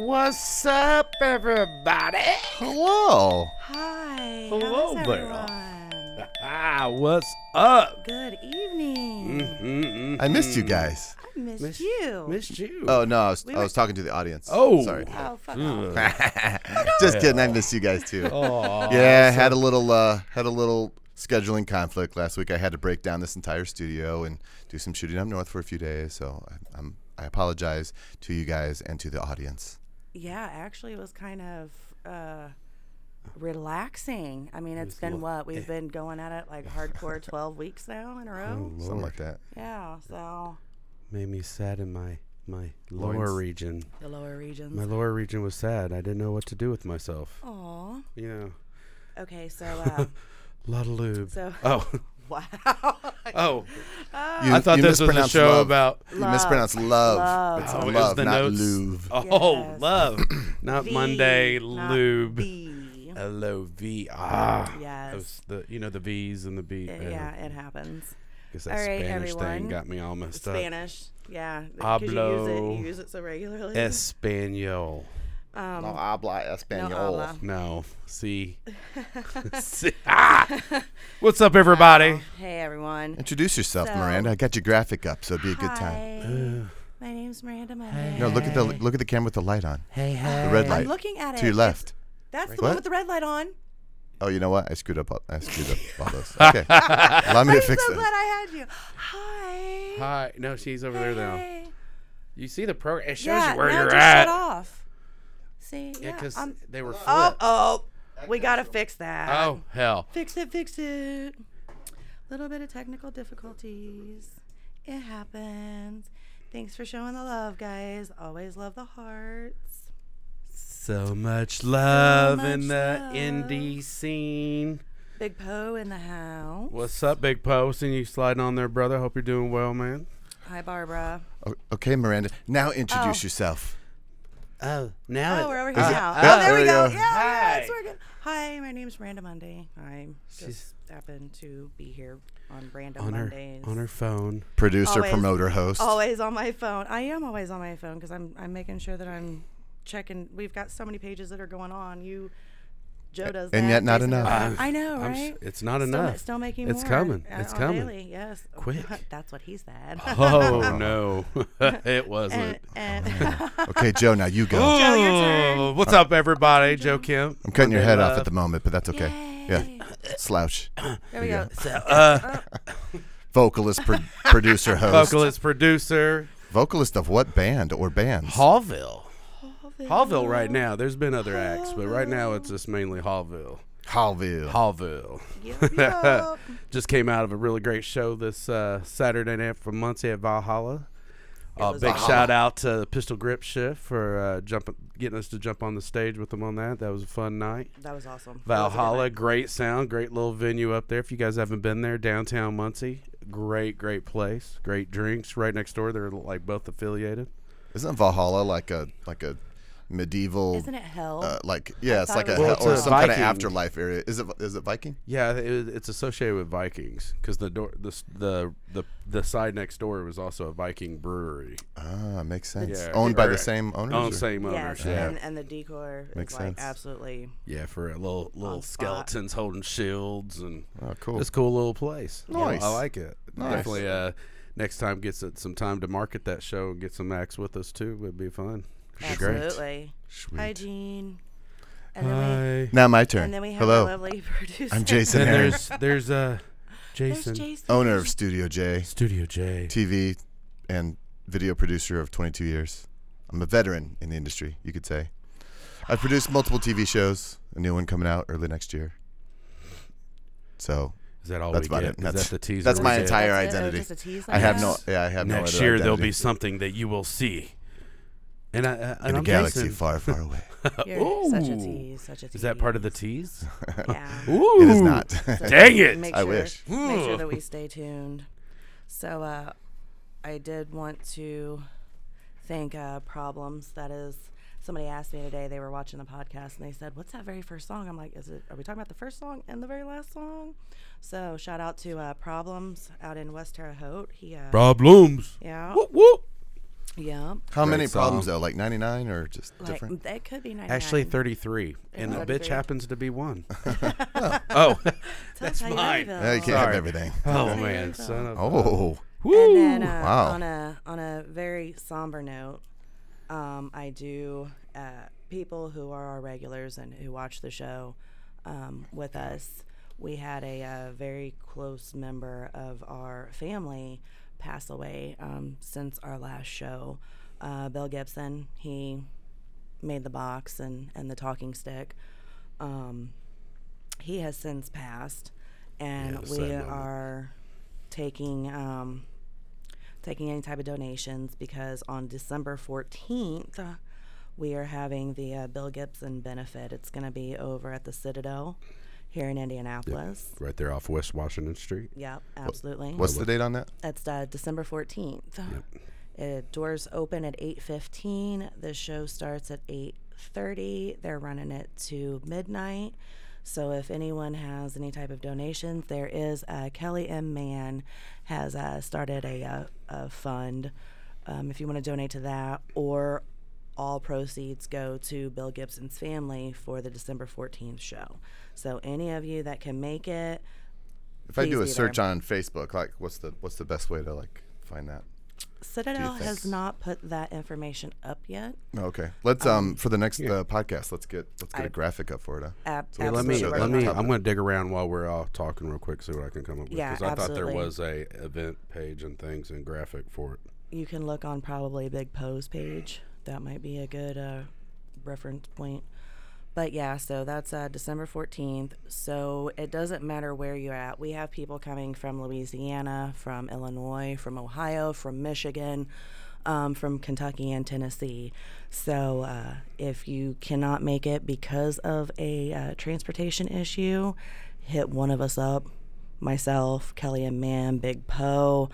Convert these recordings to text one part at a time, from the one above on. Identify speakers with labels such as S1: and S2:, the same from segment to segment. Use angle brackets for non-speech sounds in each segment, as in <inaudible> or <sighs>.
S1: What's up, everybody?
S2: Hello.
S3: Hi.
S1: Hello
S3: how's
S1: there.
S3: everyone?
S1: Ah, what's up?
S3: Good evening.
S1: Mm-mm-mm.
S2: I missed you guys.
S3: I missed,
S1: Miss-
S3: you.
S1: Missed you.
S2: Oh no, I was,
S3: We
S2: I
S3: were-
S2: was talking to the audience.
S1: Oh.
S2: sorry.
S3: oh, fuck off.
S1: Ugh. <laughs>
S2: Just kidding. I missed you guys too. <laughs>
S1: Aw,
S2: yeah, I had a little uh, had a little scheduling conflict last week. I had to break down this entire studio and do some shooting up north for a few days. So I, I'm I apologize to you guys and to the audience.
S3: Yeah, actually, it was kind of uh, relaxing. I mean, it's
S1: was
S3: been
S1: lo-
S3: what? We've been going at it like hardcore <laughs> 12 weeks now in a row.
S1: Oh,
S2: Something like that.
S3: Yeah, so
S1: Made me sad in my my
S2: Loins.
S1: lower region.
S3: the lower regions.
S1: My lower region was sad. I didn't know what to do with myself.
S3: Aw.
S1: You know,
S3: Okay, so, <laughs> uh,
S1: a lot of lube.
S3: so,
S1: Oh, <laughs> <laughs>
S3: wow.
S1: oh!
S2: You,
S1: I thought this was a show
S2: love.
S1: about.
S2: You mispronounced love.
S3: Love.
S2: It's
S1: Oh,
S2: love, not
S1: notes.
S2: lube.
S1: Oh,
S3: Yes.
S1: love, not
S3: The,
S1: Monday
S3: not
S1: lube. L O V. Ah,
S3: Yes.
S1: the you know the V's and the B.
S3: Uh, yeah, it happens.
S1: Guess that
S3: All right,
S1: Spanish
S3: everyone.
S1: thing got me all messed up.
S3: Spanish. Yeah. Because you use it.
S1: Hablo
S3: You use it so regularly.
S1: Espanol.
S3: Um,
S2: No habla español.
S3: habla.
S1: No, see. <laughs> <laughs> See- ah! What's up, everybody?
S3: Hey, everyone.
S2: Introduce yourself,
S3: So-
S2: Miranda. I got your graphic up, so it'd be a good time.
S3: Hi. My name's Miranda Monday.
S2: No, look at the look at the camera with the light on.
S1: Hey, hey.
S2: The red
S3: I'm
S2: light
S3: looking at it.
S2: to your
S3: It's-
S2: left.
S3: That's the
S2: What?
S3: one with the red light on.
S2: Oh, you know what? I screwed up. all- I screwed up all those. <laughs> Okay, allow me to
S3: I'm
S2: fix
S3: so
S2: this.
S3: glad I had you. Hi.
S1: Hi. No, she's over there now. You see the program? It shows
S3: Yeah,
S1: you where
S3: now
S1: you're
S3: just
S1: at.
S3: shut off. See?
S1: Yeah, because
S3: I'm-
S1: they were
S3: Oh,
S1: flipped.
S3: oh. We got to fix that.
S1: Oh, hell.
S3: Fix it, fix it. Little bit of technical difficulties. It happens. Thanks for showing the love, guys. Always love the hearts.
S1: So much love
S3: much
S1: in the
S3: love.
S1: indie scene.
S3: Big Poe in the house.
S1: What's up, Big Poe? Seeing you sliding on there, brother. Hope you're doing well, man.
S3: Hi, Barbara.
S2: Okay, Miranda. Now introduce
S3: Oh.
S2: yourself.
S1: Oh, now
S3: Oh, we're over
S2: Is
S3: here
S2: it-
S3: now.
S2: Yeah,
S3: Oh, there
S2: there
S3: we
S2: we
S3: go.
S2: go.
S3: Yeah, yeah,
S1: Hi.
S3: it's working. Hi, my name's Miranda Monday. I
S1: She's-
S3: just happened to be here on Random
S1: on her
S3: Mondays.
S1: on her phone.
S2: Producer,
S3: Always-
S2: promoter, host.
S3: always on my phone. I am always on my phone because I'm I'm making sure that I'm checking. We've got so many pages that are going on. You, Joe does
S2: And
S3: that,
S2: yet not
S3: Jason does
S2: enough.
S3: that. I know,
S1: I'm s-
S3: right?
S1: it's not
S3: still,
S1: enough.
S3: Still making
S1: It's
S3: more.
S1: coming.
S3: uh,
S1: It's
S3: on
S1: coming.
S3: Daily. Yes. <laughs>
S1: Quick.
S3: That's what he said. <laughs>
S1: Oh <laughs> no, it wasn't.
S3: and, and
S2: Okay, Joe. Now you go.
S3: Joe, your turn.
S1: Oh, What's up, everybody? Joe Kim.
S2: I'm cutting your
S1: Monday
S2: head off at the moment, but that's okay. Yeah, slouch. <coughs>
S3: There we go.
S1: So, uh,
S2: Vocalist, pro- producer, host.
S1: vocalist, producer,
S2: Vocalist of what band or bands?
S1: Hallville. Hallville right now. There's been other acts, but right now it's just mainly Hallville.
S2: Hallville.
S1: Hallville.
S3: Yup, <laughs> yup.
S1: Just came out of a really great show this uh, Saturday night from Muncie at Valhalla. Uh, big
S3: awesome.
S1: shout out to Pistol Grip Shift for uh, jumping, getting us to jump on the stage with them on that. That was a fun night.
S3: That was awesome. That was
S1: Valhalla, great sound, great little venue up there. If you guys haven't been there, downtown Muncie, great, great place, great drinks right next door. They're like both affiliated.
S2: Isn't Valhalla like a like a medieval?
S3: Isn't it hell?
S2: Uh, like yeah, it's like
S3: it
S2: a
S3: was-
S1: Well,
S2: hell- or
S1: a
S2: some kind of afterlife area. Is it is it Viking?
S1: Yeah, it, it's associated with Vikings because the door, the, the the the side next door was also a Viking brewery.
S2: Ah, makes sense.
S1: Yeah.
S2: Owned by the same owners.
S1: Own
S2: or-
S1: same owners. Yeah,
S3: and, and the decor
S2: Makes
S3: is like
S2: sense.
S3: absolutely
S1: yeah, for a little little
S3: On spot.
S1: skeletons holding shields and
S2: Oh, cool.
S1: it's a cool little place. Yeah,
S2: Nice.
S1: I like it.
S2: Nice.
S1: Definitely. Uh, next time gets it some time to market that show and get some acts with us too. Would be fun. Should great.
S3: absolutely.
S2: Sweet.
S3: Hi, Jean. And then,
S1: Hi.
S2: Now my
S3: we,
S2: turn.
S3: and then we have
S2: Hello.
S3: our lovely <laughs> producer.
S2: I'm Jason
S1: Then
S2: Aaron,
S1: there's there's uh
S3: There's
S1: Jason
S3: Jason.
S2: owner of Studio J,
S1: Studio J.
S2: TV and video producer of 22 years. I'm a veteran in the industry, you could say. I've produced multiple TV shows, a new one coming out early next year. So
S1: Is that all
S2: That's
S1: we
S2: about
S1: get?
S2: it.
S1: Is
S2: That's-
S1: that the teaser?
S2: that's
S1: we
S2: my
S1: get?
S2: entire
S3: That's it? Oh,
S2: identity.
S3: just a tease
S2: I
S3: like
S2: have
S3: that?
S2: no, yeah, I have no
S1: Next
S2: other
S1: year there'll be
S2: identity.
S1: something that you will see. And I, I and
S2: in a
S1: I'm
S2: galaxy
S1: Jason.
S2: far, far <laughs> away.
S3: You're such a
S1: Ooh.
S3: tease. Such a tease.
S1: Is that part of the tease?
S3: Yeah. <laughs>
S1: Ooh,
S2: it is not.
S3: So <laughs>
S1: Dang it!
S3: Make
S2: I
S3: sure,
S2: wish.
S3: Make sure that we stay tuned. So, uh, I did want to thank uh, Problems. That is, somebody asked me today. They were watching the podcast and they said, "What's that very first song?" I'm like, "Is it? Are we talking about the first song and the very last song?" So, shout out to uh, Problems out in West Terre Haute. He, uh,
S1: Problems.
S3: yeah,
S1: Whoop whoop.
S3: Yep.
S2: How
S1: Great
S2: many problems though? Like 99 or just
S3: Like
S2: different?
S3: that could be 99.
S1: Actually, 33. And the bitch happens to be one. <laughs> <laughs> oh, <laughs>
S3: Tell
S1: that's
S3: how you
S1: mine.
S3: feel.
S2: Yeah, you can't have
S1: Sorry.
S2: everything.
S1: oh
S3: That's
S1: man, son of
S2: Oh,
S1: Woo.
S3: And then uh,
S2: Wow.
S3: on a on a very somber note, um, I do uh, people who are our regulars and who watch the show um, with us. We had a, uh very close member of our family pass away um, since our last show. Uh, Bill Gibson, he made the box and, and the talking stick. Um, he has since passed, and
S1: Yeah,
S3: we are taking um, taking any type of donations because on December fourteenth, uh, we are having the uh, Bill Gibson benefit. It's going to be over at the Citadel here in Indianapolis.
S1: Right there off West Washington Street.
S3: Yep, absolutely.
S2: what's the date on that?
S3: That's uh, December fourteenth. Uh, doors open at eight fifteen. The show starts at eight thirty. They're running it to midnight. So if anyone has any type of donations, there is uh, Kelly M. Mann has uh, started a, uh a fund. Um, if you want to donate to that, or all proceeds go to Bill Gibson's family for the December fourteenth show. So any of you that can make it,
S2: If I do a
S3: be
S2: search
S3: there.
S2: on Facebook, like what's the what's the best way to like find that?
S3: Citadel has not put that information up yet.
S2: Oh, okay, let's um, for the next uh, podcast, let's get let's get a
S3: I-
S2: graphic up for it. Uh.
S3: Ab-
S2: So let's
S1: me
S2: show
S1: let me. I'm going to dig around while we're all talking real quick, see what I can come up with.
S3: Yeah, Because
S1: I thought there was a event page and things and graphic for it.
S3: You can look on probably Big Poe's page. That might be a good uh, reference point. But yeah, so that's uh, December 14th. So it doesn't matter where you're at. We have people coming from Louisiana, from Illinois, from Ohio, from Michigan, um, from Kentucky and Tennessee. So uh, if you cannot make it because of a uh, transportation issue, hit one of us up. Myself, Kelly M. Mann, Big Poe.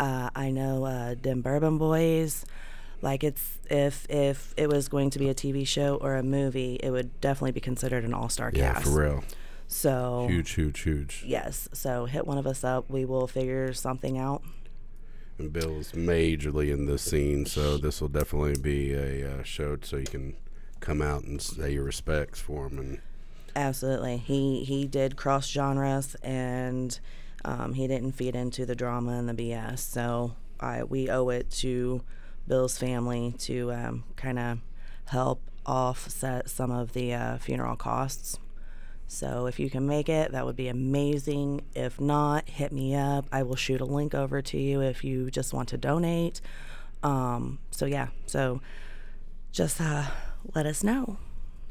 S3: Uh, I know uh, Dim Bourbon Boys. Like it's if if it was going to be a TV show or a movie, it would definitely be considered an all star
S1: Yeah,
S3: cast.
S1: for real.
S3: So
S1: Huge, huge, huge.
S3: yes, so hit one of us up. We will figure something out.
S1: And Bill's majorly in this scene, so this will definitely be a uh, show so you can come out and say your respects for him. And
S3: Absolutely, he he did cross genres and um, he didn't feed into the drama and the BS. So I we owe it to Bill's family to um, kind of help offset some of the uh, funeral costs. So if you can make it, that would be amazing. If not, hit me up. I will shoot a link over to you if you just want to donate. Um, so yeah, so just uh, let us know.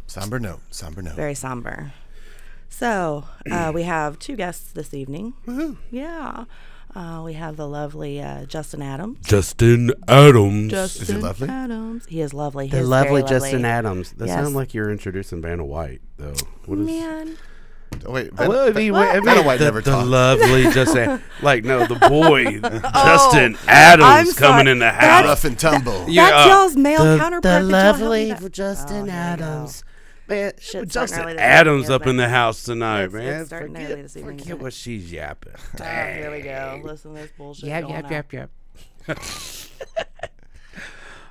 S2: Somber note, somber note.
S3: Very somber. So uh, we have two guests this evening. Yeah. Uh, we have the lovely uh, Justin Adams.
S1: Justin Adams.
S3: Justin
S2: lovely?
S3: Adams. He is lovely.
S1: the
S3: He is
S1: lovely
S3: very
S1: Justin Adams. That
S3: Yes.
S1: sounds like you're introducing Vanna White, though. What is?
S3: Man,
S2: Oh, wait, Van-
S1: Well, I mean,
S3: What?
S2: Vanna White
S1: the,
S2: never
S1: the
S2: talks.
S1: lovely <laughs> Justin, like no, the boy, <laughs> Justin Adams
S3: I'm
S1: coming
S3: sorry.
S1: in the
S3: That's-
S1: house.
S2: rough and tumble.
S1: Yeah,
S3: that's
S1: uh,
S3: y'all's male
S1: the,
S3: counterpart.
S1: the
S3: that y'all help me
S1: lovely Justin
S3: Oh,
S1: Adams. Man,
S3: Shit's starting
S1: Justin
S3: this
S1: Adams
S3: evening,
S1: up in
S3: isn't
S1: the house tonight,
S3: It's- it's
S1: man.
S3: starting early
S1: forget
S3: this evening,
S1: forget
S3: isn't
S1: what she's yapping.
S3: Oh, <laughs> here we go. Listen to this bullshit.
S1: Yap,
S3: going
S1: yap,
S3: on.
S1: yap, yap. <laughs>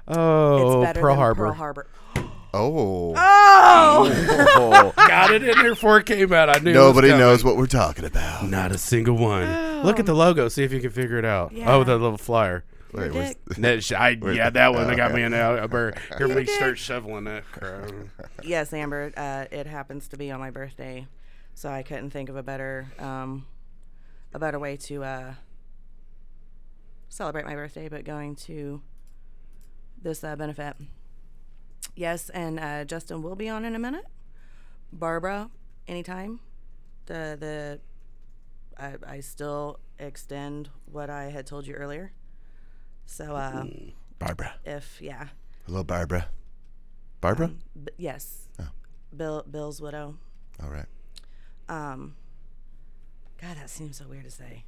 S3: Oh, it's
S1: oh,
S3: better
S1: Pearl
S3: than
S1: Harbor.
S3: Pearl Harbor. <gasps>
S2: Oh,
S3: Oh! <laughs>
S1: Got it in there before it came out. I knew. it was
S2: nobody
S1: coming.
S2: knows what we're talking about.
S1: Not a single one. Oh. Look at the logo. See if you can figure it out.
S3: Yeah.
S1: Oh, the little flyer.
S2: Wait,
S3: dick.
S1: That sh- I, yeah, that one that got
S2: okay.
S1: me in there. I better hear me start shoveling that crap.
S3: yes, Amber. Uh, it happens to be on my birthday, so I couldn't think of a better um, a better way to uh, celebrate my birthday, but going to this uh, benefit. Yes, and uh, Justin will be on in a minute. Barbara, anytime. The the I, I still extend what I had told you earlier. So uh,
S2: Barbara.
S3: if yeah,
S2: Hello, Barbara. Barbara?
S3: B- yes.
S2: Oh.
S3: Bill Bill's widow.
S2: All right.
S3: Um God, that seems so weird to say.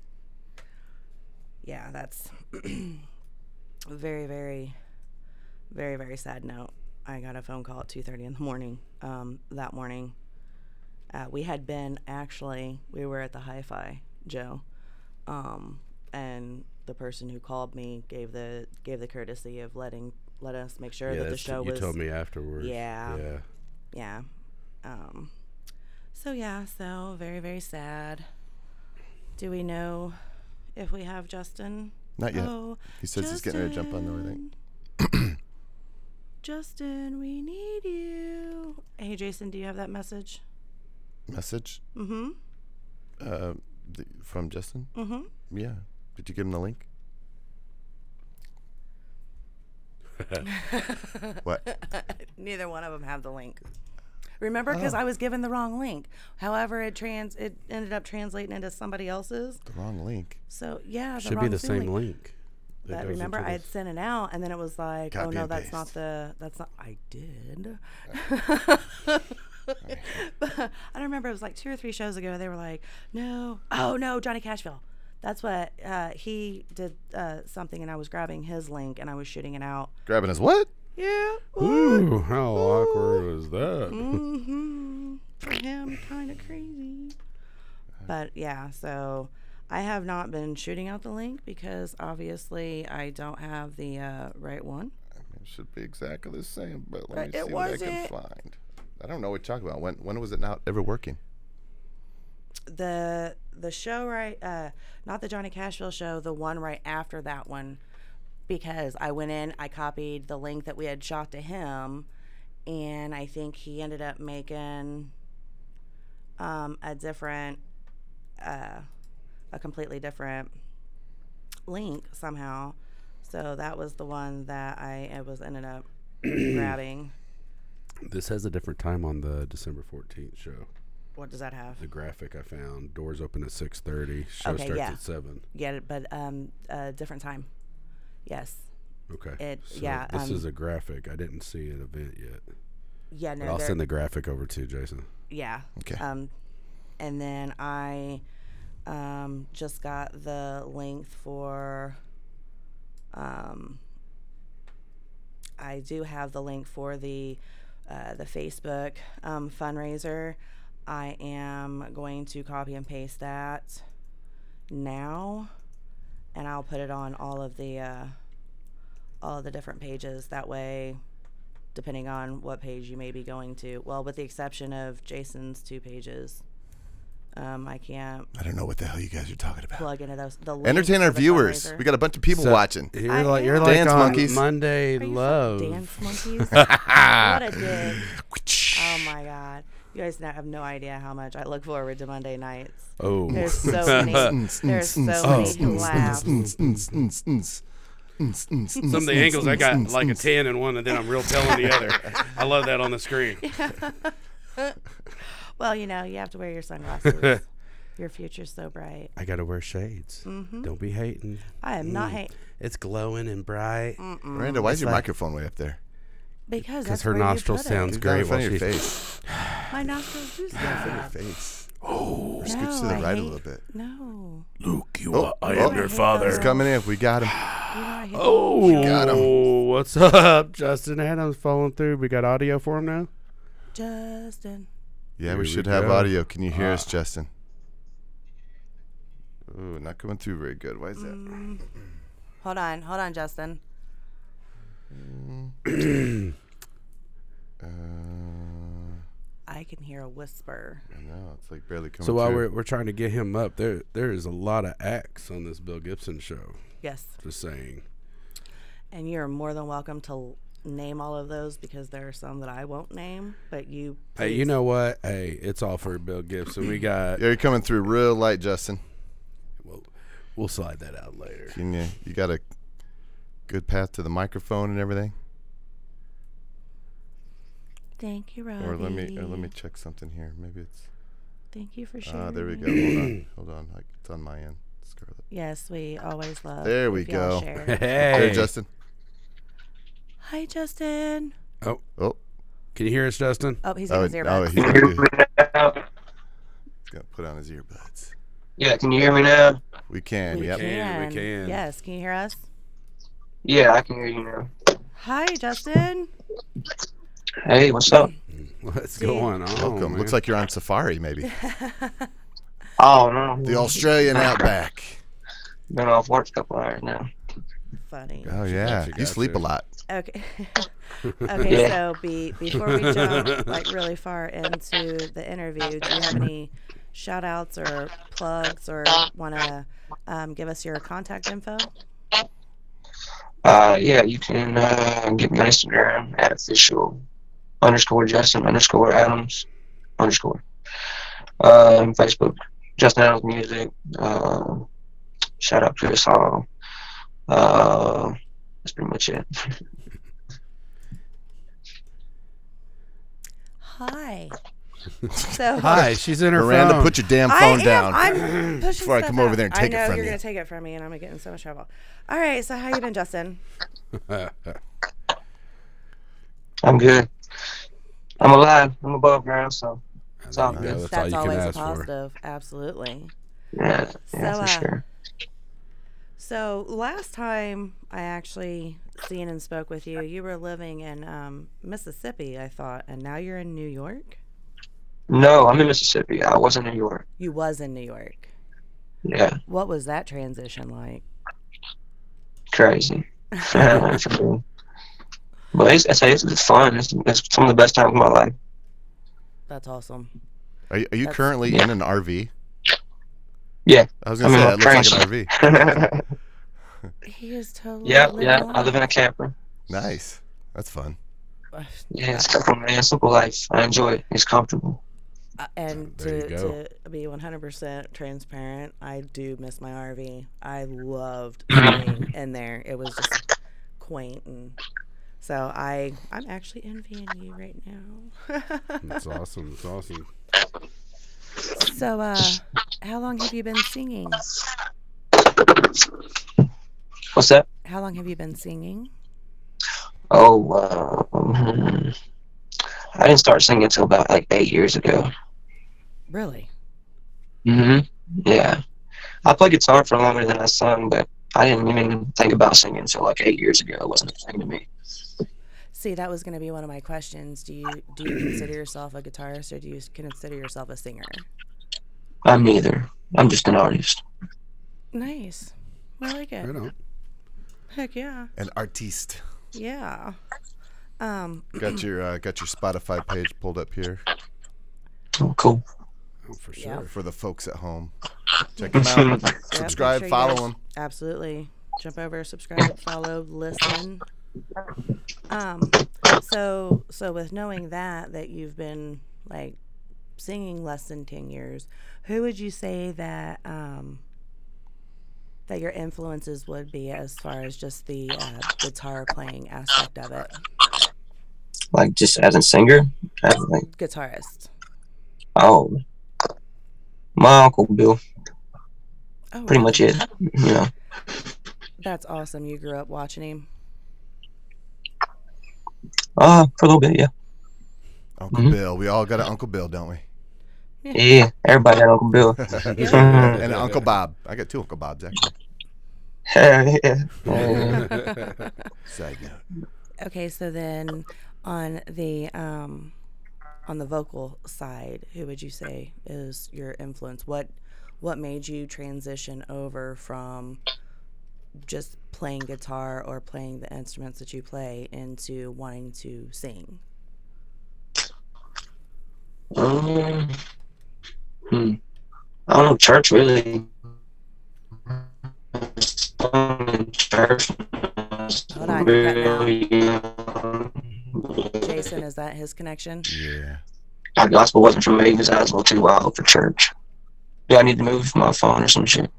S3: Yeah, that's <clears throat> very, very, very, very sad note. I got a phone call at two thirty in the morning. Um, that morning, uh, we had been actually we were at the Hi-Fi Joe, um, and the person who called me gave the gave the courtesy of letting let us make sure
S1: yeah,
S3: that the
S1: that's-
S3: show
S1: you
S3: was
S1: told me afterwards.
S3: Yeah.
S1: Yeah.
S3: yeah. Um, so yeah, so very very sad. Do we know if we have Justin?
S2: Not yet.
S3: Oh,
S2: he says he's getting ready to jump on everything.
S3: Justin. <clears throat> Justin, we need you. Hey, Jason, do you have that message?
S2: Message
S3: Mm-hmm.
S2: uh, th- from Justin.
S3: Mm-hmm.
S2: Yeah. Did you give him the link? <laughs> what?
S3: Neither one of them have the link. Remember, because
S2: Oh.
S3: I was given the wrong link. However, it trans it ended up translating into somebody else's.
S2: The wrong link.
S3: So yeah, the
S1: Should be the same
S3: link.
S1: link.
S3: But remember, I had sent it out, and then it was like, oh no,
S2: and
S3: that's not the that's not. I did. <laughs> but I don't remember. It was like two or three shows ago. They were like, no, oh no, Johnny Cashville. That's what uh, he did uh, something, and I was grabbing his link and I was shooting it out.
S2: Grabbing his what?
S3: Yeah.
S1: Ooh, how awkward was that?
S3: Mm-hmm. For him, kind of crazy. But yeah, so I have not been shooting out the link because obviously I don't have the uh, right one.
S2: It should be exactly the same, but let
S3: But
S2: me
S3: it
S2: see what I can
S3: wasn't.
S2: find. I don't know what you're talking about. When when was it not ever working?
S3: The the show right, uh, not the Johnny Cashville show, the one right after that one, because I went in, I copied the link that we had shot to him, and I think he ended up making um, a different, uh, a completely different link somehow. So that was the one that I, I was ended up <clears throat> grabbing.
S1: This has a different time on the December 14th show.
S3: What does that have?
S1: The graphic I found. Doors open at 6:30. Show
S3: Okay,
S1: starts
S3: yeah.
S1: at 7.
S3: Yeah, but um, a different time. Yes.
S1: Okay.
S3: It-
S1: So
S3: yeah,
S1: This
S3: um,
S1: is a graphic. I didn't see an event yet.
S3: Yeah,
S1: But
S3: no,
S1: I'll send the graphic over to Jason.
S3: yeah.
S2: Okay.
S3: Um, and then I um, just got the link for. Um, I do have the link for the uh, the Facebook um, fundraiser. I am going to copy and paste that now, and I'll put it on all of the uh, all of the different pages. That way, depending on what page you may be going to. Well, with the exception of Jason's two pages, um, I can't
S2: I don't know what the hell you guys are talking about.
S3: plug into those. The
S2: Entertain our
S3: the
S2: viewers.
S3: fundraiser.
S2: We got a bunch of people
S1: So,
S2: watching.
S1: You're
S3: I
S1: like you're like
S2: Dance
S1: on
S2: monkeys.
S1: Monday
S3: Are you
S1: Love.
S3: Dance monkeys. <laughs> what a dick. <laughs> Oh my god. You guys not, have no idea how much I look forward to Monday nights.
S1: Oh.
S3: There's <laughs> so many. <laughs> There's so many laughs. <laughs>
S1: Some of the angles I got like a 10 in one and then I'm real pale in the other. I love that on the screen.
S3: Well, you know, you have to wear your sunglasses. your future's so bright.
S1: I got to wear shades.
S3: Mm-hmm.
S1: Don't be hating.
S3: I am not hating.
S1: It's glowing and bright.
S2: Miranda, why is your
S1: like-
S2: microphone way up there?
S3: Because
S1: Because
S3: that's
S1: her
S3: where you
S1: nostril
S3: put it.
S1: sounds
S2: You've got it
S1: great
S2: in front
S1: while
S2: of your
S1: she's
S2: face. <sighs>
S3: My nostrils do
S2: Your
S3: sound.
S2: face.
S1: Oh,
S2: Scooch to the
S3: I
S2: right a little bit.
S3: No.
S1: Luke, you
S2: Oh,
S1: are, I
S2: oh,
S1: am your
S3: He's
S1: father.
S2: He's coming in. We got him.
S3: You know, I hate
S1: Oh,
S2: got him.
S1: what's up? Justin Adams falling through. We got audio for him now.
S3: Justin.
S2: Yeah,
S1: Here
S2: we
S1: we
S2: should have
S1: go.
S2: audio. Can you hear us,
S1: Ah.
S2: Justin? Ooh, not coming through very good. Why is that?
S3: Mm. Hold on, hold on, Justin.
S2: Uh,
S3: I can hear a whisper.
S2: I know it's like barely coming
S1: So while
S2: through.
S1: we're, we're trying to get him up, there there is a lot of acts on this Bill Gibson show.
S3: Yes.
S1: Just saying.
S3: And you're more than welcome to name all of those because there are some that I won't name, but you.
S1: Hey, you know what? Hey, it's all for Bill Gibson. We got. <clears throat>
S2: yeah, you're coming through real light, Justin.
S1: We'll, we'll slide that out later.
S2: Can you? You got a good path to the microphone and everything.
S3: Thank you, Robbie.
S2: Or let me, or let me check something here. Maybe it's.
S3: Thank you for sharing.
S2: Ah, there we go. Hold on, hold on. Like, It's on my end, Scarlett.
S3: Yes, we always love.
S2: There we go.
S3: share. <laughs>
S1: Hey,
S2: There, Justin.
S3: Hi, Justin.
S2: Oh, oh.
S1: can you hear us, Justin?
S3: Oh, he's
S2: oh,
S3: in his
S2: oh,
S3: earbuds.
S2: he's gonna, he's gonna put on his earbuds.
S4: Yeah, can you hear me now?
S2: We can.
S3: we
S2: yep.
S1: can, we can.
S3: Yes, can you hear us?
S4: Yeah, I can hear you now.
S3: Hi, Justin.
S4: Hey, what's up?
S1: What's
S3: See-
S1: going on?
S2: Welcome.
S1: man?
S2: Looks like you're on safari, maybe. <laughs>
S4: Oh no.
S2: The Australian outback.
S4: Been off work a couple hours now.
S3: Funny.
S2: Oh yeah,
S1: Gotcha,
S2: you sleep a lot.
S3: Okay. <laughs> okay,
S4: Yeah.
S3: so be, before we jump <laughs> like really far into the interview, do you have any shout outs or plugs or want to um, give us your contact info?
S4: Uh, yeah, you can uh, get me on Instagram at official underscore Justin underscore Adams underscore. And Facebook, Justin Adams Music. Uh, shout out Chris Hall. Uh, that's pretty much it. <laughs>
S3: Hi. So <laughs>
S1: Hi, she's in her
S2: Miranda,
S1: phone.
S2: put your damn
S3: I
S2: phone
S3: am.
S2: down.
S3: I'm <clears throat> pushing
S2: Before I
S3: stuff
S2: come over
S3: out.
S2: there and take it
S3: I know
S2: from
S3: you're
S2: you.
S3: gonna take it from me, and I'm gonna get in so much trouble. All right, so how you been, Justin? <laughs>
S4: I'm good. I'm alive. I'm above ground, so
S1: That's,
S4: all good.
S1: that's, all
S3: That's
S1: you can
S3: always a
S1: ask for.
S3: positive. Absolutely.
S4: yeah, yeah,
S3: So,
S4: for
S3: uh,
S4: sure.
S3: So last time I actually seen and spoke with you, you were living in um, Mississippi, I thought, and now you're in New York.
S4: No, I'm in Mississippi. I was in New York.
S3: You was in New York.
S4: Yeah,
S3: What was that transition like?
S4: crazy. but it's, it's, it's, it's fun. It's, it's some of the best times of my life.
S3: That's awesome.
S2: Are you, are you
S3: That's-
S2: currently
S4: Yeah.
S2: in an RV?
S4: Yeah.
S2: I was gonna say
S4: in
S2: that looks like an RV. <laughs>
S3: He is totally.
S4: yeah,
S3: living
S4: yeah. I live in a camper.
S2: Nice. That's fun.
S4: Yeah, it's simple, man. Simple life. I enjoy it. It's comfortable.
S3: Uh, and to, to be 100% transparent, I do miss my RV. I loved <laughs> being in there. It was just quaint and so I I'm actually envying you right now. <laughs>
S1: That's awesome. That's awesome.
S3: so uh how long have you been singing?
S4: What's that?
S3: How long have you been singing?
S4: Oh, uh, hmm. I didn't start singing until about like eight years ago.
S3: Really?
S4: hmm Yeah. I played guitar for longer than I sung, but I didn't even think about singing until like eight years ago. It wasn't a thing to me.
S3: See, that was going to be one of my questions. Do you do you consider yourself a guitarist or do you consider yourself a singer?
S4: I'm neither. I'm just an artist.
S3: Nice. I like it.
S1: Right on.
S3: Heck yeah.
S2: An artiste.
S3: Yeah. Um
S2: Got <clears throat> your uh, got your Spotify page pulled up here
S4: Oh, cool.
S1: For
S3: Yeah.
S1: sure.
S2: for the folks at home. <laughs> Check them out. <laughs>
S3: Yep,
S2: Subscribe,
S3: make sure
S2: follow them.
S3: Absolutely. Jump over, subscribe, <laughs> follow, listen. Um so so with knowing that that you've been like singing less than 10 years, who would you say that um that your influences would be as far as just the uh, guitar playing aspect of it?
S4: Like just as a singer, as like
S3: Guitarist.
S4: oh, my uncle Bill.
S3: Oh,
S4: Pretty
S3: wow.
S4: much it. <laughs> You know.
S3: That's awesome. You grew up watching him.
S4: Uh, for a little bit, yeah.
S2: Uncle
S4: Mhm.
S2: Bill. We all got an Uncle Bill, don't we?
S4: Yeah, everybody got Uncle Bill. <laughs>
S2: and an Uncle Bob. I got two Uncle Bobs actually.
S4: Hell <laughs> yeah.
S2: Side note.
S3: Okay, so then on the um on the vocal side, who would you say is your influence? What what made you transition over from just playing guitar or playing the instruments that you play into wanting to sing?
S4: um, hmm. I don't know. Church really. Church.
S3: Hold on, you're cutting out.
S4: Really,
S3: Jason, is that his connection?
S2: Yeah.
S4: My gospel wasn't for me because I was a little too wild for church. Yeah, I need to move my phone or some shit.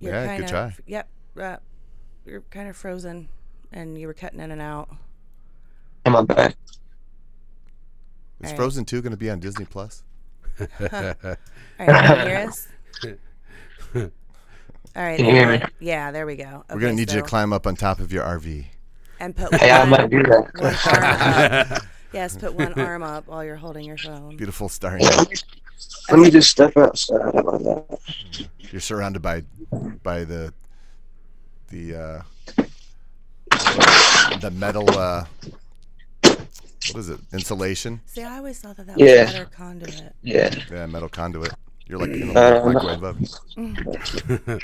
S2: Yeah,
S3: kind
S2: good
S3: of,
S2: try.
S3: Yep. Uh, you're kind of frozen and you were cutting in and out.
S4: Am I back?
S2: Is
S3: Alright.
S2: Frozen 2 going to be on Disney Plus? <laughs>
S3: All right, can you hear us? <laughs> All right. There
S4: hear
S3: we- Yeah, there we go.
S2: We're going to need you to climb up on top of your RV.
S3: And put
S4: Hey, I
S3: one,
S4: might do that.
S3: one arm up. <laughs> Yes, put one arm up while you're holding your phone.
S2: Beautiful starry
S4: let me- just step outside. How about that?
S2: You're surrounded by by the the uh, the metal uh, what is it? Insulation?
S3: See, I always thought that that
S4: Yeah.
S3: was better conduit.
S4: Yeah.
S2: Yeah, metal conduit. You're like in a
S5: Uh,
S2: microwave oven. <laughs>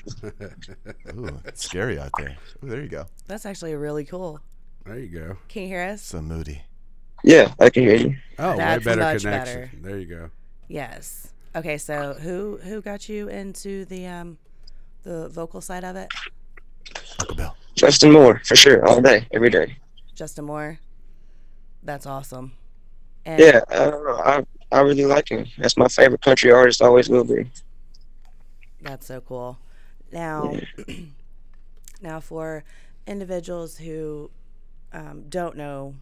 S2: <laughs> Ooh, it's scary out there. Ooh, there you go.
S3: That's actually really cool.
S1: there you go.
S3: Can you hear us?
S2: So moody.
S5: Yeah, I can hear you.
S1: Oh,
S3: That's
S1: way better
S3: much
S1: connection.
S3: better.
S1: There you go.
S3: Yes. Okay, so who who got you into the um the vocal side of it?
S2: Uncle Bill.
S5: Justin Moore, for sure, all day, every day.
S3: Justin Moore. That's awesome. And
S5: Yeah, I don't know. I, I really like him. That's my favorite country artist, always will be.
S3: That's so cool. Now, <clears throat> now for individuals who um, don't know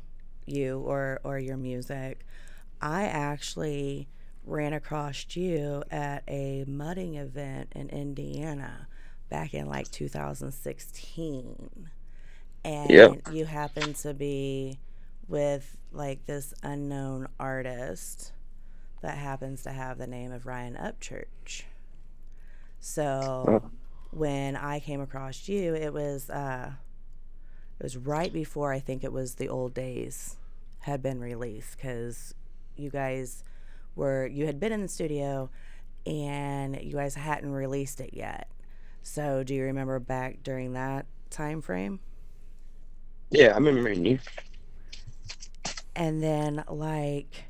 S3: you or or your music, I actually ran across you at a mudding event in Indiana back in like 2016, and
S5: Yep.
S3: you happened to be with like this unknown artist that happens to have the name of Ryan Upchurch. So when I came across you, it was uh, it was right before I think it was the old days had been released because you guys were you had been in the studio and you guys hadn't released it yet. So do you remember back during that time frame?
S5: Yeah, I remember you.
S3: And then like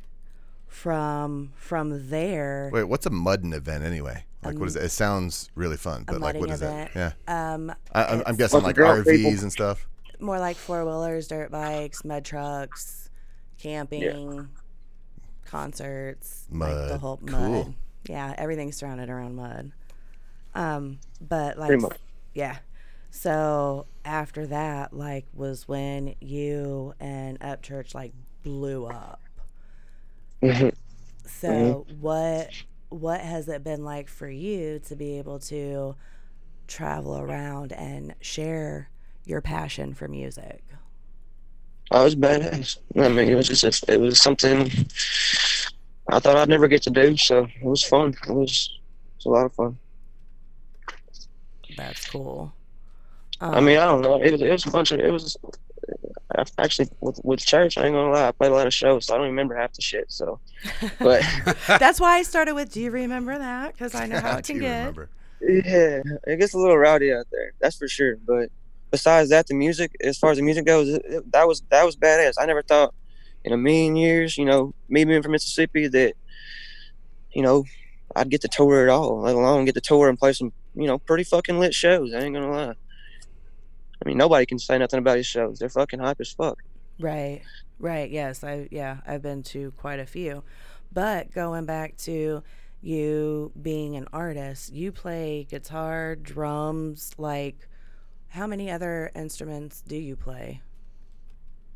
S3: from from there,
S2: Wait, what's a mudding event anyway? Like, what is it? It sounds really fun, but like, what
S3: mudding event.
S2: it? Yeah,
S3: um,
S2: I, I'm, I'm guessing
S5: Like
S2: like RVs
S5: people.
S2: and stuff.
S3: more like four wheelers, dirt bikes, mud trucks, camping, concerts, like the whole mud.
S2: Cool.
S3: Yeah, everything's surrounded around mud. Um, but like,
S5: much.
S3: yeah. So after that, like, was when you and Upchurch like blew up.
S5: Mhm.
S3: So what what has it been like for you to be able to travel around and share your passion for music?
S5: I was badass. I mean, it was just a, it was something I thought I'd never get to do. So it was fun. It was it was a lot of fun.
S3: That's cool.
S5: I
S3: Um,
S5: mean, I don't know. It was it was a bunch of it was I actually with with church. I ain't gonna lie. I played a lot of shows, so I don't remember half the shit. So, but <laughs> <laughs>
S3: that's why I started with. Do you remember that? Because I know how it <laughs>
S2: Do
S3: can get.
S2: remember?
S5: yeah, it gets a little rowdy out there. That's for sure. But besides that, the music, as far as the music goes, it, it- that was that was badass. I never thought in a million years, you know, me being from Mississippi, that you know, I'd get to tour at all, let alone get to tour and play some, you know, pretty fucking lit shows. I ain't gonna lie. I mean, nobody can say nothing about his shows. They're fucking hype as fuck.
S3: Right. Right. Yes. I yeah. I've been to quite a few, but going back to you being an artist, you play guitar, drums. Like, how many other instruments do you play?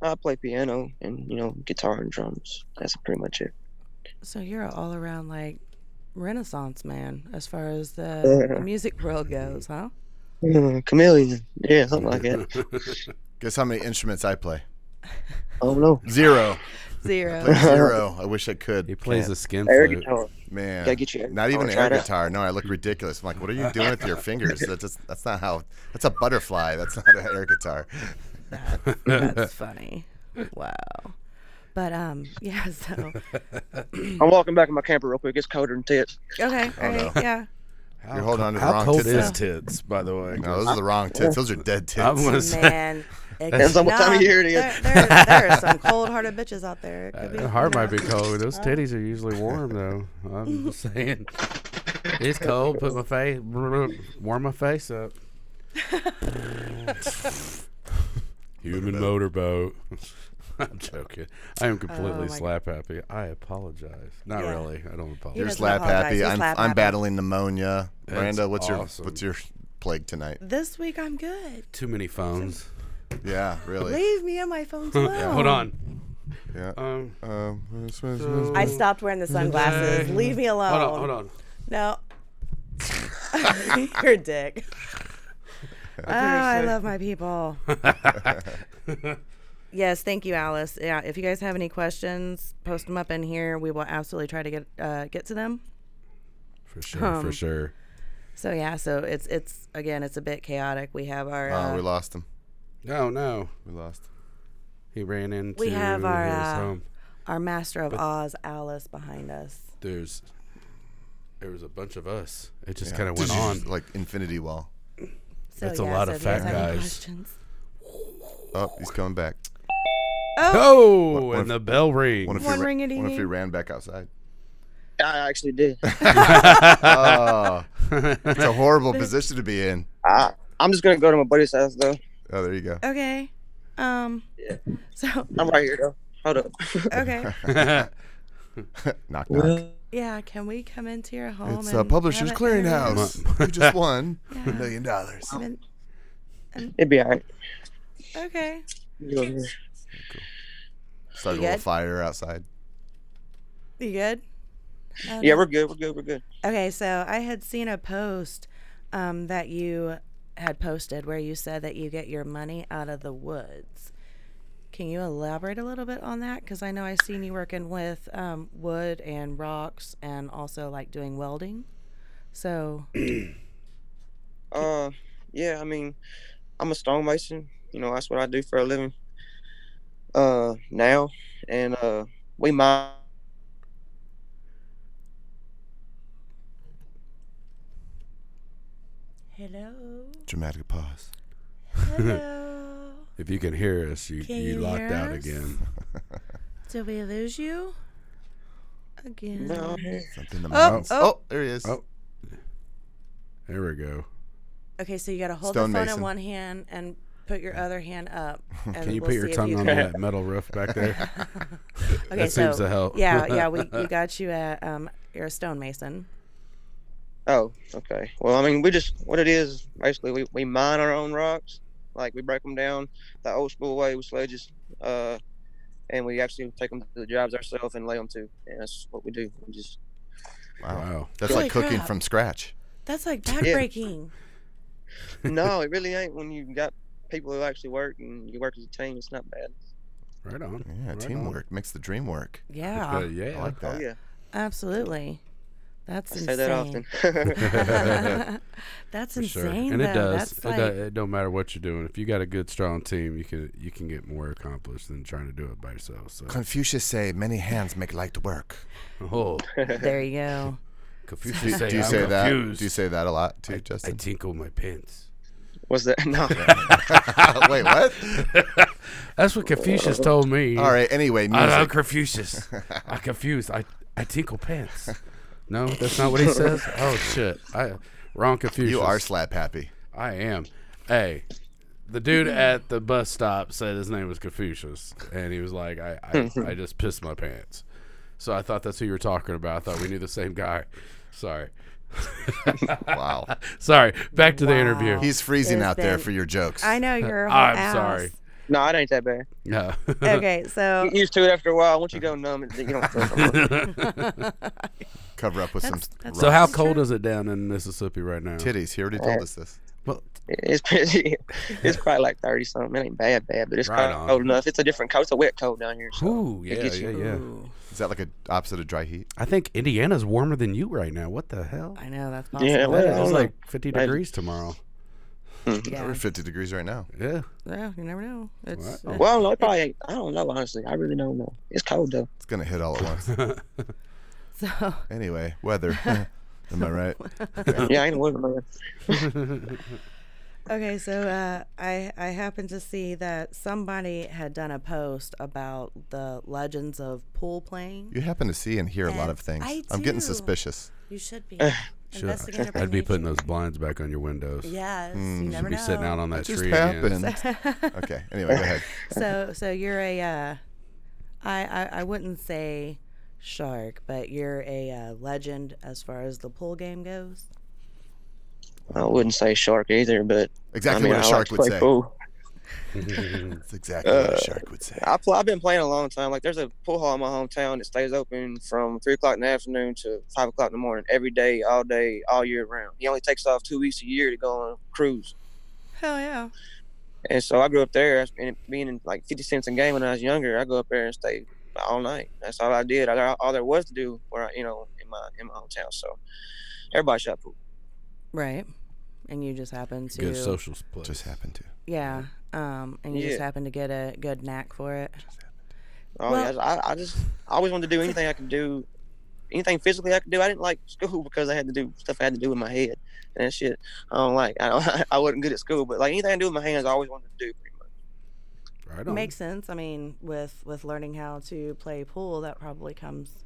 S5: I play piano and you know guitar and drums. That's pretty much it.
S3: So you're an all around like Renaissance man as far as the, <laughs> the music world goes, huh?
S5: Mm, chameleon, yeah, something like that. <laughs>
S2: Guess how many instruments I play?
S5: Oh no,
S2: Zero. <laughs>
S3: Zero.
S2: Play zero. <laughs> I wish I could.
S1: He
S2: could.
S1: plays a skin
S5: air
S1: flute.
S5: guitar.
S2: Man,
S5: Gotta get you.
S2: not even
S5: I'll
S2: an air
S5: that.
S2: guitar. No, I look ridiculous. I'm like, what are you doing with your fingers? That's just, that's not how. That's a butterfly. That's not an air guitar.
S3: That's funny. Wow. But um, yeah. So
S5: I'm walking back in my camper real quick. It's colder than tits.
S3: okay, all right, yeah.
S1: How
S2: You're holding on to the
S1: how
S2: wrong
S1: cold
S2: tits
S1: is tits, by the way?
S2: No, those are the wrong tits. Those are dead tits.
S1: I'm gonna say
S3: Man, it
S5: Depends on what time of
S3: could-
S5: year it is.
S3: There, there, there are some cold-hearted bitches out there. It could be,
S1: uh, heart
S3: you
S1: might
S3: know.
S1: be cold. Those titties are usually warm though. I'm just <laughs> saying. It's cold. Put my face, warm my face up. <laughs> Human motorboat. <laughs> I'm joking. I am completely
S3: Oh my
S1: slap happy. I apologize. Not
S3: Yeah.
S1: really. I don't apologize.
S2: You're
S3: doesn't
S2: slap
S3: apologize.
S2: happy.
S3: He's
S2: I'm
S3: slap
S2: I'm
S3: happy.
S2: battling pneumonia.
S1: That's
S2: Miranda, what's
S1: awesome.
S2: your what's your plague tonight?
S3: This week I'm good.
S1: Too many phones.
S2: Yeah, really.
S3: Leave me and my phones <laughs> alone.
S1: Yeah, hold on.
S2: Yeah.
S1: Um,
S2: Um,
S3: I stopped wearing the sunglasses. Leave me alone.
S1: hold on. Hold on.
S3: No. <laughs> You're a dick. Oh, I love my people. Yes, thank you, Alice. Yeah, if you guys have any questions, post them up in here. We will absolutely try to get uh, get to them.
S1: For sure.
S3: Um,
S1: for sure.
S3: So yeah, so it's it's again, it's a bit chaotic. We have our
S2: Oh,
S3: uh,
S2: we lost him.
S1: No, no.
S2: We lost.
S1: He ran into
S3: we have our
S1: his
S3: uh,
S1: home.
S3: our master of Oz, Alice, behind us.
S1: There's there was a bunch of us. It just
S2: Yeah.
S1: kind of went on.
S2: like infinity wall.
S3: So,
S1: That's a lot
S3: so
S1: of
S3: if you guys
S1: fat guys.
S3: questions-
S2: Oh, he's coming back.
S3: Oh,
S1: Oh,
S2: What- what
S1: and
S2: if-
S1: the bell rings.
S2: What if,
S3: One
S2: ra-
S3: ring-a-ding
S2: what if he ran back outside?
S5: I actually did.
S2: oh, <laughs> <laughs> it's a horrible position to be in.
S5: I, I'm just gonna go to my buddy's house though.
S2: Oh, there you go.
S3: okay. Um.
S5: Yeah.
S3: So <laughs>
S5: I'm right here though. Hold up.
S3: okay.
S2: knock knock.
S3: Yeah. Can we come into your home?
S2: It's
S3: and
S2: a Publishers
S3: have an
S2: Clearinghouse. you just won
S3: Yeah.
S2: a million dollars.
S3: interview?
S5: It'd be alright.
S3: Okay.
S5: You over here.
S2: Start a little fire outside.
S3: You good? Oh,
S5: Yeah,
S3: no.
S5: we're good. We're good. We're good.
S3: Okay, so I had seen a post um, that you had posted where you said that you get your money out of the woods. Can you elaborate a little bit on that? Because I know I've seen you working with um, wood and rocks and also like doing welding. So, <clears throat>
S5: Uh, yeah. I mean, I'm a stonemason. You know, that's what I do for a living. Uh, now, and uh, we might.
S3: hello,
S2: Dramatic pause.
S3: hello. <laughs>
S1: if you can hear us, you
S3: Can
S1: you
S3: you
S1: locked
S3: hear
S1: out
S3: us?
S1: again. <laughs>
S3: Did we lose you again?
S5: No,
S2: Something in the
S3: Oh,
S2: mountains.
S3: oh.
S2: Oh, there he is.
S1: Oh. There we go.
S3: Okay, so you got to hold the phone
S2: Stonemason.
S3: in one hand and put your other hand up. <laughs> And
S1: Can you
S3: we'll
S1: put your tongue
S3: you
S1: on that metal roof back there? <laughs>
S3: Okay,
S1: that
S3: so
S1: seems to help.
S3: yeah, yeah, we, <laughs> we got you at um, you're a stonemason.
S5: Oh, okay. Well, I mean, we just what it is basically we, we mine our own rocks, like we break them down the old school way with sledges, uh, and we actually take them to the jobs ourselves and lay them too. And that's what we do. We just
S2: Wow.
S1: Wow.
S2: That's
S3: Holy
S2: like cooking
S3: crap.
S2: from scratch.
S3: That's like backbreaking.
S5: no, it really ain't. When you got people who actually work and you work as a team, it's not bad.
S1: Right on.
S2: Yeah,
S1: Right on.
S2: teamwork makes the dream work.
S3: Yeah,
S1: Uh, yeah.
S2: I like
S5: Oh
S2: that.
S5: yeah,
S3: absolutely. That's
S5: I
S3: insane.
S5: say that often. <laughs>
S3: That's
S1: For sure.
S3: insane,
S1: And
S3: though.
S1: it does. It,
S3: like,
S1: do- it don't matter what you're doing. If you got a good, strong team, you can you can get more accomplished than trying to do it by yourself. So,
S2: Confucius say many hands make light work.
S1: oh, <laughs>
S3: there you go.
S1: Confucius
S2: Do, <laughs>
S1: say,
S2: do you
S1: I'm
S2: say that? Do you say that a lot too,
S1: I, I
S2: Justin?
S1: tinkle my pants.
S5: What's that? <laughs> No. <laughs>
S2: Wait, what? <laughs>
S1: That's what Confucius told me.
S2: All right. Anyway,
S1: I, I'm. Confucius. I'm confused. I I tinkle pants. No, that's not what he says. Oh shit! I wrong Confucius.
S2: You are slap happy.
S1: I am. Hey, the dude at the bus stop said his name was Confucius, and he was like, I, I, I just pissed my pants. So I thought that's who you were talking about. I thought we knew the same guy. Sorry. <laughs>
S2: Wow.
S1: Sorry. Back to the interview.
S2: He's freezing
S3: It's
S2: out there
S3: been-
S2: for your jokes.
S3: I know you're <laughs>
S1: I'm
S3: ass.
S1: sorry.
S5: no, it ain't that bad.
S1: Yeah. <laughs>
S3: Okay, so
S5: Get used to it after a while. Once you go numb, it, you don't feel no more.
S2: Cover up with
S3: That's-
S2: some
S3: that's
S1: so how cold
S3: true.
S1: is it down in Mississippi right now?
S2: titties. He already told us this.
S1: Well,
S5: It's pretty. <laughs> It's probably like thirty something. It ain't bad, bad, but it's
S1: Right
S5: cold enough. It's a different cold. It's a wet cold down here. So.
S1: ooh, yeah,
S5: gets
S1: yeah,
S5: you-
S1: yeah.
S3: Ooh,
S2: Is that like a opposite of dry heat?
S1: I think Indiana's warmer than you right now. What the hell?
S3: I know that's possible.
S5: Yeah, well, I
S1: It's like 50
S5: Maybe.
S1: degrees tomorrow.
S3: yeah.
S2: We're 50 degrees right now.
S1: Yeah.
S3: yeah, you never know. It's
S1: Wow.
S3: uh,
S5: Well, no, it probably. Ain't, I don't know. Honestly, I really don't know. It's cold though.
S2: It's gonna hit all at once. <laughs> <laughs>
S3: so
S2: Anyway, weather. Am I right? <laughs>
S5: Yeah, I ain't a woman, man.
S3: Okay, so uh, I I happened to see that somebody had done a post about the legends of pool playing.
S2: You happen to see and hear a lot of things.
S3: I
S2: I'm getting suspicious.
S3: You should be <sighs>
S1: Should-
S3: investigative. by
S1: I'd be putting those blinds back on your windows.
S3: Yes,
S2: Mm,
S3: you never
S1: Be
S3: know.
S1: sitting out on that
S2: That just
S1: tree
S2: happened.
S1: again.
S2: Okay. Anyway, go ahead. <laughs>
S3: so so you're a uh, I, I I wouldn't say shark, but you're a uh, legend as far as the pool game goes.
S5: I wouldn't say shark either, but
S2: Exactly
S5: I mean,
S2: what a
S5: I
S2: shark
S5: like
S2: would say.
S5: pool. <laughs>
S2: That's exactly what a shark would say.
S5: I pl- I've been playing a long time. Like there's a pool hall in my hometown that stays open from three o'clock in the afternoon to five o'clock in the morning, every day, all day, all year round. He only takes off two weeks a year to go on a cruise.
S3: Hell yeah!
S5: And so I grew up there, and being in like fifty cents a game when I was younger. I go up there and stay all night. That's all I did. I, got all there was to do, where I, you know, in my in my hometown. So everybody shot pool.
S3: Right, and you just happened to
S1: Good social place.
S2: Just happened to.
S3: yeah, um, and you just happened to get a good knack for it.
S5: Oh
S3: Well-
S5: yeah, I, I just I always wanted to do anything I could do anything physically I could do. I didn't like school because I had to do stuff I had to do with my head and that shit. I don't like. I don't, <laughs> I wasn't good at school, but like anything I do with my hands, I always wanted to do. Pretty.
S1: Right on.
S3: Makes sense. I mean, with with learning how to play pool, that probably comes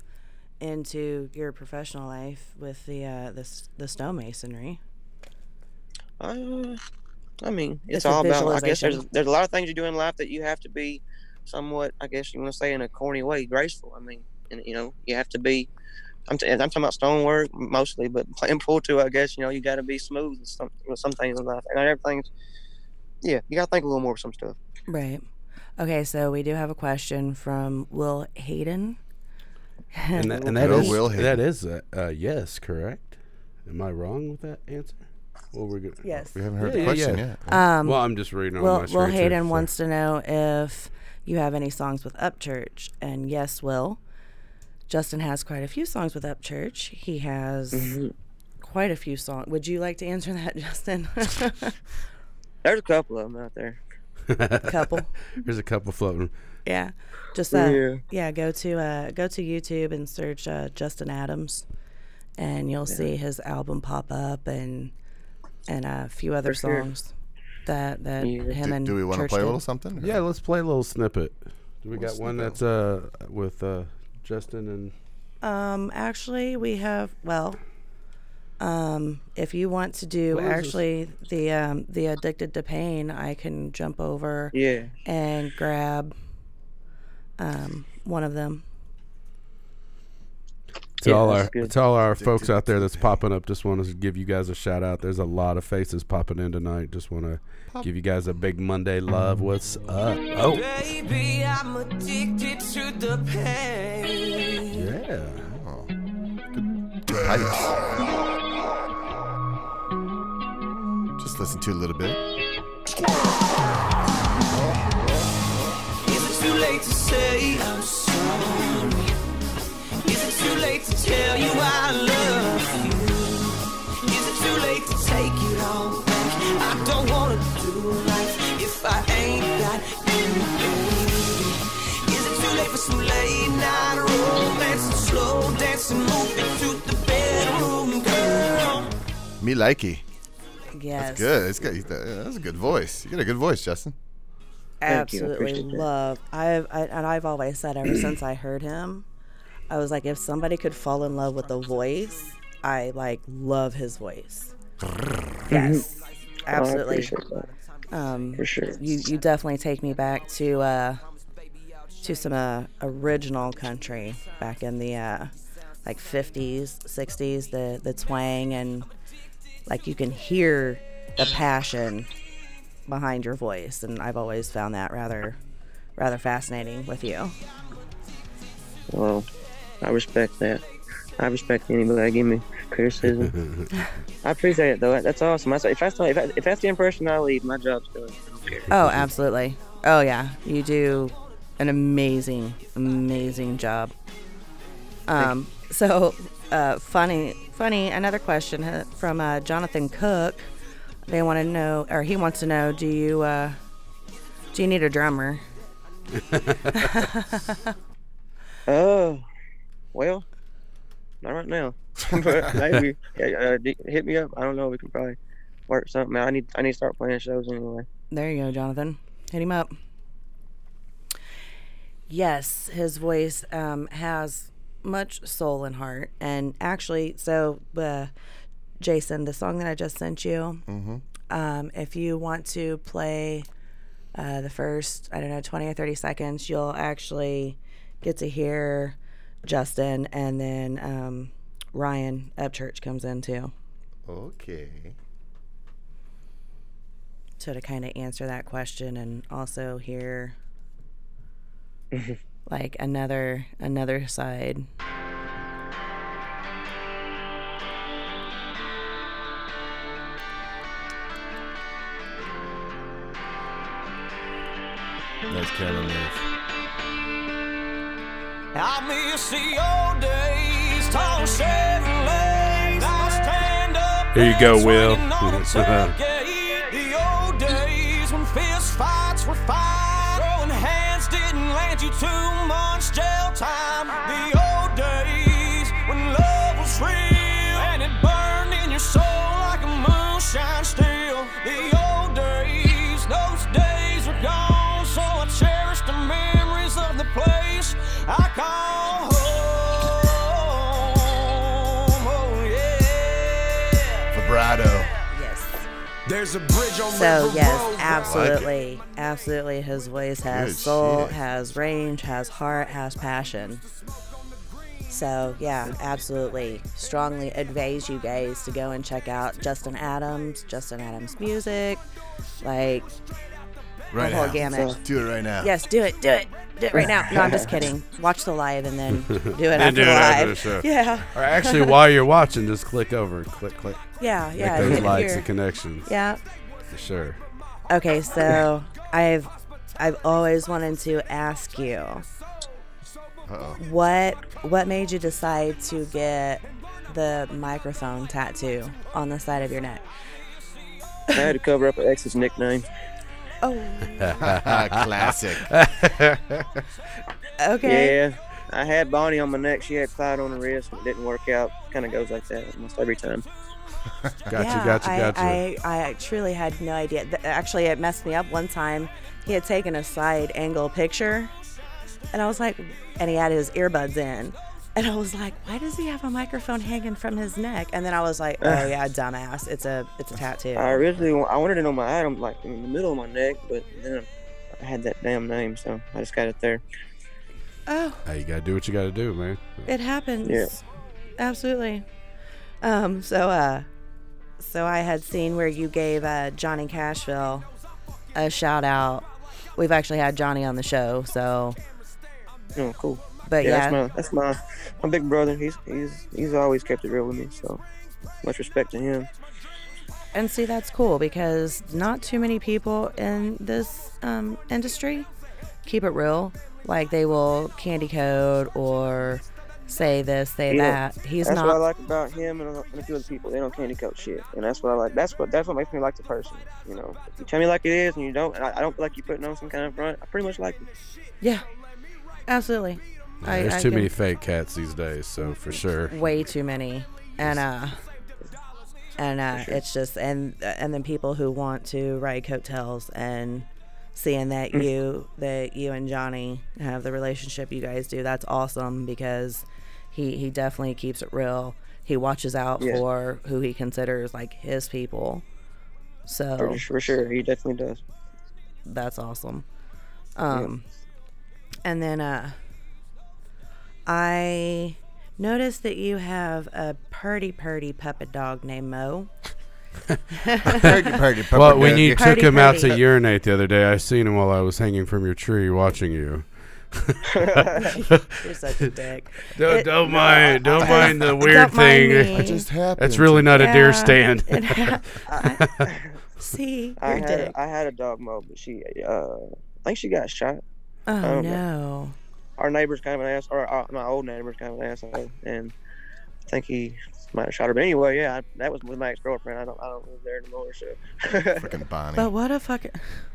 S3: into your professional life with the uh, the the stonemasonry.
S5: Uh, I mean, it's,
S3: It's
S5: all about. I guess there's there's a lot of things you do in life that you have to be somewhat. I guess you want to say in a corny way, graceful. I mean, and you know, you have to be. I'm, t- I'm talking about stonework mostly, but <laughs> playing pool too. I guess you know you got to be smooth with some with some things in life, and not everything's. Yeah, you got to think a little more with some stuff.
S3: Right. Okay, so we do have a question from Will Hayden.
S1: and that, and that
S2: Go
S1: is
S2: Will Hayden.
S1: that is uh, uh, yes, correct. Am I wrong with that answer? Well, we're good.
S3: Yes.
S2: We haven't heard
S1: Yeah,
S2: the
S1: yeah,
S2: question
S1: yeah.
S2: yet.
S3: Um,
S1: Well, I'm just reading on
S3: Will,
S1: my
S3: Will
S1: screen, too,
S3: Hayden
S1: so-
S3: wants to know if you have any songs with Upchurch. And yes, Will. Justin has quite a few songs with Upchurch. He has
S5: Mm-hmm.
S3: quite a few songs. Would you like to answer that, <laughs> Justin? <laughs>
S5: There's a couple of them out there.
S3: A <laughs> couple.
S1: There's a couple floating.
S3: Yeah. Just uh, yeah.
S5: Yeah.
S3: go to uh, go to YouTube and search uh, Justin Adams, and you'll see his album pop up and and a few other
S5: For sure.
S3: songs that that
S5: Yeah.
S3: him
S2: Do,
S3: and
S2: do we want to
S3: Church
S2: play a little something? or-
S1: Yeah, let's play a little snippet. Do we
S2: Little
S1: got one that's uh with uh Justin and
S3: Um, actually, we have well. Um, if you want to do
S1: What is
S3: actually the um the addicted to pain, I can jump over
S5: Yeah.
S3: and grab um one of them.
S1: to
S5: Yeah,
S1: all our
S5: good.
S1: to all our folks out there that's popping up. Just want to give you guys a shout out. There's a lot of faces popping in tonight. Just want to give you guys a big Monday love. What's up? Oh
S6: Baby, I'm addicted to the pain.
S1: yeah.
S2: Oh. Good, Listen to a little bit.
S6: Is it too late to say I'm sorry? Is it too late to tell you I love you? Is it too late to take it all back? I don't wanna do life if I ain't got you, baby. Is it too late for some late night romance and slow dancing, moving to the bedroom, girl?
S2: Me likey.
S3: Yes,
S2: That's good. It's got, yeah, that's a good voice. You got a good voice, Justin.
S5: Thank
S3: absolutely love. I've I, and I've always said ever since I heard him, I was like, if somebody could fall in love with the voice, I like love his voice. yes,
S5: Oh, I
S3: absolutely.
S5: appreciate.
S3: Um,
S5: For sure.
S3: you you definitely take me back to uh, to some uh, original country back in the uh, like 50s, 60s. The the twang and like you can hear the passion behind your voice, and I've always found that rather rather fascinating with you.
S5: Well, I respect that. I respect anybody that give me criticism. <laughs> I appreciate it though. That's awesome. That's, if that's not, if, that, if that's the impression I leave, my job's done. I.
S3: Oh, absolutely. Oh yeah, you do an amazing, amazing job. Um, so uh, funny, funny. Another question from uh, Jonathan Cook. They want to know, or he wants to know, do you uh, do you need a drummer?
S5: Oh, <laughs> well, not right now. <laughs> but maybe yeah, uh, hit me up. I don't know. We can probably work something out. I need I need to start playing shows anyway.
S3: There you go, Jonathan. Hit him up. Yes, his voice um, has much soul and heart. And actually, so, uh, Jason, the song that I just sent you,
S2: Mm-hmm.
S3: um, if you want to play uh, the first, I don't know, 20 or 30 seconds, you'll actually get to hear Justin and then um, Ryan Upchurch comes in too.
S2: Okay.
S3: So to kind of answer that question and also hear <laughs> like another another side.
S2: Nice Carolyn Love.
S6: I miss the old days, tall Chevrolets. Now stand up
S1: Here you go, Will.
S6: on <laughs> a tailgate. The old days when fist fights were fine you two months jail time. The old days when love was real and it burned
S2: in
S3: your
S6: soul like a moonshine still.
S3: The old days, those days are gone, so
S7: I cherish the memories of the place I call home.
S6: So River
S3: yes,
S6: Road.
S3: absolutely, absolutely. His voice has
S2: Good
S3: soul,
S2: shit.
S3: has range, has heart, has passion. So yeah, absolutely. Strongly advise you guys to go and check out Justin Adams, Justin Adams music, like
S2: Right
S3: the whole
S2: now.
S3: gamut.
S2: Do it right now.
S3: Yes, do it, do it, do it right now. No, I'm just <laughs> kidding. Watch the live and then <laughs> do it
S1: And
S3: after
S1: do
S3: the
S1: it after
S3: live.
S1: the show.
S3: Yeah,
S1: Or actually, while you're watching, just click over, click, click,
S3: yeah, yeah.
S1: make those
S3: hit
S1: likes and connections.
S3: Yeah.
S1: For sure.
S3: Okay, so <laughs> I've I've always wanted to ask you
S2: Uh-oh.
S3: what what made you decide to get the microphone tattoo on the side of your neck?
S5: I had to cover up an ex's nickname.
S3: Oh, <laughs>
S2: Classic. <laughs>
S3: okay.
S5: Yeah. I had Bonnie on my neck. She had Clyde on her wrist. It didn't work out. Kind of goes like that almost every time. <laughs>
S1: Gotcha,
S3: yeah,
S1: gotcha,
S3: I,
S1: gotcha.
S3: I, I truly had no idea. Actually, it messed me up one time. He had taken a side angle picture, and I was like, and he had his earbuds in. And I was like, why does he have a microphone hanging from his neck? And then I was like, oh yeah, <sighs> dumbass. It's a it's a tattoo.
S5: I originally I wanted it on my item, like in the middle of my neck, but then I had that damn name, so I just got it there.
S3: Oh,
S1: hey, you gotta do what you gotta do, man.
S3: it happens.
S5: Yeah.
S3: Absolutely. Um, so uh so I had seen where you gave uh Johnny Cashville a shout out. We've actually had Johnny on the show, so
S5: Oh, cool.
S3: But
S5: yeah,
S3: yeah.
S5: that's my that's my my big brother. He's he's he's always kept it real with me. So much respect to him.
S3: And see, that's cool because not too many people in this um, industry keep it real. Like they will candy code or say this, say
S5: Yeah.
S3: that. He's
S5: that's what I like about him and a, few other people. They don't candy coat shit, and that's what I like. That's what that's what makes me like the person. You know, if you tell me like it is, and you don't, and I, I don't feel like you're putting on some kind of front. I pretty much like it.
S3: Yeah, absolutely. I,
S1: There's
S3: I
S1: too many fake cats these days, so for sure.
S3: way too many and uh and uh it's just and and then people who want to ride coattails and seeing that
S1: Mm.
S3: you that you and johnny have the relationship you guys do that's awesome because he he definitely keeps it real he watches out
S5: Yeah.
S3: for who he considers like his people so
S5: For, for sure, he definitely does.
S3: that's awesome. Um, and then uh, I noticed that you have a purdy purdy puppet dog named Mo. <laughs>
S2: Party, party, puppy
S1: Well, when you
S3: Party,
S1: took him out to urinate the other day, I seen him while I was hanging from your tree watching you. <laughs>
S3: You're such a dick. <laughs>
S1: Don't,
S3: It-
S1: don't mind, don't mind the weird
S3: Don't
S1: thing.
S3: me.
S2: It just happened.
S1: That's really not a deer stand.
S3: it ha- I- see,
S5: I
S3: you're a
S5: had
S3: dick.
S5: a, I had a dog mo, but she uh, I think she got shot.
S3: oh
S5: don't
S3: no.
S5: Our neighbor's kind of an ass, or uh, my old neighbor's kind of an asshole, and I think he might have shot her. But anyway, yeah, I, that was with my ex girlfriend. I don't I don't live there anymore, so.
S2: Freaking Bonnie.
S3: But what a fucking,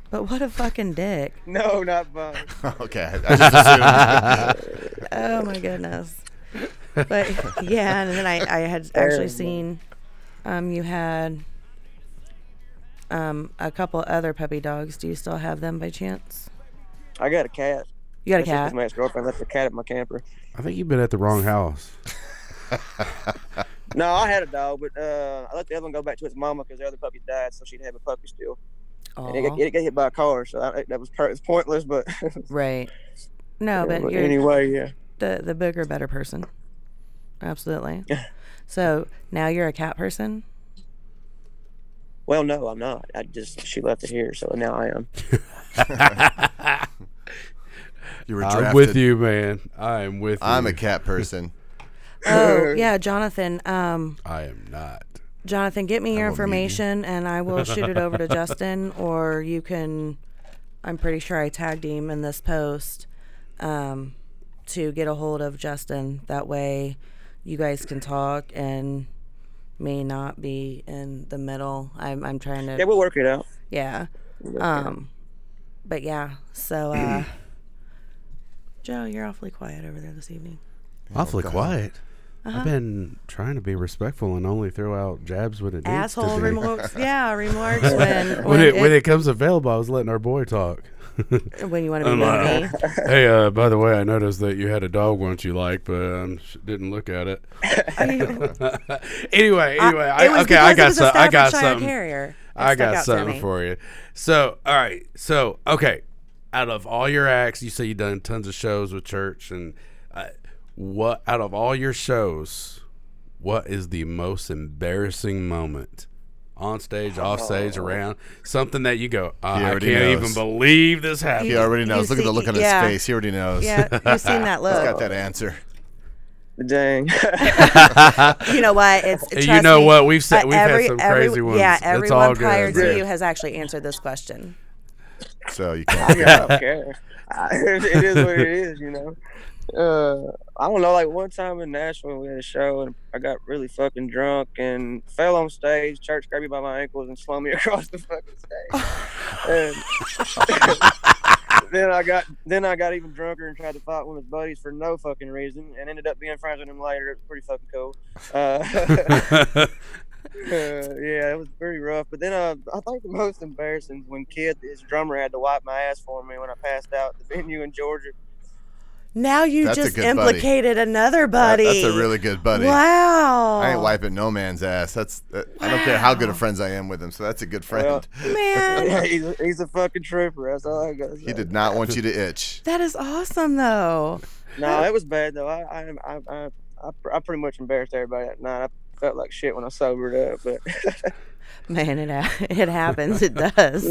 S3: but what a fucking dick. <laughs>
S5: no, not Bonnie. <laughs>
S2: okay, I just assumed. <laughs>
S3: Oh my goodness. But yeah, and then I, I had actually seen um you had um a couple other puppy dogs. Do you still have them by chance?
S5: I got a cat.
S3: You got a
S5: That's just 'cause
S3: cat?
S5: My ex girlfriend left the cat at my camper.
S1: I think you've been at the wrong house. <laughs>
S5: No, I had a dog, but uh, I let the other one go back to its mama because the other puppy died, so she'd have a puppy still. And it, got- it got hit by a car, so I, that was per- it's pointless. But, <laughs>
S3: right. No,
S5: Yeah,
S3: but you're
S5: anyway, yeah.
S3: the the bigger, better person. Absolutely. so now you're a cat person.
S5: Well, no, I'm not. I just she left it here, so now I am. <laughs>
S2: You were drafted.
S1: I'm with you, man. I am with you.
S2: I'm a cat person. <laughs>
S3: Oh yeah, <laughs> Jonathan. Um,
S1: I am not.
S3: Jonathan, get me your
S2: will mute you.
S3: information and I will shoot it over to <laughs> Justin, or you can. I'm pretty sure I tagged him in this post um, to get a hold of Justin. That way, you guys can talk and may not be in the middle. I'm I'm trying to
S5: Yeah, we'll work it out.
S3: yeah.
S5: We'll work it out.
S3: Um, but yeah. So, uh, <clears throat> Joe, you're awfully quiet over there this evening.
S1: Awfully
S2: God.
S1: quiet. I've been trying to be respectful and only throw out jabs when it needs
S3: Asshole
S1: to be.
S3: remarks. <laughs> yeah, remarks when
S1: when
S3: when,
S1: it, when
S3: it-
S1: it comes available, I was letting our boy talk. <laughs>
S3: when you want to be
S1: I'm like,
S3: mean. <laughs>
S1: hey, uh, by the way, I noticed that you had a dog once you liked, but um, sh- didn't look at it. anyway, anyway, I,
S3: it was
S1: okay, I
S3: because it
S1: got
S3: was
S1: some, I got
S3: Staffordshire
S1: something.
S3: Terrier.
S1: I got something for you. So, all right, so okay, out of all your acts, you say you've done tons of shows with church, and uh, what out of all your shows, what is the most embarrassing moment? On stage, off stage, around something that you go, uh, I can't
S2: knows.
S1: even believe this happened.
S2: He already
S3: You
S2: knows. Look at the look on
S3: yeah.
S2: his face. He already knows.
S3: Yeah, you've seen that <laughs>
S2: He's
S3: look.
S2: got that answer.
S5: Dang.
S3: You know what? It's <laughs>
S1: You know
S3: me,
S1: what? We've said-
S3: uh,
S1: we've had
S3: every-
S1: some
S3: every-
S1: crazy ones.
S3: Yeah,
S1: It's
S3: everyone
S1: all
S3: prior
S1: good.
S3: to you has actually answered this question.
S2: So you <laughs> can't.
S5: mean, I don't care. I, <laughs> it is what it <laughs> is, you know. Uh, I don't know. Like one time in Nashville, we had a show, and I got really fucking drunk and fell on stage. Church grabbed me by my ankles and slung me across the fucking stage. and then I got then I got even drunker and tried to fight one of his buddies for no fucking reason, and ended up being friends with him later. It was pretty fucking cool. Uh, Uh, <laughs> yeah, it was pretty rough. But then uh, I think the most embarrassing was when Kid, his drummer, had to wipe my ass for me when I passed out at the <laughs> venue in Georgia.
S3: Now you
S2: That's
S3: just
S2: good buddy.
S3: implicated another
S2: That-
S3: buddy.
S2: that's a really good buddy.
S3: Wow.
S2: I ain't wiping no man's ass. That's uh, I don't care how good of friends I am with him. So that's a good friend. <laughs>
S5: Well,
S3: Man,
S5: yeah, he's a, he's a fucking trooper. That's all I got.
S2: he did not want you to itch.
S3: that is awesome though.
S5: No, it was bad though. I I I I, I, I pretty much embarrassed everybody that night. I felt like shit when I sobered up, but <laughs>
S3: Man, it ha- it happens. It does.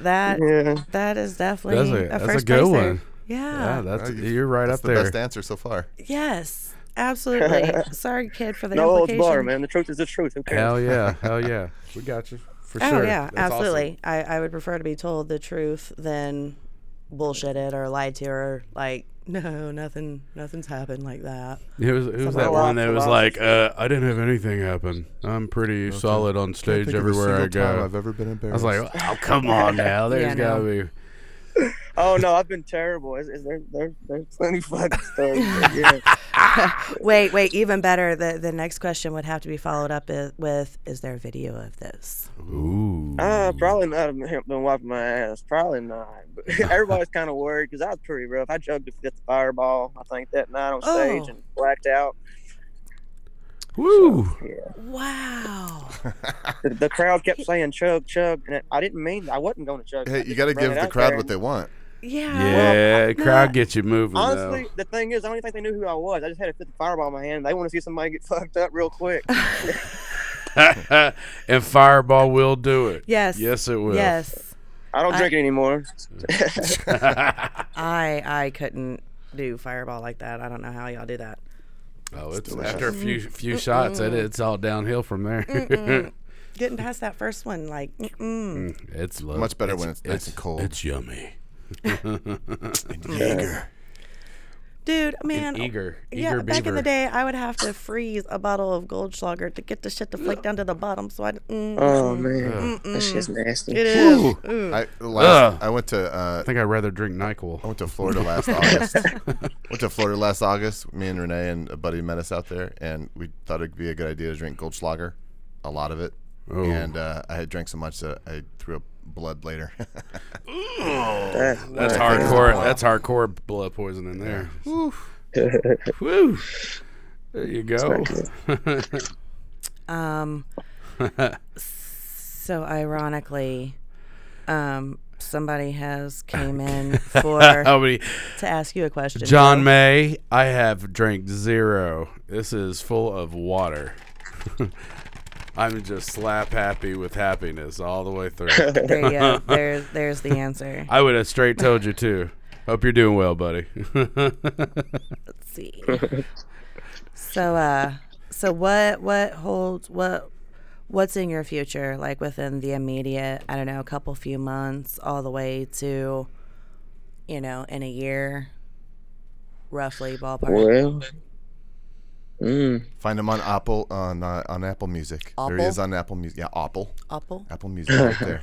S3: That
S5: yeah.
S3: that is definitely
S1: That's a-
S3: a,
S1: that's a
S3: first
S1: good
S3: placer.
S1: one.
S3: Yeah.
S1: yeah, that's
S2: Well, you-
S1: you're right
S2: That's
S1: up
S2: the
S1: there.
S2: best answer so far.
S3: Yes. Absolutely. <laughs> Sorry, kid, for the
S5: No holds
S3: implication.
S5: barred, man. The truth is the truth. Who cares?
S1: Hell yeah, <laughs> hell yeah, we got you for
S3: Oh
S1: sure.
S3: yeah,
S1: That's awesome.
S3: absolutely. I, I would prefer to be told the truth than bullshitted or lied to or like no, nothing, nothing's happened like that.
S1: It was, it was that one that was like, uh, I didn't have anything happen. I'm pretty
S2: Okay.
S1: solid on
S2: Can't
S1: stage
S2: think of a
S1: everywhere I
S2: single time
S1: go.
S2: I've ever been
S1: I
S2: embarrassed.
S1: was like, oh, come on <laughs> now. There's
S3: Yeah,
S1: gotta
S3: no.
S1: be.
S5: Oh no, I've been terrible. Is, is there, there, there's plenty fucking stories. <laughs> yeah.
S3: Wait, wait, even better. The the next question would have to be followed up i- with Is there a video of this?
S1: Ooh.
S5: Uh, probably not have him been wiping my ass. Probably not. But <laughs> everybody's kind of worried because I was pretty rough. I chugged a fifth fireball, I think, that night on stage
S3: Oh.
S5: and blacked out.
S1: Woo.
S3: Wow.
S5: The, the crowd kept saying chug, chug, and it, I didn't mean I wasn't going to chug.
S2: Hey, you got to give the crowd what they want.
S3: Yeah.
S1: Yeah,
S3: well,
S1: crowd
S3: no.
S1: gets you moving.
S5: Honestly,
S1: though.
S5: the thing is, I don't even think they knew who I was. I just had a fifth fireball in my hand. They want to see somebody get fucked up real quick. <laughs>
S1: and Fireball will do it.
S3: Yes.
S1: Yes, it will.
S3: Yes.
S5: I don't
S3: I-
S5: drink it anymore. <laughs>
S3: I I couldn't do fireball like that. I don't know how y'all do that.
S1: Oh, it's
S2: delicious.
S1: after a few few shots, it, it's all downhill from there. <laughs>
S3: Getting past that first one, like, mm-mm.
S1: Mm, it's lo-
S2: Much better when it's nice and cold.
S1: It's yummy. <laughs>
S2: And Jaeger.
S3: Dude, man.
S1: Jaeger,
S3: yeah,
S1: Jaeger
S3: back in the day, I would have to freeze a bottle of Goldschlager to get the shit to flake down to the bottom. So I. Mm,
S5: Oh
S3: mm,
S5: man,
S3: mm,
S5: that shit's
S3: mm.
S5: nasty.
S3: It is.
S1: Ooh.
S3: Ooh.
S2: I last,
S1: Ugh.
S2: I went to uh,
S1: I think I'd rather drink Nyquil.
S2: I went to Florida last August. <laughs> <laughs> went to Florida last August. Me and Renee and a buddy met us out there, and we thought it'd be a good idea to drink Goldschlager, a lot of it.
S1: Oh.
S2: And uh, I had drank so much that I threw up blood later. <laughs>
S5: That-
S1: That's hardcore. That's hardcore blood poisoning there. Woo. <laughs> There you go. <laughs>
S3: Um, so ironically, um, somebody has came in for
S1: many?
S3: to ask you a question.
S1: John
S3: Joe.
S1: May, I have drank zero. This is full of water. I'm just slap happy with happiness all the way through. <laughs>
S3: There you go. <laughs> There's there's the answer.
S1: I would have straight told you too. Hope you're doing well, buddy. <laughs>
S3: Let's see. So uh, so what what holds what what's in your future like within the immediate I don't know a couple few months all the way to you know in a year roughly ballpark.
S5: Well, mm,
S2: Find him on Apple on uh, on Apple Music. There he is on Apple Music. Yeah, Apple.
S3: Apple.
S2: Apple Music right there.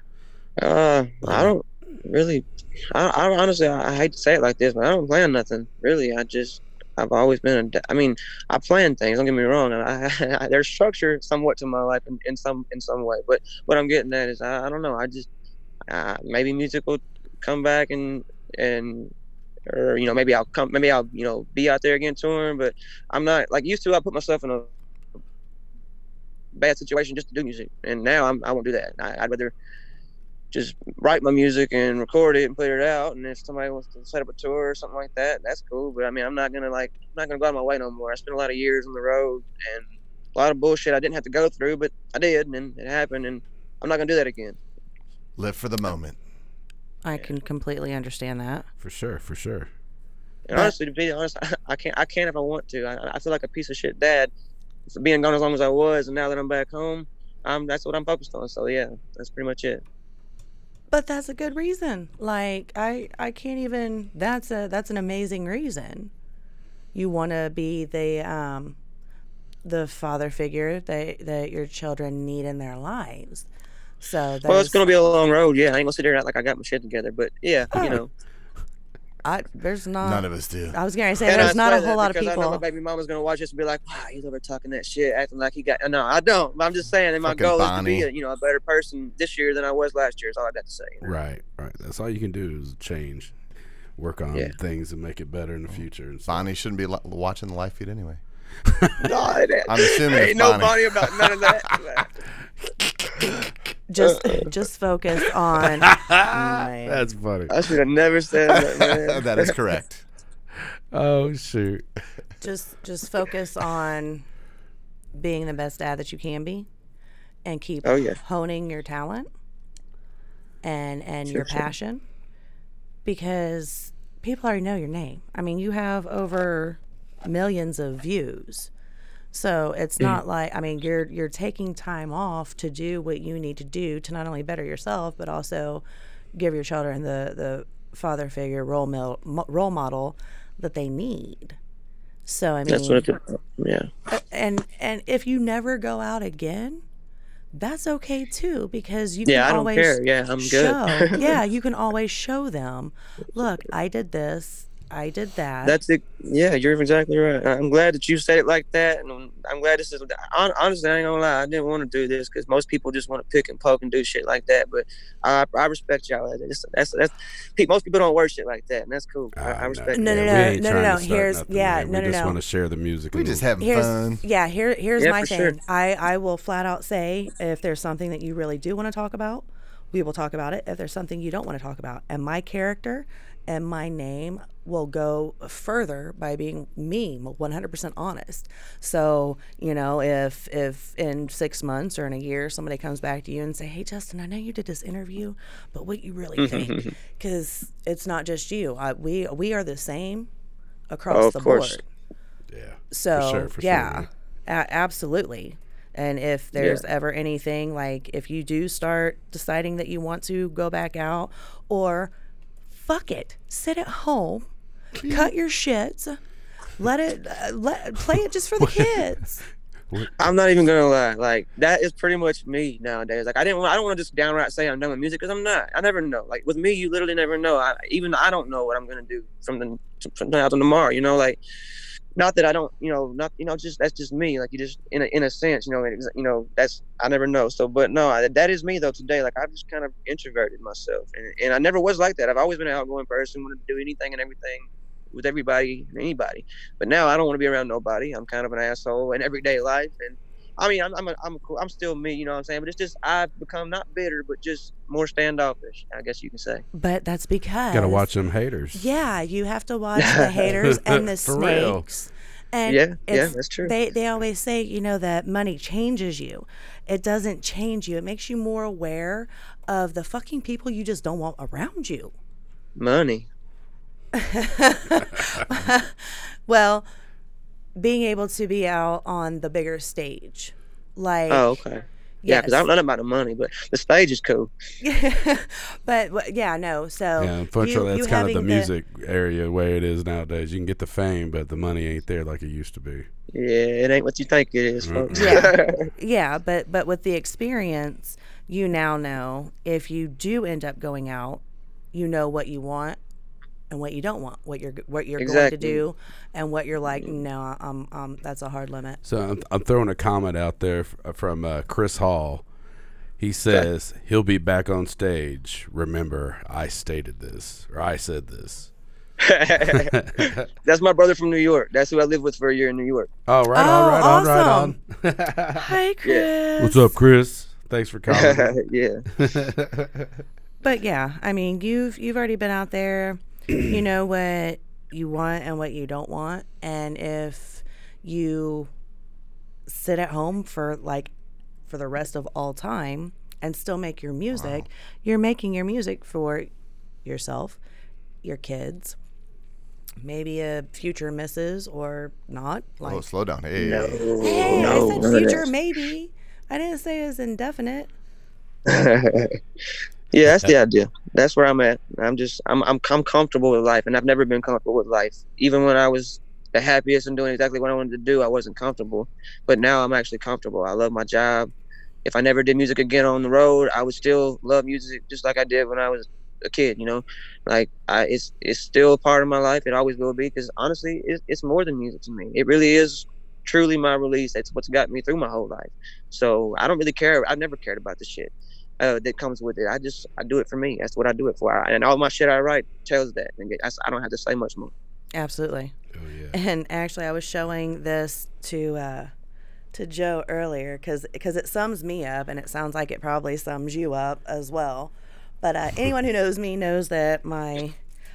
S2: <laughs>
S5: uh, I don't really. I, I honestly, I, I hate to say it like this, but I don't plan nothing really. I just, I've always been a. I mean, I plan things. Don't get me wrong. I, <laughs> I, there's structure somewhat to my life in, in some in some way. But what I'm getting at is I, I don't know. I just uh, maybe music will come back and and or you know maybe I'll come maybe I'll you know be out there again touring. But I'm not like used to. I put myself in a bad situation just to do music, and now I'm I won't do that. I, I'd rather just write my music and record it and put it out. And if somebody wants to set up a tour or something like that, that's cool. But I mean, I'm not gonna like, I'm not gonna go out of my way no more. I spent a lot of years on the road and a lot of bullshit I didn't have to go through, but I did, and it happened, and I'm not gonna do that again.
S2: Live for the moment.
S3: I can completely understand that.
S1: For sure, for sure.
S5: And
S3: But-
S5: honestly, to be honest, I can't, I can't if I want to. I, I feel like a piece of shit dad for being gone as long as I was, and now that I'm back home, um, that's what I'm focused on. So yeah, that's pretty much it.
S3: But that's a good reason. Like I I can't even that's a that's an amazing reason. You want to be the um the father figure that that your children need in their lives. So
S5: Well, it's
S3: there's-
S5: gonna be a long road. Yeah, I ain't gonna sit there and act like I got my shit together, but yeah,
S3: Oh.
S5: you know.
S3: I there's not
S2: None of us do.
S3: I was going to say
S5: And I
S3: there's not a whole lot of
S5: because I know my baby mama's gonna watch this and be like, "Wow, he's over talking that shit, acting like he got." No, I don't. I'm just saying that my
S2: Fucking
S5: goal is to be, a, you know, a better person this year than I was last year. Is all I got to say. you know?
S1: Right, right. That's all you can do is change, work on
S5: Yeah.
S1: things and make it better in the mm-hmm. future. And.
S2: Bonnie shouldn't be watching the live feed anyway. <laughs>
S5: No, it ain't-
S2: I'm assuming
S5: ain't
S2: it's
S5: no
S2: Bonnie.
S5: Bonnie about none of that. <laughs>
S3: Just just focus on <laughs> Man.
S1: That's funny.
S5: I should have never said that, man.
S2: that is correct.
S1: Oh shoot.
S3: just just focus on being the best dad that you can be and keep
S5: Oh, yeah.
S3: honing your talent and and
S5: Sure,
S3: your
S5: sure.
S3: passion because people already know your name. I mean, you have over millions of views. So it's
S5: Mm-hmm.
S3: not like I mean you're you're taking time off to do what you need to do to not only better yourself but also give your children the the father figure role mil, mo- role model that they need. So I mean
S5: That's what. It, yeah.
S3: and and if you never go out again, that's okay too because you
S5: Yeah,
S3: can
S5: I don't care yeah I'm
S3: show.
S5: good. <laughs>
S3: yeah, you can always show them. Look, I did this. I did that.
S5: That's it. Yeah, you're exactly right. I'm glad that you said it like that, and I'm glad this is. hon- Honestly, I ain't gonna lie. I didn't want to do this because most people just want to pick and poke and do shit like that. But I, I respect y'all. That's that's, that's most people don't work shit like that, and that's cool. I, I
S1: Ah,
S5: respect.
S3: No,
S5: that.
S3: no,
S1: we
S3: no, no, no, no. Here's-
S1: nothing
S3: yeah,
S1: here.
S3: no,
S1: we
S3: no,
S1: just want to share the music.
S2: We
S1: and
S2: just
S1: the-
S2: having
S3: here's
S2: fun.
S3: yeah here here's
S5: Yeah,
S3: my thing
S5: sure.
S3: i i will flat out say if there's something that you really do want to talk about we will talk about it if there's something you don't want to talk about and my character and my name will go further by being me 100% honest so you know if if in six months or in a year somebody comes back to you and say hey justin i know you did this interview but what you really think <laughs> because it's not just you I, we we are the same across
S5: Oh, of
S3: the
S5: course.
S3: board
S1: yeah.
S3: so
S1: sure, for
S3: yeah,
S1: man.
S3: a- absolutely. And if there's ever anything like if you do start deciding that you want to go back out, or fuck it, sit at home, cut your shits, let it uh, let play it just for the <laughs> kids.
S5: I'm not even gonna lie. Like that is pretty much me nowadays. Like I didn't. Want, I don't want to just downright say I'm done with music because I'm not. I never know. Like with me, you literally never know. I, even I don't know what I'm gonna do from the from now to tomorrow. You know, like not that I don't. You know, not you know. Just that's just me. Like you just in a in a sense. You know. It's, you know. That's I never know. So, but no, I, that is me though. Today, like I've just kind of introverted myself, and and I never was like that. I've always been an outgoing person, wanted to do anything and everything with everybody and anybody. But now I don't want to be around nobody. I'm kind of an asshole in everyday life, and I mean, I'm I'm a, I'm a cool, I'm still me, you know what I'm saying. But it's just I've become not bitter, but just more standoffish. I guess you can say.
S3: But that's because
S1: Gotta watch them haters.
S3: Yeah, you have to watch the <laughs> haters and the <laughs>
S1: For real.
S3: snakes. And
S5: Yeah, yeah, that's true.
S3: They they always say, you know, that money changes you. It doesn't change you. It makes you more aware of the fucking people you just don't want around you.
S5: Money. <laughs>
S3: Well, being able to be out on the bigger stage. Like
S5: Oh, okay. Yeah, because I don't know about the money, but the stage is cool. <laughs>
S3: but yeah, no. So
S1: Yeah, unfortunately,
S3: you-
S1: that's
S3: you
S1: kind of the
S3: having
S1: music area the way it is nowadays. You can get the fame, but the money ain't there like it used to be.
S5: Yeah, it ain't what you think it is, folks.
S3: Yeah. <laughs> yeah, but but with the experience, you now know if you do end up going out, you know what you want and what you don't want, what you're what you're
S5: Exactly.
S3: going to do, and what you're like. No, um, um, that's a hard limit.
S1: So I'm, I'm throwing a comment out there f- uh, from uh, Chris Hall. He says he'll be back on stage. Remember, I stated this, or I said this. <laughs>
S5: That's my brother from New York. That's who I lived with for a year in New York.
S1: Oh, right
S3: Oh,
S1: on, right on, right on.
S3: Hi, Chris.
S1: What's up, Chris? Thanks for coming. <laughs>
S5: yeah. <laughs>
S3: But yeah, I mean, you've you've already been out there. You know what you want and what you don't want, and if you sit at home for like for the rest of all time and still make your music, you're making your music for yourself, your kids, maybe a future missus or not. Oh, like,
S2: Oh, slow down. Hey.
S5: No.
S3: hey,
S5: no.
S3: I said future maybe. I didn't say it's indefinite. <laughs>
S5: yeah, that's the idea. That's where I'm at. I'm just I'm I'm I'm comfortable with life, and I've never been comfortable with life. Even when I was the happiest and doing exactly what I wanted to do, I wasn't comfortable. But now I'm actually comfortable. I love my job. If I never did music again on the road, I would still love music just like I did when I was a kid. You know, like I it's it's still a part of my life. It always will be because honestly, it's it's more than music to me. It really is truly my release. That's what's got me through my whole life. So I don't really care. I've never cared about the shit uh, that comes with it. I just I do it for me. That's what I do it for. And all my shit I write tells that. And I, I don't have to say much more.
S3: Absolutely.
S1: oh yeah.
S3: And actually, I was showing this to uh, to Joe earlier because because it sums me up, and it sounds like it probably sums you up as well. But uh, <laughs> anyone who knows me knows that my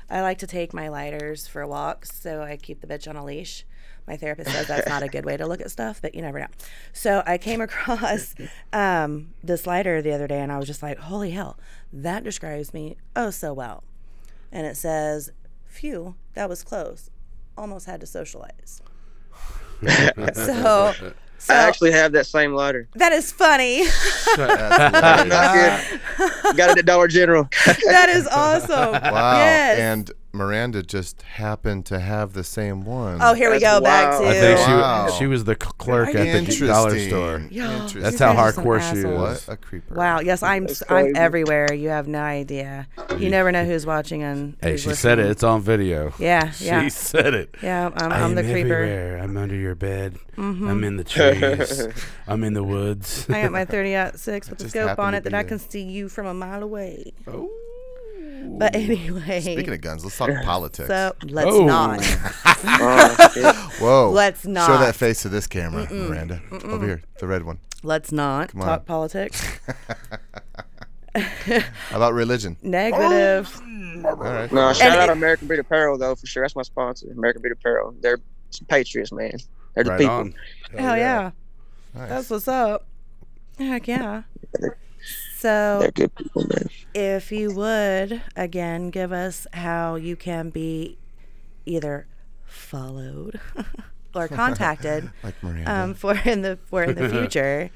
S3: I like to take my lighters for walks, so I keep the bitch on a leash. My therapist says that's not a good way to look at stuff, but you never know. So I came across um, this lighter the other day, and I was just like, "Holy hell, that describes me oh so well." And it says, "Phew, that was close. Almost had to socialize." so, <laughs> so
S5: I actually have that same lighter.
S3: that is funny.
S2: That's <laughs>
S5: Not good. Got it at Dollar General.
S3: that is awesome.
S2: Wow.
S3: Yes.
S2: And Miranda just happened to have the same one.
S3: oh, here we
S5: That's
S3: go back
S5: wild.
S3: to.
S1: I think she
S2: Wow.
S1: she was the c- clerk at the
S2: Interesting.
S1: dollar store.
S3: Yo,
S2: Interesting.
S1: That's
S3: you
S1: how
S3: guys are some
S1: hardcore she is.
S2: What a creeper.
S3: Wow. Yes, I'm.
S5: That's
S3: I'm
S5: crazy.
S3: everywhere. You have no idea. You never know who's watching and.
S1: Hey,
S3: who's
S1: she said it.
S3: listening.
S1: It's on video.
S3: Yeah. <laughs> Yeah.
S1: She said it.
S3: Yeah. I'm,
S1: I
S3: I'm the creeper.
S1: everywhere. I'm under your bed.
S3: Mm-hmm.
S1: I'm in the trees. <laughs> I'm in the woods.
S3: I got my <laughs> 30 out six with the
S2: just
S3: scope
S2: happened
S3: on
S2: to
S3: it that
S2: be
S3: I
S2: there.
S3: can see you from a mile away.
S1: Oh.
S3: But anyway,
S2: Speaking of guns, let's talk <laughs> politics.
S3: so let's
S1: Oh.
S3: not.
S5: Oh. <laughs> <laughs>
S2: Whoa.
S3: Let's not Show
S2: that face to this camera, Miranda. Over here, the red one.
S3: Let's not
S2: on.
S3: talk politics.
S2: How about religion?
S3: Negative. Oh.
S2: All right.
S5: No, shout
S3: And
S5: out
S3: it-
S5: American Beat Apparel though for sure. That's my sponsor, American Beat Apparel. They're some patriots, man. They're the
S1: Right
S5: people.
S1: on.
S3: Hell yeah.
S2: Nice.
S3: That's what's up. Heck yeah. So,
S5: They're good people, man.
S3: if you would again give us how you can be either followed <laughs> or contacted <laughs>
S2: Like
S3: um, for in the for in the <laughs> future.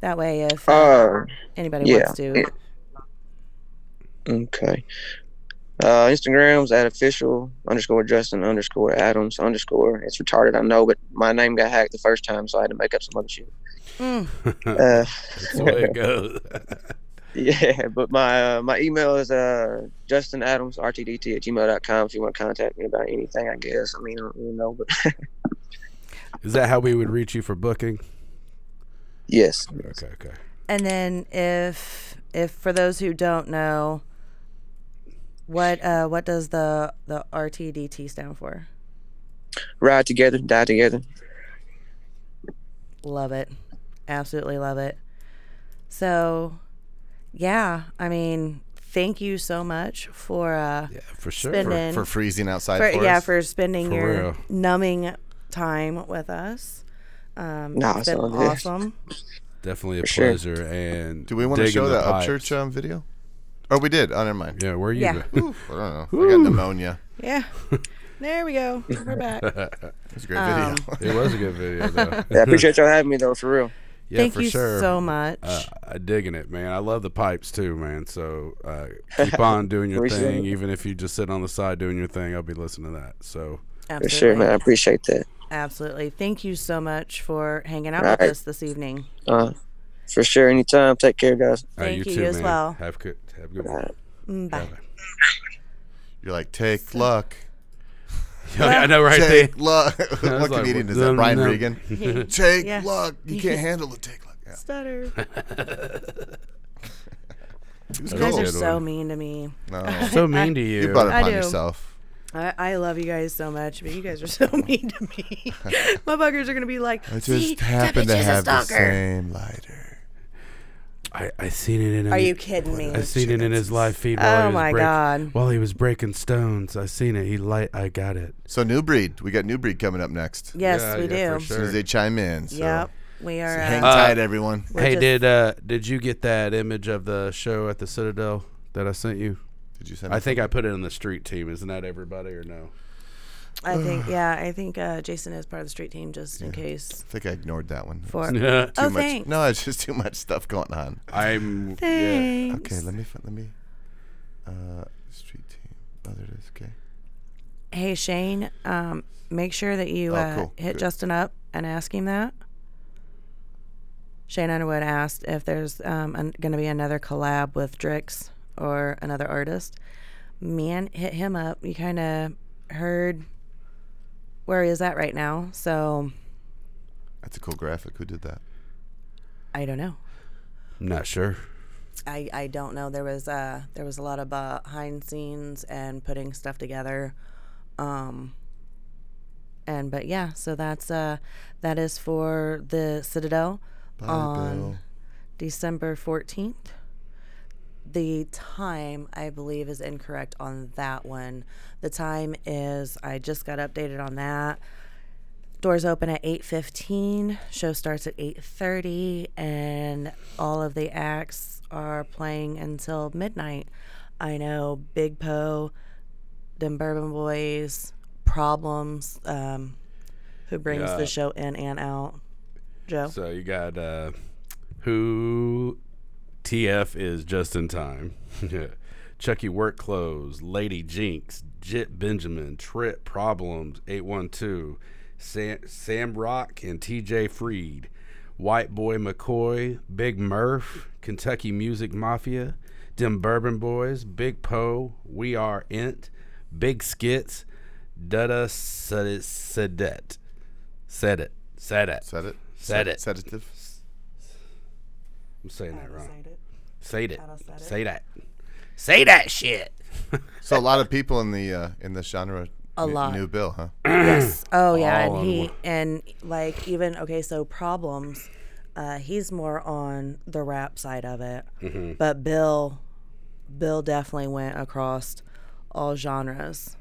S3: That way, if uh,
S5: Uh,
S3: anybody
S5: yeah.
S3: wants to,
S5: okay. Uh, Instagram's at official underscore Justin underscore Adams underscore. It's retarded, I know, but my name got hacked the first time, so I had to make up some other shit.
S3: Mm.
S5: Uh,
S1: That's the way it goes. <laughs>
S5: yeah, but my uh, my email is uh Justin Adams RTDT at gmail.com if you want to contact me about anything, I guess. I mean, I don't really know, but <laughs>
S1: Is that how we would reach you for booking?
S5: yes.
S1: Okay, okay.
S3: and then if if for those who don't know, what uh, what does the the RTDT stand for?
S5: Ride together, die together.
S3: Love it. Absolutely love it. So, yeah, I mean, thank you so much for uh
S1: Yeah, for sure.
S3: spending
S2: for freezing outside
S3: for,
S2: for
S3: yeah,
S2: us.
S3: for spending
S1: For
S3: your
S1: real.
S3: numbing time with us. Um
S5: Nah,
S3: it's
S5: it's
S3: been
S5: all
S3: awesome.
S1: Definitely a
S5: For sure.
S1: pleasure. And
S2: Do we want to show
S1: the
S2: that
S1: pipes.
S2: Upchurch um, video? Oh, we did. Oh, never mind.
S1: Yeah, where are you?
S3: Yeah.
S1: been?
S2: I don't know. I got pneumonia.
S3: Yeah. There we go. We're back. <laughs>
S2: It was a great
S3: Um,
S2: video. <laughs>
S1: it was a good video, though.
S5: Yeah, I appreciate y'all having me though, for real.
S1: Yeah,
S3: Thank
S1: for
S3: you
S1: sure.
S3: so much.
S1: Uh, I digging it, man. I love the pipes too, man. So uh, keep on <laughs> doing your thing,
S5: it.
S1: even if you just sit on the side doing your thing. I'll be listening to that. So
S5: For sure, man. I appreciate that.
S3: Absolutely. Thank you so much for hanging out
S5: Right.
S3: with us this evening.
S5: Uh, for sure. Anytime. Take care, guys.
S3: Thank
S1: you
S3: you
S1: too,
S3: as
S1: man.
S3: well.
S1: Have good. Have a good. One.
S5: right.
S3: Mm, Bye.
S1: Bye-bye.
S2: You're like, take luck.
S1: I know, right.
S2: Take <laughs> luck. What
S1: like,
S2: comedian is that? Brian
S1: dum."
S2: Regan. <laughs> take
S3: Yeah.
S2: luck. You can't <laughs> handle it. Take luck. Yeah.
S3: Stutter.
S2: He was
S3: You guys
S2: cool.
S3: are so
S1: one.
S3: mean to me.
S1: Oh. So mean to you.
S2: You brought it
S3: I
S2: upon
S3: do.
S2: yourself.
S3: I, I love you guys so much, but you guys are so mean to me. My buggers are gonna be like,
S2: I just
S3: that
S2: happen to
S3: bitch is a
S2: have the same lighter.
S1: I, I seen it in.
S3: A Are
S1: his-
S3: you kidding me?
S1: I seen it in his live feed. While he
S3: Oh
S1: was
S3: my
S1: break-
S3: god.
S1: While he was breaking stones, I seen it. He light. I got it.
S2: So new breed. We got new breed coming up next.
S3: Yes,
S1: Yeah,
S3: we
S1: yeah, for
S3: do.
S2: As soon as they chime in. So,
S3: Yep, we are.
S2: so hang
S3: uh,
S2: tight, everyone.
S3: We're
S1: hey,
S3: just-
S1: did uh did you get that image of the show at the Citadel that I sent you?
S2: Did you send?
S1: I
S2: us
S1: think I put it in the street team. Isn't that everybody or no?
S3: I think, yeah, I think uh, Jason is part of the street team just in case.
S2: I think I ignored that one.
S3: For <laughs>
S1: Yeah.
S2: Too
S3: oh,
S2: much.
S3: thanks.
S2: No, it's just too much stuff going on.
S1: I'm. <laughs> Yeah.
S3: Thanks.
S2: Okay, let me fi- let me. Uh, street team. Oh, there it is. Okay.
S3: Hey Shane, um, make sure that you
S2: Oh,
S3: uh,
S2: cool.
S3: hit
S2: Good.
S3: Justin up and ask him that. Shane Underwood asked if there's um, going to be another collab with Drix or another artist. Man, hit him up. You kind of heard where he is at right now, so
S2: That's a cool graphic. Who did that?
S3: I don't know.
S1: I'm not sure.
S3: I, I don't know. There was uh there was a lot of behind scenes and putting stuff together, um. And but yeah, so that's uh that is for the Citadel
S2: Bye,
S3: on
S2: Bill.
S3: December fourteenth. The time I believe is incorrect on that one. The time is I just got updated on that. Doors open at 8:15. Show starts at 8:30 and all of the acts are playing until midnight. I know Big Poe, Dem Bourbon Boys, Problems, um, who brings
S1: Yeah.
S3: the show in and out. Joe.
S1: So you got uh, who TF is just in time. <laughs> Chucky Workclothes, Lady Jinx, Jit Benjamin, Trip Problems, 812, Sam, Sam Rock and TJ Freed, White Boy McCoy, Big Murph, Kentucky Music Mafia, Dem Bourbon Boys, Big Poe, We Are Int, Big Skits, Dada Sedet. Sedet. Said it. Said it.
S2: Said it.
S1: Said it.
S2: Sedative.
S1: I'm saying that
S3: How to
S1: wrong.
S3: Say it.
S1: Say it.
S3: How to say it.
S1: Say that. Say that shit. <laughs>
S2: So a lot of people in the uh, in the genre.
S3: A
S2: knew-
S3: lot.
S2: New Bill, huh? <clears throat>
S3: Yes. Oh yeah,
S1: All
S3: and he
S1: one.
S3: and like even okay, so problems. Uh, he's more on the rap side of it,
S1: Mm-hmm.
S3: but Bill, Bill definitely went across all genres,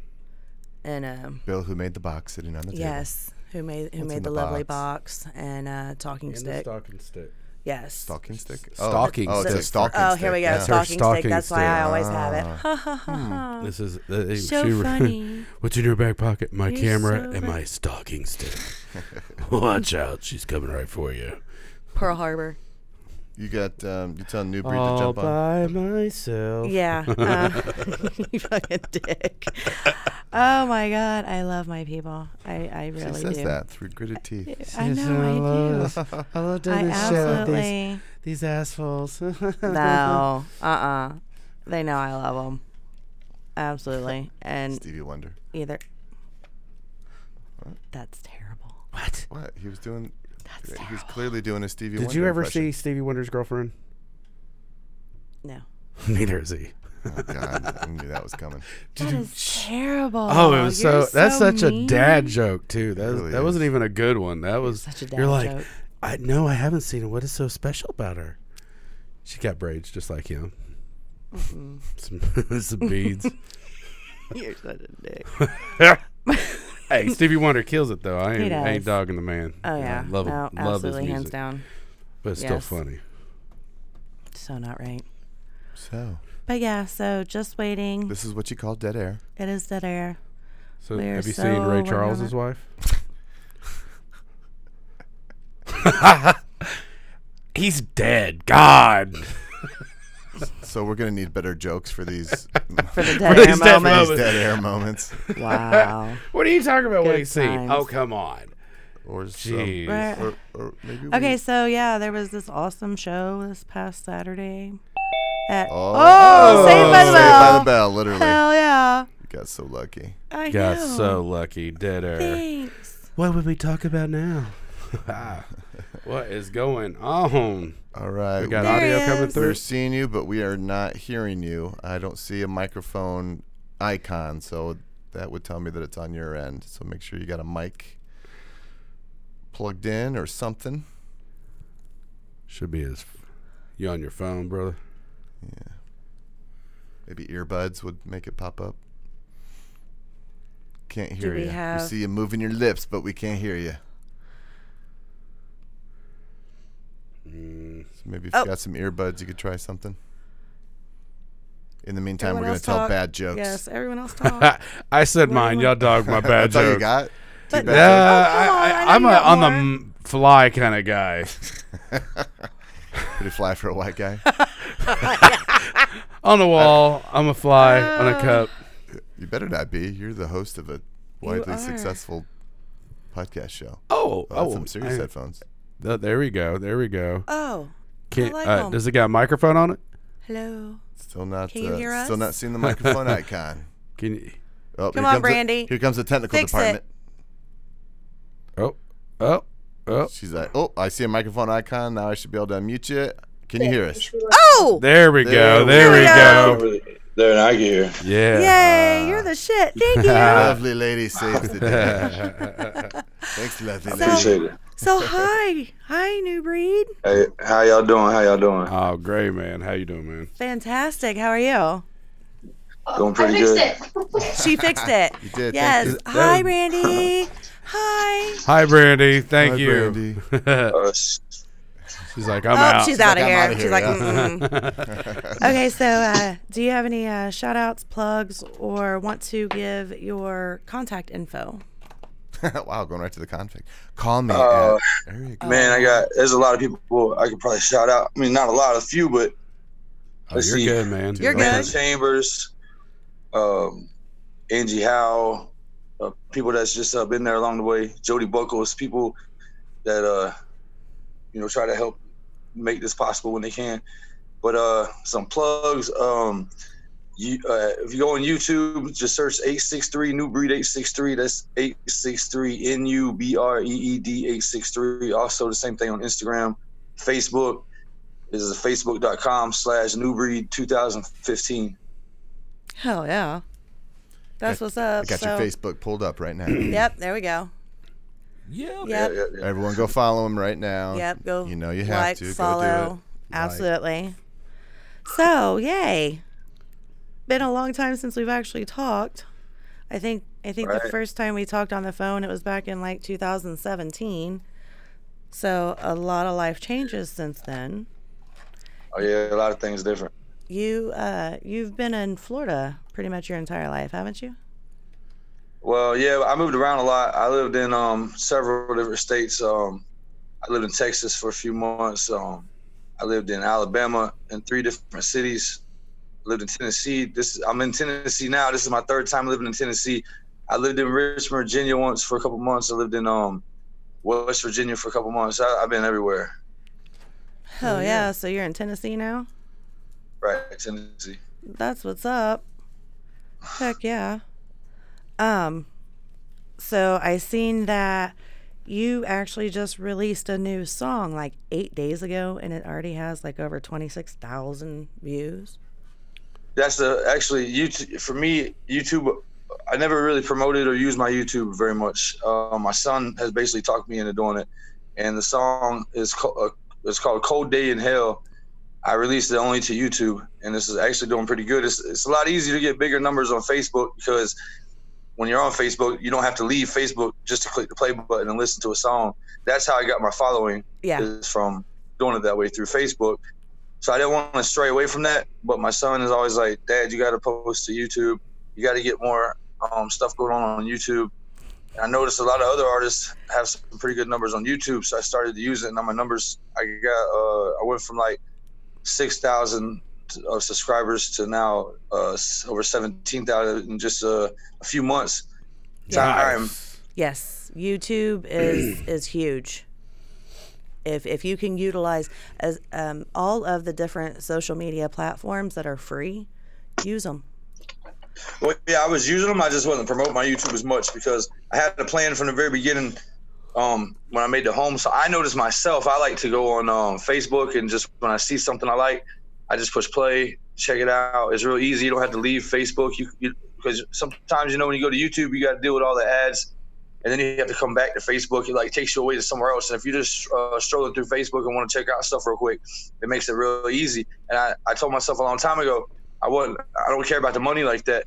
S3: and um,
S2: Bill, who made the box sitting on the table.
S3: yes, who made who
S2: What's
S3: made the,
S2: the
S3: lovely
S2: box?
S3: box and uh, talking
S1: And the
S3: stick.
S1: stocking stick.
S3: Yes.
S2: Stalking stick.
S1: Stalking
S2: oh, it's a
S1: stick.
S2: stalking
S3: Oh,
S2: stick.
S3: here we go.
S2: yeah.
S1: Sir,
S3: Stalking,
S1: stalking
S3: stick. That's why I
S1: stick.
S3: always have it.
S2: Ah.
S3: Ha ha ha. ha.
S1: This is uh,
S3: So
S1: she-
S3: funny. <laughs>
S1: What's in your back pocket? My
S3: You're
S1: camera
S3: so
S1: and my stocking stick. <laughs> Watch out, she's coming right for you.
S3: Pearl Harbor.
S2: You got um, you telling New Breed to
S1: All
S2: jump on.
S1: by myself.
S3: Yeah. <laughs> Uh, <laughs> you fucking dick. Oh my god, I love my people. I, I really
S2: She
S3: really
S2: says
S3: do.
S2: that through gritted teeth.
S3: I know I do.
S1: I love doing
S3: I
S1: this show with these,
S3: absolutely
S1: these assholes. <laughs>
S3: no. Uh uh They know I love them. Absolutely. And
S2: Stevie Wonder.
S3: either. That's terrible.
S1: What?
S2: What? He was doing.
S3: That's
S2: He's clearly doing a Stevie
S1: Did
S2: Wonder
S1: you ever
S2: impression.
S1: see Stevie Wonder's girlfriend?
S3: No. <laughs>
S1: Neither is he.
S2: Oh, God, I knew that was coming. <laughs>
S3: That is terrible.
S1: Oh, it was so.
S3: You're
S1: That's
S3: so
S1: such a dad joke too. That was,
S2: really
S1: that wasn't even a good one. That was
S3: Such a
S1: You're like,
S3: joke.
S1: I no, I haven't seen it. What is so special about her? She got braids just like him. Some, <laughs> some beads.
S3: You're such a dick.
S1: Hey, <laughs> Stevie Wonder kills it though. I
S3: He
S1: ain't, I ain't dogging the man.
S3: Oh
S1: I
S3: yeah.
S1: love
S3: no,
S1: him. Love his
S3: absolutely, hands
S1: music,
S3: down.
S1: but it's still funny.
S3: So not right.
S2: So
S3: But yeah, so just waiting.
S2: this is what you call dead air.
S3: It is dead air.
S1: So
S3: We're
S1: have you
S3: so
S1: seen Ray
S3: working on
S1: Charles's wife? <laughs> <laughs> He's dead. God. <laughs>
S2: So we're gonna need better jokes for these <laughs>
S3: For the <laughs>
S1: For
S3: dead
S1: these
S3: air
S1: dead
S3: moment.
S2: these dead air moments.
S3: Wow.
S1: What are you talking about? What
S3: Good
S1: do you see? Oh come on.
S2: Or some,
S1: Jeez.
S3: Right.
S2: or, or maybe
S3: Okay,
S2: we,
S3: so yeah, there was this awesome show this past Saturday. At,
S2: Oh,
S3: oh, Saved by the Bell!
S2: Saved by the Bell, literally.
S3: Hell yeah.
S2: You Got so lucky.
S3: I
S1: Got
S3: know.
S1: so lucky, did her.
S3: Thanks.
S1: What would we talk about now? Ah. What is going on?
S2: All right.
S1: We got
S3: There
S1: audio coming through.
S2: We're seeing you, but we are not hearing you. I don't see a microphone icon, so that would tell me that it's on your end. So make sure you got a mic plugged in or something.
S1: Should be his. You on your phone, brother? Yeah.
S2: Maybe earbuds would make it pop up. Can't hear
S3: we
S2: you.
S3: have-
S2: We see you moving your lips, but we can't hear you.
S1: Mm,
S2: So maybe if
S3: Oh.
S2: you got some earbuds, you could try something. In the meantime,
S3: Everyone
S2: we're going to tell
S3: talk.
S2: bad jokes.
S3: Yes, everyone else <laughs> talk.
S1: I said
S3: What do
S1: mine.
S3: you
S1: Y'all dog my <laughs> bad
S2: That's all you got?
S3: But-
S2: oh,
S1: Yeah,
S3: Oh,
S1: I,
S3: I
S1: I,
S3: know
S1: I'm
S3: you
S1: a on the
S3: more.
S1: m- fly kind of guy.
S2: Pretty fly for a white guy. <laughs>
S1: on the wall, I'm a fly on a
S3: Oh.
S1: cup.
S2: You better not be. You're the host of a widely successful podcast show.
S1: Oh,
S2: Oh,
S1: oh,
S2: some serious
S1: I-
S2: headphones.
S1: th- there we go. There we go.
S3: oh,
S1: Can,
S3: like
S1: uh,
S3: 'em.
S1: does it got a microphone on it?
S3: hello.
S2: Still not.
S3: Can you
S2: uh,
S3: hear
S2: Still not seeing the microphone <laughs> icon.
S1: Can you?
S2: Oh,
S3: Come on,
S2: comes the-
S3: Brandy.
S2: here comes the technical
S3: Fix it.
S2: department.
S1: Oh, oh, oh.
S2: She's like, "Oh, I see a microphone icon. Now I should be able to unmute you. Can you hear us?"
S3: Oh,
S1: There we go.
S2: we
S1: There we
S3: go.
S1: go.
S8: There, now I can hear.
S1: Yeah.
S3: yay! You're the shit. Thank you. <laughs>
S2: Lovely lady saves the day. <laughs> Thanks, lovely
S3: So-
S2: lady.
S8: Appreciate it.
S3: So hi, hi, new breed.
S8: Hey, how y'all doing? How y'all doing?
S1: oh, great, man. How you doing, man?
S3: Fantastic. How are you?
S8: Doing pretty good.
S3: She fixed <laughs> it.
S2: You did.
S3: Yes.
S2: Thank you.
S3: Hi, Randy. <laughs> Hi.
S1: Hi, Brandy. Thank
S2: Hi,
S1: you. <laughs>
S8: Uh,
S1: She's like, I'm
S3: oh,
S1: out.
S3: she's out of
S2: I'm
S3: here. She's like,
S2: yeah.
S3: mm-mm. okay. So, uh, do you have any uh, shout outs, plugs, or want to give your contact info? <laughs>
S2: wow, going right to the conflict. Call me.
S8: Uh,
S2: at
S8: man, I got. There's a lot of people I could probably shout out. I mean, not a lot, a few, but
S1: Oh,
S8: let's
S1: you're
S8: see.
S1: good, man.
S3: You're
S8: Amanda
S3: good.
S8: Chambers, um, Angie Howe, uh, people that's just uh, been there along the way. Jody Buckles, people that uh, you know try to help make this possible when they can. But uh, some plugs. Um, you, uh, if you go on YouTube, just search 863 New Breed 863. That's 863 N U B R E E D 863. Also, the same thing on Instagram, Facebook. This is facebook.com slash New Breed 2015.
S3: Hell yeah. That's
S2: Got-
S3: what's
S2: I
S3: up.
S2: got
S3: so,
S2: your Facebook pulled up right now. <clears throat>
S3: Yep. There we go.
S1: Yeah.
S3: Yep.
S8: Yeah, yeah, yeah.
S2: Everyone, go follow him right now.
S3: Yep. Go.
S2: You know you have
S3: like,
S2: to. Go do
S3: follow. Absolutely. So, yay. Been a long time since we've actually talked. I think I think the first time we talked on the phone it was back in like 2017. So, a lot of life changes since then.
S8: Oh, yeah, a lot of things different.
S3: You uh you've been in Florida pretty much your entire life, haven't you?
S8: Well, yeah, I moved around a lot. I lived in um, several different states. Um, I lived in Texas for a few months. Um, I lived in Alabama in three different cities. I lived in Tennessee. This I'm in Tennessee now. This is my third time living in Tennessee. I lived in Richmond, Virginia once for a couple months. I lived in um, West Virginia for a couple months. I, I've been everywhere.
S3: Hell yeah. So you're in Tennessee now?
S8: Right, Tennessee.
S3: That's what's up. Heck yeah. Um so I seen that you actually just released a new song like 8 days ago and it already has like over 26,000 views.
S8: That's the actually YouTube for me. YouTube, I never really promoted or used my YouTube very much. Uh, my son has basically talked me into doing it, and the song is called uh, it's called "Cold Day in Hell." I released it only to YouTube, and this is actually doing pretty good. It's, it's a lot easier to get bigger numbers on Facebook because when you're on Facebook, you don't have to leave Facebook just to click the play button and listen to a song. That's how I got my following
S3: Yeah.
S8: is from doing it that way through Facebook. So I didn't want to stray away from that. But my son is always like, Dad, you got to post to YouTube. You got to get more um, stuff going on on YouTube. And I noticed a lot of other artists have some pretty good numbers on YouTube. So I started to use it. And now my numbers, I got, uh, I went from like 6,000 of subscribers to now uh, over 17,000 in just uh, a few months. Time.
S3: Yes, YouTube is is huge. If if you can utilize as um, all of the different social media platforms that are free, use them.
S8: Well, yeah, I was using them. I just wasn't promoting my YouTube as much because I had a plan from the very beginning. Um, when I made the home, so I noticed myself. I like to go on um, Facebook and just when I see something I like, I just push play, check it out. It's real easy. You don't have to leave Facebook. You, you because sometimes you know when you go to YouTube, you got to deal with all the ads, and then you have to come back to Facebook. It like takes you away to somewhere else. And if you're just uh, strolling through Facebook and want to check out stuff real quick, it makes it real easy. And I, I told myself a long time ago, I wasn't. I don't care about the money like that.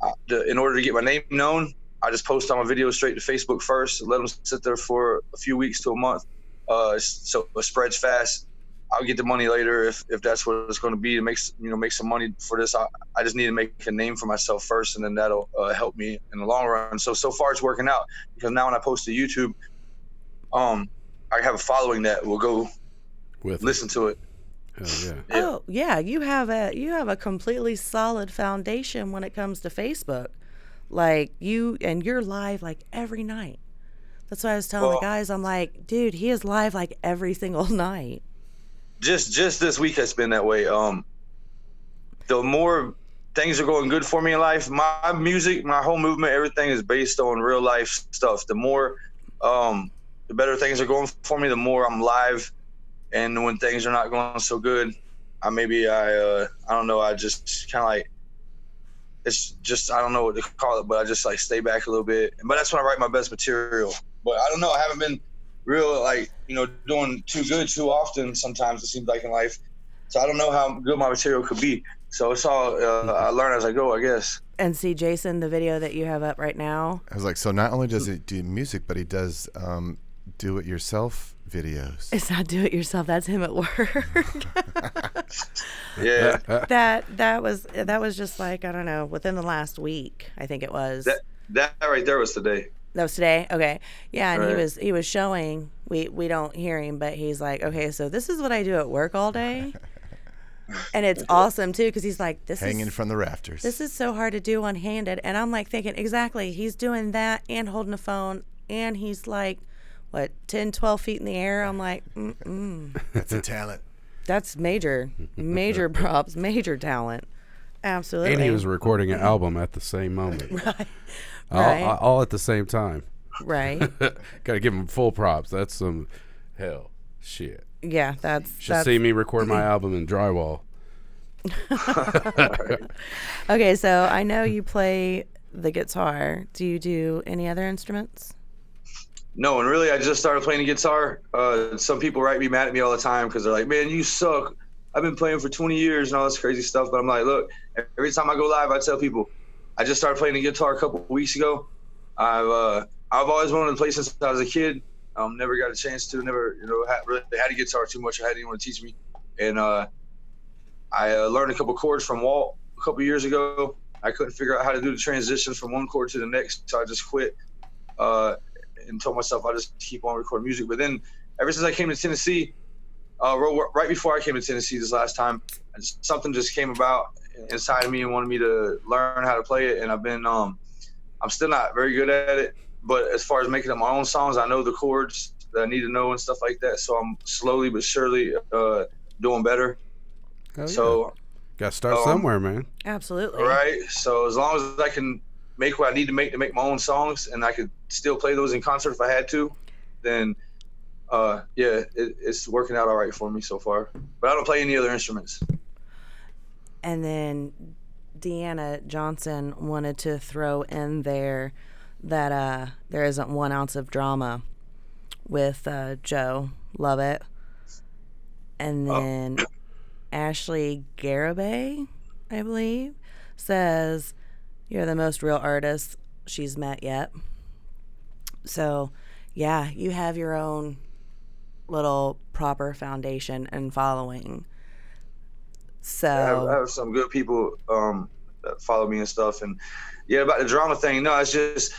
S8: Uh, the, in order to get my name known, I just post on my videos straight to Facebook first, let them sit there for a few weeks to a month, uh, so it spreads fast. I'll get the money later if, if that's what it's going to be to make you know make some money for this. I, I just need to make a name for myself first, and then that'll uh, help me in the long run. So so far it's working out because now when I post to YouTube, um, I have a following that will go
S1: With it.
S8: listen to it.
S1: Hell yeah.
S8: Yeah.
S3: Oh, yeah, you have a you have a completely solid foundation when it comes to Facebook. Like you and you're live like every night. That's why I was telling
S8: Well-
S3: the guys, I'm like, dude, he is live like every single <laughs> night.
S8: Just just this week has been that way. Um, the more things are going good for me in life, my music, my whole movement, everything is based on real life stuff. The more, um, the better things are going for me, the more I'm live. And when things are not going so good, I maybe I uh, I don't know. I just kind of like it's just I don't know what to call it, but I just like stay back a little bit. But that's when I write my best material. But I don't know. I haven't been real like you know doing too good too often. Sometimes it seems like in life. So I don't know how good my material could be. So it's all uh, I learn as I go, I guess.
S3: And see, Jason, the video that you have up right now,
S2: I was like, so not only does he do music, but he does um, do it yourself videos.
S3: it's not do it yourself. That's him at work. <laughs>
S8: Yeah.
S3: that that was that was just like I don't know within the last week. I think it was.
S8: that that right there was today.
S3: That was today. Okay. Yeah, and he
S8: Right.
S3: was he was showing. We we don't hear him, but he's like, okay, so this is what I do at work all day, <laughs> and it's awesome too because he's like, this
S2: Hanging
S3: is
S2: from the rafters.
S3: this is so hard to do one handed, and I'm like thinking exactly. He's doing that and holding a phone, and he's like, what 10, 12 feet in the air. I'm like, "Mm-mm.
S2: That's a talent.
S3: that's major, major <laughs> props, major talent. Absolutely.
S1: And he was recording an album at the same moment. <laughs>
S3: right.
S1: All,
S3: Right.
S1: all at the same time.
S3: Right. <laughs>
S1: Gotta give them full props. That's some hell shit.
S3: Yeah, that's
S1: Should
S3: that's
S1: see me record my <clears throat> album in drywall. <laughs>
S3: Okay, so I know you play the guitar. Do you do any other instruments?
S8: No, and really, I just started playing the guitar. Uh, some people write me mad at me all the time because they're like, "Man, you suck." I've been playing for 20 years and all this crazy stuff, but I'm like, look, every time I go live, I tell people, I just started playing the guitar a couple weeks ago. I've uh, I've always wanted to play since I was a kid. Um, never got a chance to. Never, you know, had, really had a guitar too much. I had anyone to teach me, and uh, I uh, learned a couple chords from Walt a couple years ago. I couldn't figure out how to do the transitions from one chord to the next, so I just quit. Uh, and told myself I'll just keep on recording music. But then, ever since I came to Tennessee, uh, right before I came to Tennessee this last time, something just came about inside of me and wanted me to learn how to play it. And I've been, um, I'm still not very good at it. But as far as making up my own songs, I know the chords that I need to know and stuff like that. So I'm slowly but surely uh, doing better.
S1: Yeah.
S8: So
S1: Gotta start
S8: um,
S1: somewhere, man.
S3: Absolutely.
S8: Right. So as long as I can make what I need to make to make my own songs, and I could still play those in concert if I had to, then uh, yeah, it, it's working out all right for me so far. But I don't play any other instruments.
S3: And then Deanna Johnson wanted to throw in there that uh, there isn't one ounce of drama with uh, Joe. Love it. And
S8: Oh.
S3: then Ashley Garibay, I believe, says you're the most real artist she's met yet. So, yeah, you have your own little proper foundation and following. So,
S8: I have, I have some good people um, that follow me and stuff. And yeah, about the drama thing, no, it's just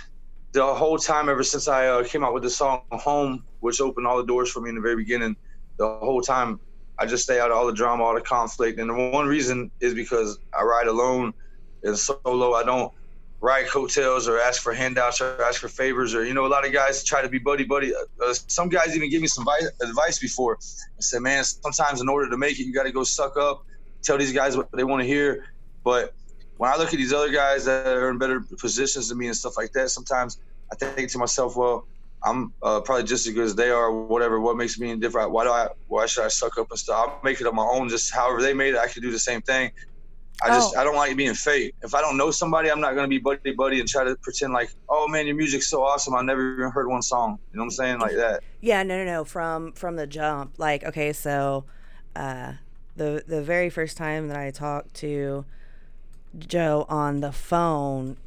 S8: the whole time ever since I uh, came out with the song "Home," which opened all the doors for me in the very beginning. The whole time, I just stay out of all the drama, all the conflict. And the one reason is because I ride alone and solo. I don't ride coattails or ask for handouts or ask for favors or you know a lot of guys try to be buddy buddy uh, some guys even give me some advice before and said man sometimes in order to make it you got to go suck up tell these guys what they want to hear but when I look at these other guys that are in better positions than me and stuff like that, sometimes I think to myself, well, I'm uh, probably just as good as they are, or whatever. What makes me different? Why do I? Why should I suck up and stuff? I'll make it on my own. Just however they made it, I can do the same thing. I just
S3: Oh.
S8: I don't like being fake. If I don't know somebody, I'm not gonna be buddy buddy and try to pretend like, oh man, your music's so awesome. I never even heard one song. You know what I'm saying? Like that.
S3: Yeah, no, no, no. From from the jump, like okay, so uh, the the very first time that I talked to Joe on the phone,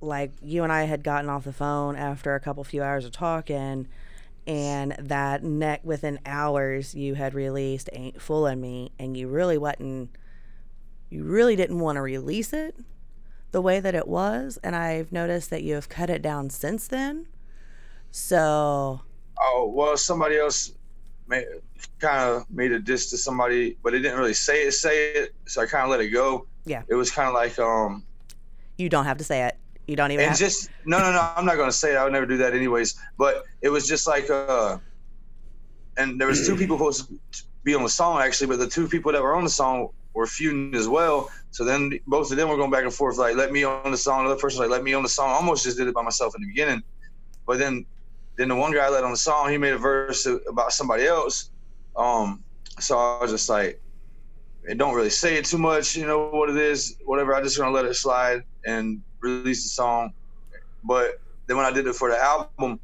S3: like you and I had gotten off the phone after a couple few hours of talking, and that neck within hours you had released "Ain't Fooling Me," and you really wasn't, you really didn't want to release it the way that it was, and I've noticed that you have cut it down since then. So
S8: Oh well, somebody else made, kind of made a diss to somebody, but it didn't really say it. Say it, so I kind of let it go.
S3: Yeah.
S8: It was kind of like um,
S3: You don't have to say it. You don't even
S8: and just no, no, no. I'm not gonna say it. I would never do that anyways. But it was just like uh, and there was two people supposed to be on the song actually, but the two people that were on the song were feuding as well. So then both of them were going back and forth, like let me on the song. Another person was like let me on the song. I almost just did it by myself in the beginning, but then then the one guy I let on the song, he made a verse about somebody else. Um, so I was just like, it don't really say it too much, you know what it is, whatever. I just gonna let it slide and release the song. But then when I did it for the album,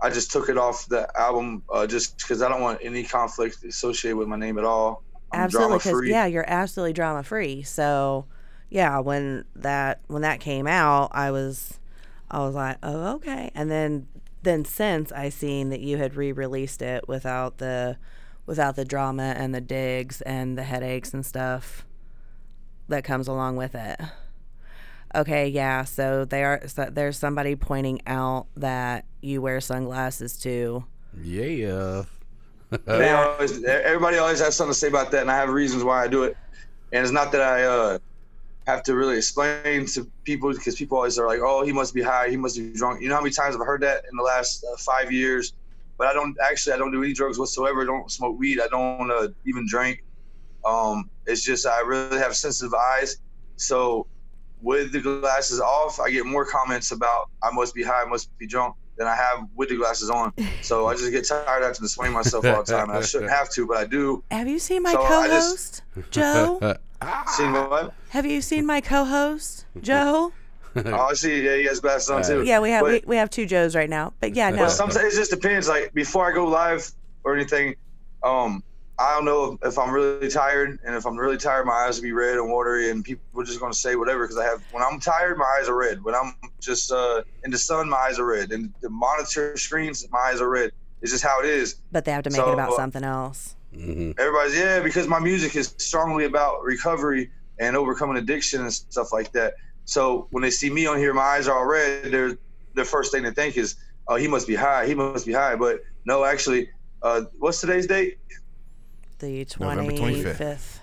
S8: I just took it off the album uh, just because I don't want any conflict associated with my name at all. I'm
S3: absolutely because yeah, you're absolutely drama free. So yeah, when that when that came out, I was I was like, oh okay. And then then since I seen that you had re-released it without the without the drama and the digs and the headaches and stuff that comes along with it. Okay, yeah. So they are. So there's somebody pointing out that you wear sunglasses too.
S1: Yeah.
S8: They always, everybody always has something to say about that, and I have reasons why I do it. And it's not that I uh, have to really explain to people because people always are like, "Oh, he must be high, he must be drunk." You know how many times I've heard that in the last uh, five years? But I don't actually. I don't do any drugs whatsoever. I don't smoke weed. I don't uh, even drink. Um, it's just I really have sensitive eyes, so with the glasses off, I get more comments about I must be high, I must be drunk than I have with the glasses on. So I just get tired after displaying myself all the time. I shouldn't have to, but I do.
S3: Have you seen my
S8: So
S3: co-host, Joe? <laughs>
S8: See what?
S3: Have you seen my co-host, Joe?
S8: Oh, I see. Yeah, he has glasses on too.
S3: Yeah, we have
S8: But-
S3: we, we have two Joes right now. But yeah, no.
S8: But sometimes it just depends. Like before I go live or anything, um, I don't know if, if I'm really tired, and if I'm really tired, my eyes will be red and watery, and people are just gonna say whatever because I have. When I'm tired, my eyes are red. When I'm just uh, in the sun, my eyes are red, and the monitor screens, my eyes are red. It's just how it is.
S3: but they have to make
S8: So,
S3: it about
S8: uh,
S3: something else.
S1: hmm
S8: Everybody's yeah, because my music is strongly about recovery and overcoming addiction and stuff like that. So when they see me on here, my eyes are all red. They're the first thing they think is, "Oh, he must be high. He must be high." But no, actually, uh, what's today's date?
S3: The
S2: 25th.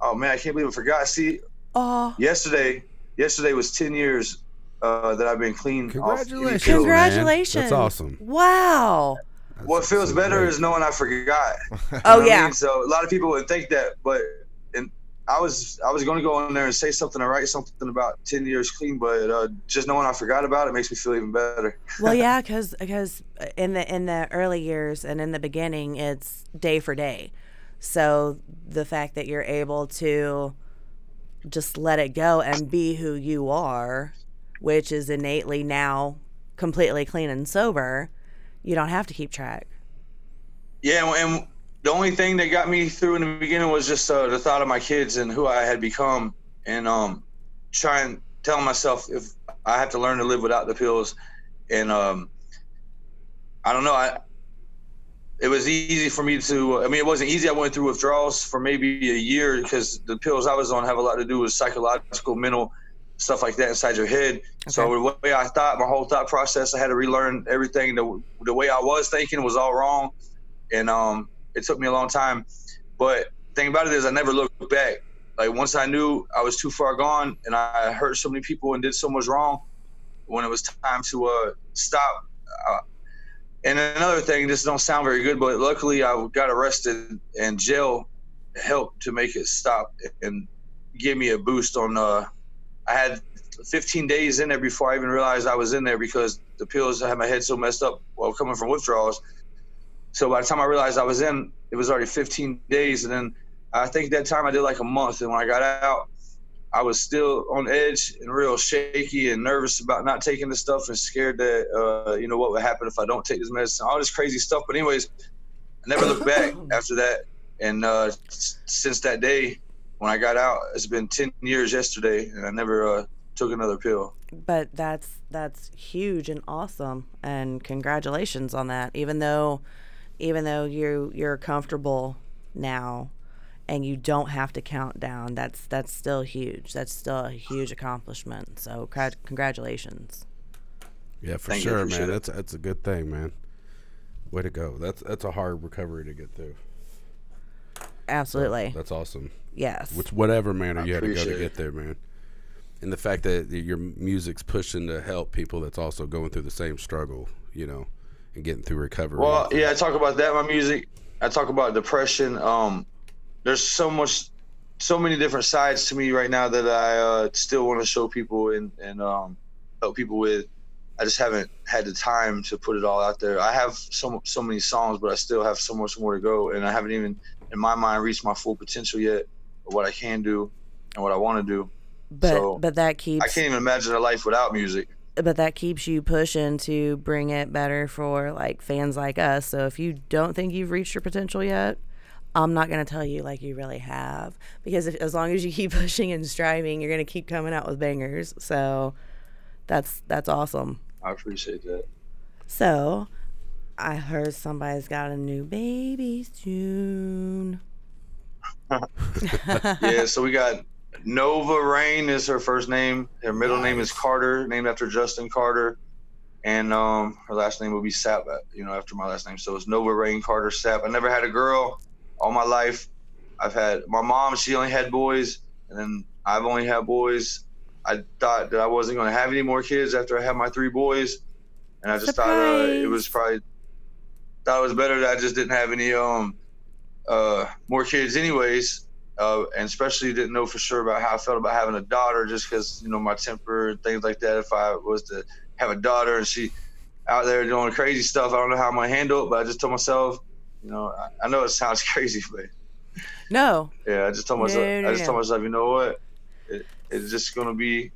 S8: Oh man, I can't believe I forgot. See,
S3: Oh,
S8: yesterday, yesterday was ten years uh, that I've been clean. off
S1: Congratulations.
S8: pills.
S1: man.
S3: congratulations!
S1: That's awesome.
S3: Wow.
S8: What feels
S1: that's
S8: better
S1: great.
S8: is knowing I forgot.
S3: Oh <laughs>
S8: You know what I
S3: yeah.
S8: mean? So a lot of people would think that, but and I was I was going to go in there and say something or write something about ten years clean, but uh, just knowing I forgot about it makes me feel even better.
S3: well, <laughs> yeah, because in the in the early years and in the beginning, it's day for day. So the fact that you're able to just let it go and be who you are, which is innately now completely clean and sober, you don't have to keep track.
S8: Yeah, and the only thing that got me through in the beginning was just uh, the thought of my kids and who I had become, and um, trying telling myself if I have to learn to live without the pills, and um, I don't know, I it was easy for me to. I mean, it wasn't easy. I went through withdrawals for maybe a year because the pills I was on have a lot to do with psychological, mental stuff like that inside your head. So the way I thought, my whole thought process, I had to relearn everything. The the way I was thinking was all wrong, and um, it took me a long time. But thing about it is, I never looked back. Like once I knew I was too far gone, and I hurt so many people and did so much wrong, when it was time to uh, stop. Uh, and another thing, this don't sound very good, but luckily I got arrested and jail helped to make it stop. And gave me a boost on. Uh, I had 15 days in there before I even realized I was in there because the pills had my head so messed up while coming from withdrawals. So by the time I realized I was in, it was already 15 days, and then I think that time I did like a month, and when I got out, I was still on edge and real shaky and nervous about not taking the stuff and scared that uh, you know what would happen if I don't take this medicine, all this crazy stuff. But anyways, I never looked back <clears throat> after that, and uh, s- since that day when I got out, it's been 10 years yesterday, and I never uh, took another pill.
S3: but that's that's huge and awesome. And congratulations on that. Even though even though you you're comfortable now and you don't have to count down that's that's still huge that's still a huge accomplishment so congratulations
S1: Yeah, for
S8: Thank
S1: sure,
S8: appreciate
S1: man.
S8: it.
S1: That's that's a good thing, man. Way to go. That's that's a hard recovery to get through.
S3: absolutely
S1: That's awesome.
S3: yes
S1: Which whatever manner
S8: I
S1: you had to go to get there, man. And the fact that your music's pushing to help people that's also going through the same struggle, you know, and getting through recovery.
S8: Well, yeah, I talk about that. in My music. I talk about depression. Um, there's so much, so many different sides to me right now that I uh, still want to show people and and um, help people with. I just haven't had the time to put it all out there. I have so so many songs, but I still have so much more to go, and I haven't even, in my mind, reached my full potential yet of what I can do and what I want to do.
S3: but
S8: so,
S3: but that keeps.
S8: I can't even imagine a life without music.
S3: But that keeps you pushing to bring it better for like fans like us. So if you don't think you've reached your potential yet, I'm not gonna tell you like you really have because if, as long as you keep <laughs> pushing and striving, you're gonna keep coming out with bangers. So that's that's awesome.
S8: I appreciate that.
S3: So I heard somebody's got a new baby soon. <laughs>
S8: yeah, so we got Nova Rain is her first name. Her middle name is Carter, named after Justin Carter, and um, her last name will be Sapp. uh, You know, after my last name, so it's Nova Rain Carter Sapp. I never had a girl all my life. I've had my mom; she only had boys, and then I've only had boys. I thought that I wasn't going to have any more kids after I had my three boys, and I just thought uh, it was probably thought it was better that I just didn't have any um uh more kids anyways uh, and especially didn't know for sure about how I felt about having a daughter, just because you know my temper and things like that. If I was to have a daughter and she out there doing crazy stuff, I don't know how I'm gonna handle it. But I just told myself, you know, I, I know it sounds <laughs> crazy, but
S3: No,
S8: yeah, I just told myself,
S3: No, no,
S8: I just told myself, you know what, it, it's just gonna be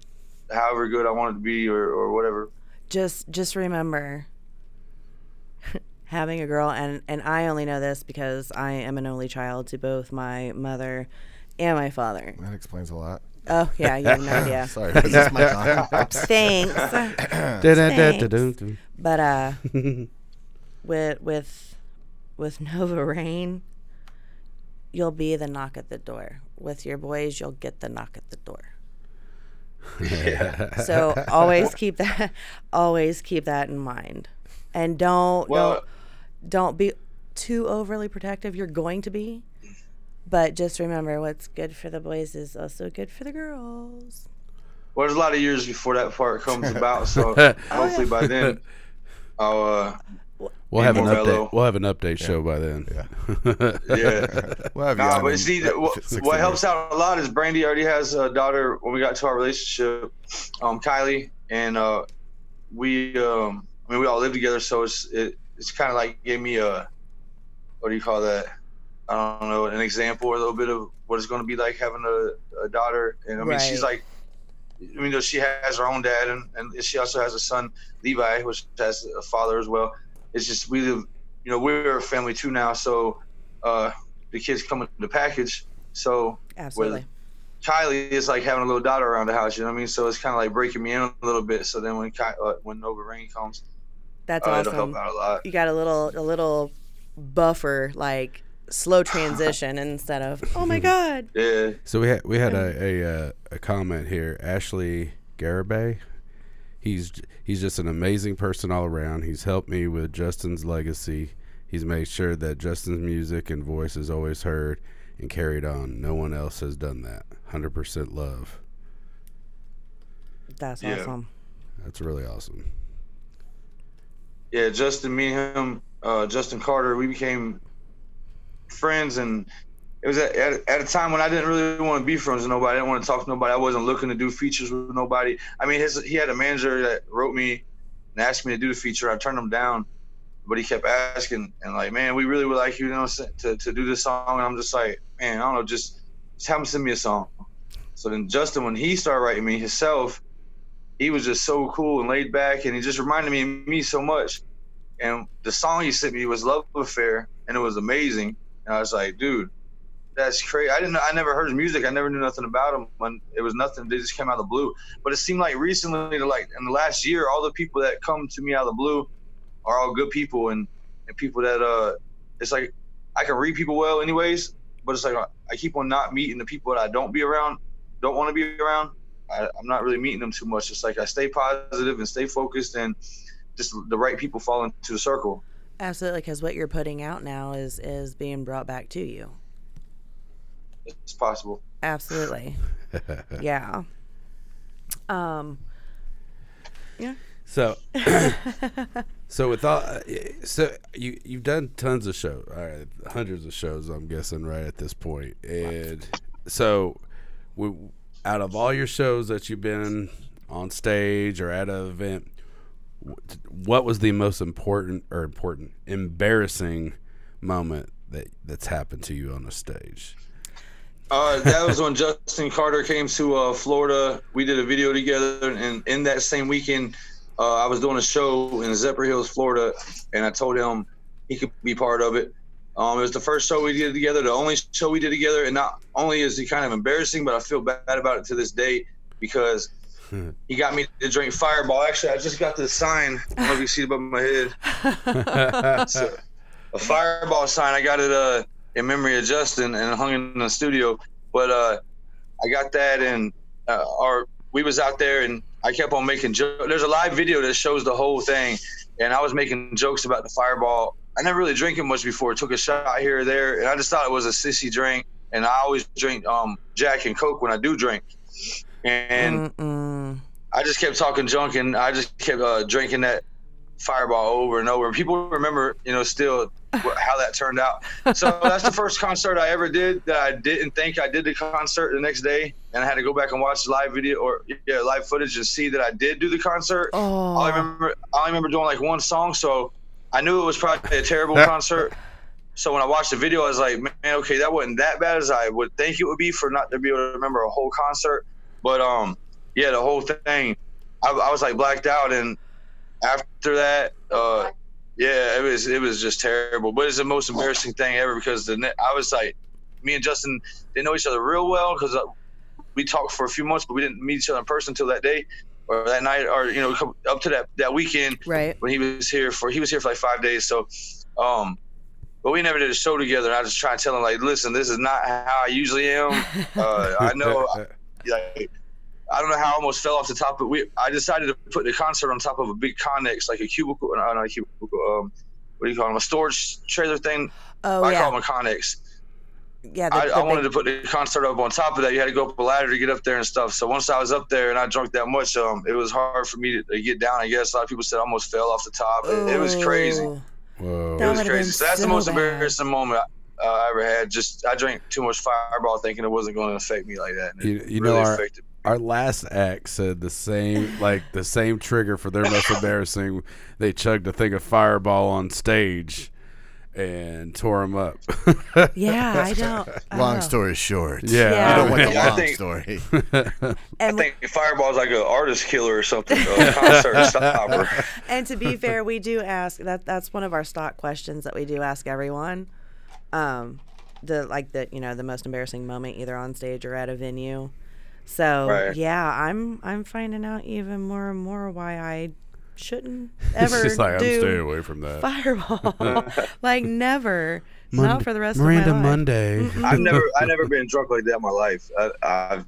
S8: however good I want it to be, or or whatever.
S3: just just remember having a girl and and I only know this because I am an only child to both my mother and my father.
S2: That explains a lot.
S3: Oh yeah, you have no <laughs> idea.
S2: Sorry, this is my <laughs> con.
S3: Thanks. <coughs>
S1: Da-da-da-da-dum-dum.
S3: But uh <laughs> with with with Nova Rain, you'll be the knock at the door. With your boys, you'll get the knock at the door. Yeah. So always keep that always keep that in mind. And don't
S8: Well,
S3: don't don't be too overly protective. You're going to be. But just remember what's good for the boys is also good for the girls.
S8: well, there's a lot of years before that part comes <laughs> about, so
S1: Oh,
S8: hopefully by then, <laughs> I'll uh,
S1: We'll have an
S8: More
S1: update. We'll have an update show by then.
S8: yeah. <laughs>
S2: We'll have you
S8: Nah, but see, what, what helps out a lot is Brandy already has a daughter. When we got to our relationship, um, Kylie, and uh, we, um, I mean, we all live together, so it's it, it's kind of like gave me a, what do you call that? I don't know, an example or a little bit of what it's going to be like having a, a daughter. And I mean, she's like, I mean, she has her own dad, and, and she also has a son, Levi, which has a father as well. It's just we live, you know, we're a family too now, so uh, the kids come in the package. So
S3: Absolutely.
S8: Kylie is like having a little daughter around the house, you know what I mean? So it's kind of like breaking me in a little bit. So then when Ky- uh, when Nova Rain comes,
S3: That's
S8: uh, it'll help
S3: awesome.
S8: out a lot.
S3: You got a little a little buffer like slow transition <laughs> instead of oh my god.
S8: Yeah,
S1: So we had we had a a, uh, a comment here. Ashley Garibay. He's he's just an amazing person all around. He's helped me with Justin's legacy. He's made sure that Justin's music and voice is always heard and carried on. No one else has done that. Hundred percent love.
S3: That's
S8: Yeah.
S3: awesome.
S1: That's really awesome.
S8: Yeah. Justin, me and him, uh, Justin Carter, we became friends, and it was at, at, at a time when I didn't really want to be friends with nobody. I didn't want to talk to nobody. I wasn't looking to do features with nobody. I mean, his he had a manager that wrote me and asked me to do the feature. I turned him down, but he kept asking and like, man, we really would like you, you know, to, to do this song. And I'm just like, man, I don't know, just just have him send me a song. So then Justin, when he started writing me himself, he was just so cool and laid back, and he just reminded me of me so much. And the song he sent me was "Love Affair," and it was amazing. And I was like, dude, that's crazy. I didn't. I never heard his music. I never knew nothing about him. When it was nothing, they just came out of the blue. But it seemed like recently, like in the last year, all the people that come to me out of the blue are all good people and and people that uh, it's like I can read people well, anyways. But it's like I keep on not meeting the people that I don't be around, don't want to be around. I, I'm not really meeting them too much. It's like I stay positive and stay focused, and just the right people fall into the circle.
S3: Absolutely, because what you're putting out now is is being brought back to you.
S8: It's possible.
S3: Absolutely. <laughs> yeah. Um. Yeah.
S1: So, <laughs> so with all, uh, so you you've done tons of shows, uh, hundreds of shows, I'm guessing, right at this point, and so, we, out of all your shows that you've been on stage or at an event, what was the most important or important embarrassing moment that that's happened to you on a stage?
S8: Uh, that was when <laughs> Justin Carter came to uh, Florida. We did a video together, and in that same weekend, uh, I was doing a show in Zephyrhills, Florida, and I told him he could be part of it. Um, it was the first show we did together, the only show we did together, and not only is he kind of embarrassing, but I feel bad about it to this day because <laughs> he got me to drink Fireball. Actually, I just got this sign. I don't know if you see it above my head. <laughs> So, a Fireball sign. I got it uh, in memory of Justin and hung in the studio. But uh, I got that, and uh, our we was out there, and I kept on making jokes. There's a live video that shows the whole thing, and I was making jokes about the Fireball. I never really drank it much before. Took a shot here or there, and I just thought it was a sissy drink. And I always drink um, Jack and Coke when I do drink. And
S3: Mm-mm.
S8: I just kept talking junk, and I just kept uh, drinking that Fireball over and over. And people remember, you know, still how that turned out. So <laughs> that's the first concert I ever did that I didn't think I did the concert the next day, and I had to go back and watch the live video or yeah, live footage and see that I did do the concert.
S3: Oh.
S8: I remember, I remember doing like one song, so I knew it was probably a terrible concert. So when I watched the video, I was like, man, okay, that wasn't that bad as I would think it would be for not to be able to remember a whole concert. But um, yeah, the whole thing, I, I was like blacked out, and after that, uh, yeah, it was it was just terrible. But it's the most embarrassing thing ever because the ne- I was like, me and Justin didn't know each other real well because uh, we talked for a few months, but we didn't meet each other in person until that day or that night, or you know, up to that that weekend
S3: Right.
S8: when he was here for he was here for like five days. So, um, but we never did a show together. And I just tried to tell him like, listen, this is not how I usually am. Uh, I <laughs> know, like, I don't know how I almost fell off the top, but we I decided to put the concert on top of a big Conex, like a cubicle, no, not a cubicle. Um, what do you call them? A storage trailer thing.
S3: Oh
S8: I
S3: yeah.
S8: call them a Conex.
S3: Yeah. The,
S8: I,
S3: the
S8: I wanted to put the concert up on top of that. You had to go up a ladder to get up there and stuff. So once I was up there and I drunk that much, um, it was hard for me to, to get down. I guess a lot of people said I almost fell off the top. It, it was crazy.
S1: Whoa.
S3: That
S8: It was
S3: would've
S8: crazy. So that's
S3: so
S8: the most
S3: bad.
S8: embarrassing moment I, uh, I ever had. Just I drank too much Fireball, thinking it wasn't going to affect me like that.
S1: You, you
S8: really
S1: know, our,
S8: affected.
S1: our last act said the same, like the same trigger for their most <laughs> embarrassing. They chugged a thing of Fireball on stage and tore him up.
S3: Yeah, <laughs> I don't.
S2: Long story short.
S1: Yeah.
S3: Yeah.
S2: You don't want the
S8: Yeah, I
S2: long
S8: think-
S2: story. <laughs>
S3: And
S8: I think Fireball's like an artist killer or something, a concert <laughs> stopper.
S3: and to be fair, we do ask that. That's one of our stock questions that we do ask everyone. Um, the like the you know the most embarrassing moment either on stage or at a venue. So
S8: Right.
S3: yeah, I'm I'm finding out even more and more why I shouldn't <laughs>
S1: It's
S3: ever
S1: just like I'm
S3: do
S1: staying away from that.
S3: fireball. <laughs> like never.
S1: Mon-
S3: not for the rest
S1: Miranda
S3: of my life.
S1: Monday. <laughs>
S8: I've never, I've never been drunk like that in my life. I, I've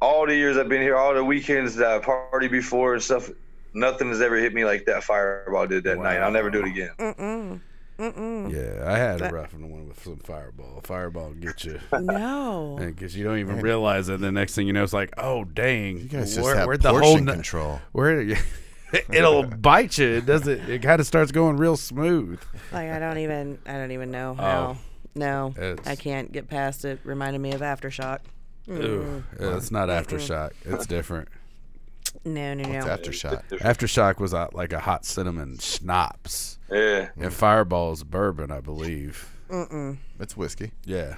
S8: all the years I've been here, all the weekends that I party before and stuff. Nothing has ever hit me like that Fireball did that night. I'll never do it again.
S3: Mm-mm. Mm-mm.
S1: Yeah, I had a rough one with some Fireball. Fireball will get you.
S3: No.
S1: Because you don't even realize it. The next thing you know, it's like, oh dang,
S2: You guys just
S1: where,
S2: have
S1: where'd the
S2: portion
S1: whole n-
S2: control.
S1: where <laughs> it'll bite you. It doesn't. It kind of starts going real smooth.
S3: Like I don't even I don't even know
S1: Oh.
S3: how. No, I can't get past it. Reminded me of aftershock.
S1: Ooh, it's not aftershock. It's different.
S3: No, no,
S2: It's
S3: no.
S2: aftershock.
S1: Aftershock was like a hot cinnamon schnapps,
S8: Yeah,
S1: and Fireball's bourbon, I believe.
S2: It's whiskey.
S1: Yeah,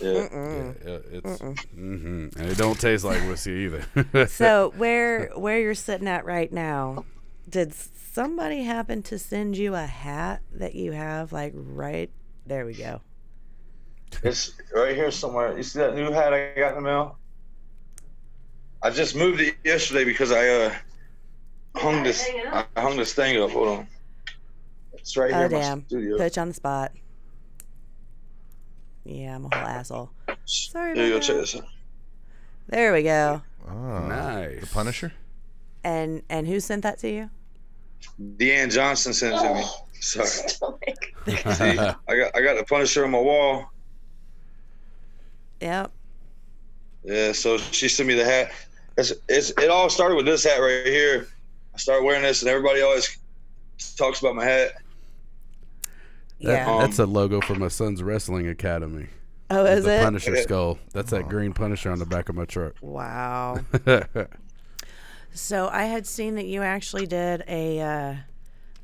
S8: yeah.
S1: yeah it- it's hmm and it don't taste like whiskey either. <laughs>
S3: So where where you're sitting at right now, did somebody happen to send you a hat that you have like right there? We go.
S8: It's right here somewhere. You see that new hat I got in the mail? I just moved it yesterday because I uh hung this I hung this thing up. Hold on. It's right here
S3: Oh
S8: in my
S3: damn!
S8: studio.
S3: Put you on the spot. Yeah, I'm a whole asshole. Sorry
S8: There you go,
S3: about
S8: check this out.
S3: There we go.
S2: Oh,
S1: Nice.
S2: The Punisher.
S3: And and who sent that to you?
S8: Deanne Johnson sent it to me. Oh, Sorry. <laughs> <laughs> See, <laughs> I got I got the Punisher on my wall.
S3: Yep.
S8: Yeah, so she sent me the hat. It's, it's it all started with this hat right here. I started wearing this, and everybody always talks about my hat.
S3: Yeah.
S8: Um,
S1: That's a logo for my son's wrestling academy.
S3: oh, is
S1: the
S3: it?
S1: Punisher skull. That's that green Punisher on the back of my truck.
S3: Wow. <laughs> So I had seen that you actually did a uh,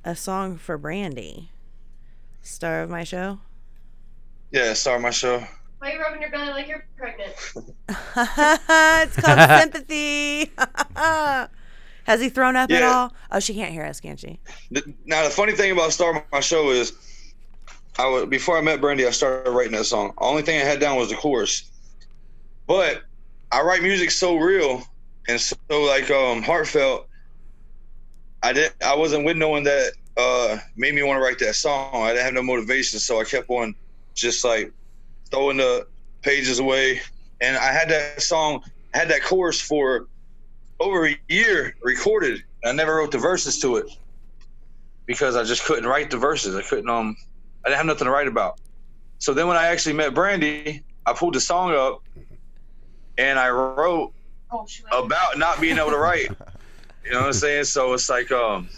S3: a song for Brandy, star of my show.
S8: Yeah, star of my show.
S9: Why are you rubbing your belly like you're pregnant? <laughs>
S3: it's called <laughs> sympathy. Has he thrown up at all? Oh, she can't hear us, can she?
S8: The- Now the funny thing about star of my show is, I was before I met Brandy, I started writing that song. Only thing I had down was the chorus, but I write music so real and so like um heartfelt. I didn't. I wasn't with no one that uh made me want to write that song. I didn't have no motivation, so I kept on just like throwing the pages away. And I had that song, had that chorus for over a year recorded. I never wrote the verses to it because I just couldn't write the verses. I couldn't um I didn't have nothing to write about. So then when I actually met Brandy, I pulled the song up and I wrote
S9: Oh,
S8: about not being able to write. <laughs> You know what I'm saying? So it's like um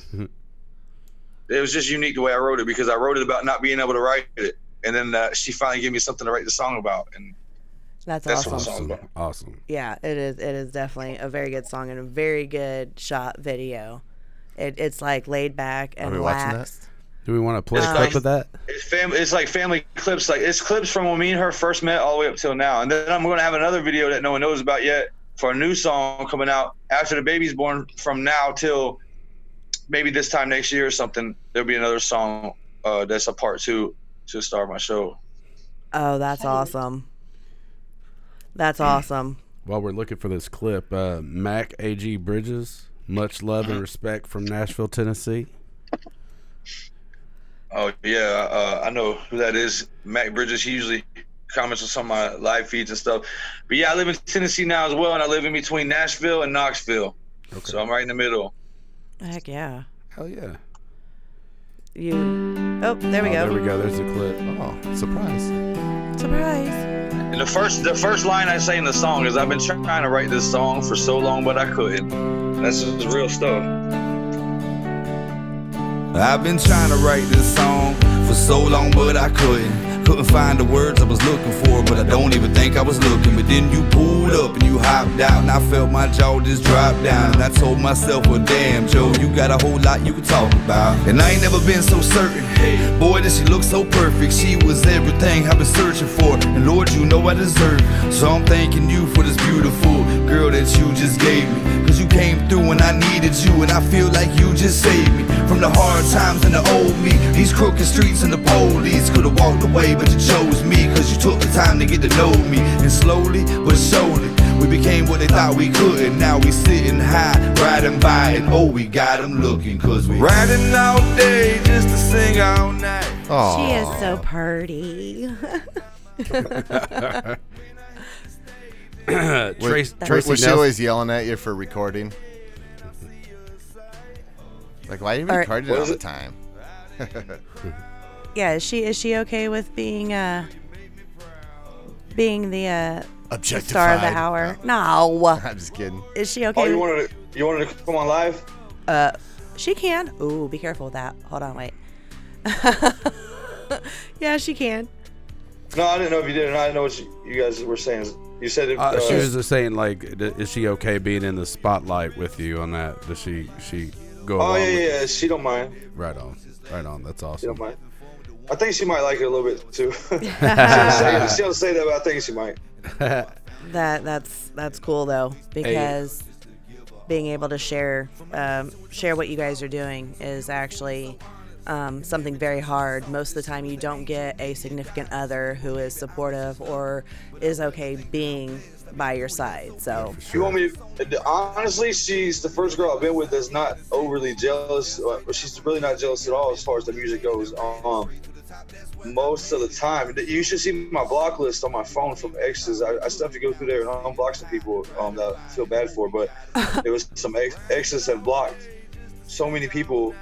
S8: it was just unique the way I wrote it because I wrote it about not being able to write it. And then uh, she finally gave me something to write the song about and
S3: That's,
S8: That's
S3: awesome.
S8: the song's
S1: awesome.
S8: about.
S1: Awesome.
S3: Yeah, it is. It is definitely a very good song and a very good shot video. It, it's like laid back and
S2: we watching that?
S3: relaxed.
S1: Do we want to play a clip of that?
S8: It's fam- It's like family clips. Like it's clips from when me and her first met all the way up till now. And then I'm going to have another video that no one knows about yet for a new song coming out after the baby's born. From now till maybe this time next year or something, there'll be another song uh, that's a part two to start my show.
S3: Oh, that's awesome. That's awesome.
S1: While we're looking for this clip, uh, Mac A.G. Bridges, much love and respect from Nashville, Tennessee.
S8: Oh yeah, uh, I know who that is. Mac Bridges. He usually comments on some of my live feeds and stuff. But yeah, I live in Tennessee now as well, and I live in between Nashville and Knoxville. okay. So I'm right in the middle.
S3: Heck yeah.
S1: Hell yeah.
S3: You. Oh, there we
S1: Oh,
S3: go.
S1: There we go. There's the clip.
S2: Oh, surprise.
S3: Surprise.
S8: And the first the first line I say in the song is I've been trying to write this song for so long, but I couldn't. That's just real stuff.
S10: I've been trying to write this song for so long, but I couldn't. Couldn't find the words I was looking for, but I don't even think I was looking. But then you pulled up and you hopped out, and I felt my jaw just drop down. And I told myself, well, damn, Joe, you got a whole lot you can talk about. And I ain't never been so certain. Boy, that she look so perfect. She was everything I've been searching for. And Lord, you know I deserve. So I'm thanking you for this beautiful girl that you just gave me. Cause you came through when I needed you, and I feel like you just saved me from the hard times and the old me. These crooked streets and the police could have walked away, but you chose me. Cause you took the time to get to know me. And slowly but surely, we became what they thought we couldn't. Now we sitting high, riding by, and oh, we got them looking. Cause we riding all day just to sing all night.
S2: Oh,
S3: She is so pretty. <laughs>
S1: Trace,
S2: Wait,
S1: Tracy
S2: was she
S1: Nelson-
S2: always yelling at you for recording? Like, why are you recording
S8: What
S2: all
S8: is
S2: the time? <laughs>
S3: yeah, is she is she okay with being uh being the uh
S2: Objectified.
S3: star of the hour? No. <laughs>
S2: I'm just kidding.
S3: Is she okay?
S8: Oh,
S3: okay?
S8: you
S3: with-
S8: wanted to, you wanted to come on live?
S3: Uh, she can. Ooh, be careful with that. Hold on, wait. <laughs> yeah, she can.
S8: No, I didn't know if you did or not. I didn't know what you, you guys were saying. You said it,
S1: Uh,
S8: uh,
S1: she was just saying, like, is she okay being in the spotlight with you on that? Does she she go?
S8: Oh yeah, yeah, yeah. She don't mind.
S1: Right on, right on. That's
S8: She
S1: awesome.
S8: don't mind. I think she might like it a little bit too. <laughs> <laughs> she, don't say, she don't say that, but I think she might. <laughs>
S3: That that's that's cool though because being able to share um, share what you guys are doing is actually um, something very hard. Most of the time, you don't get a significant other who is supportive or is okay being by your side. So
S8: You want me? To, honestly, she's the first girl I've been with that's not overly jealous. uh, She's really not jealous at all as far as the music goes. Um, most of the time, you should see my block list on my phone from exes. I, I still have to go through there and unblock some people um, that I feel bad for, but <laughs> it was some ex- exes that blocked so many people.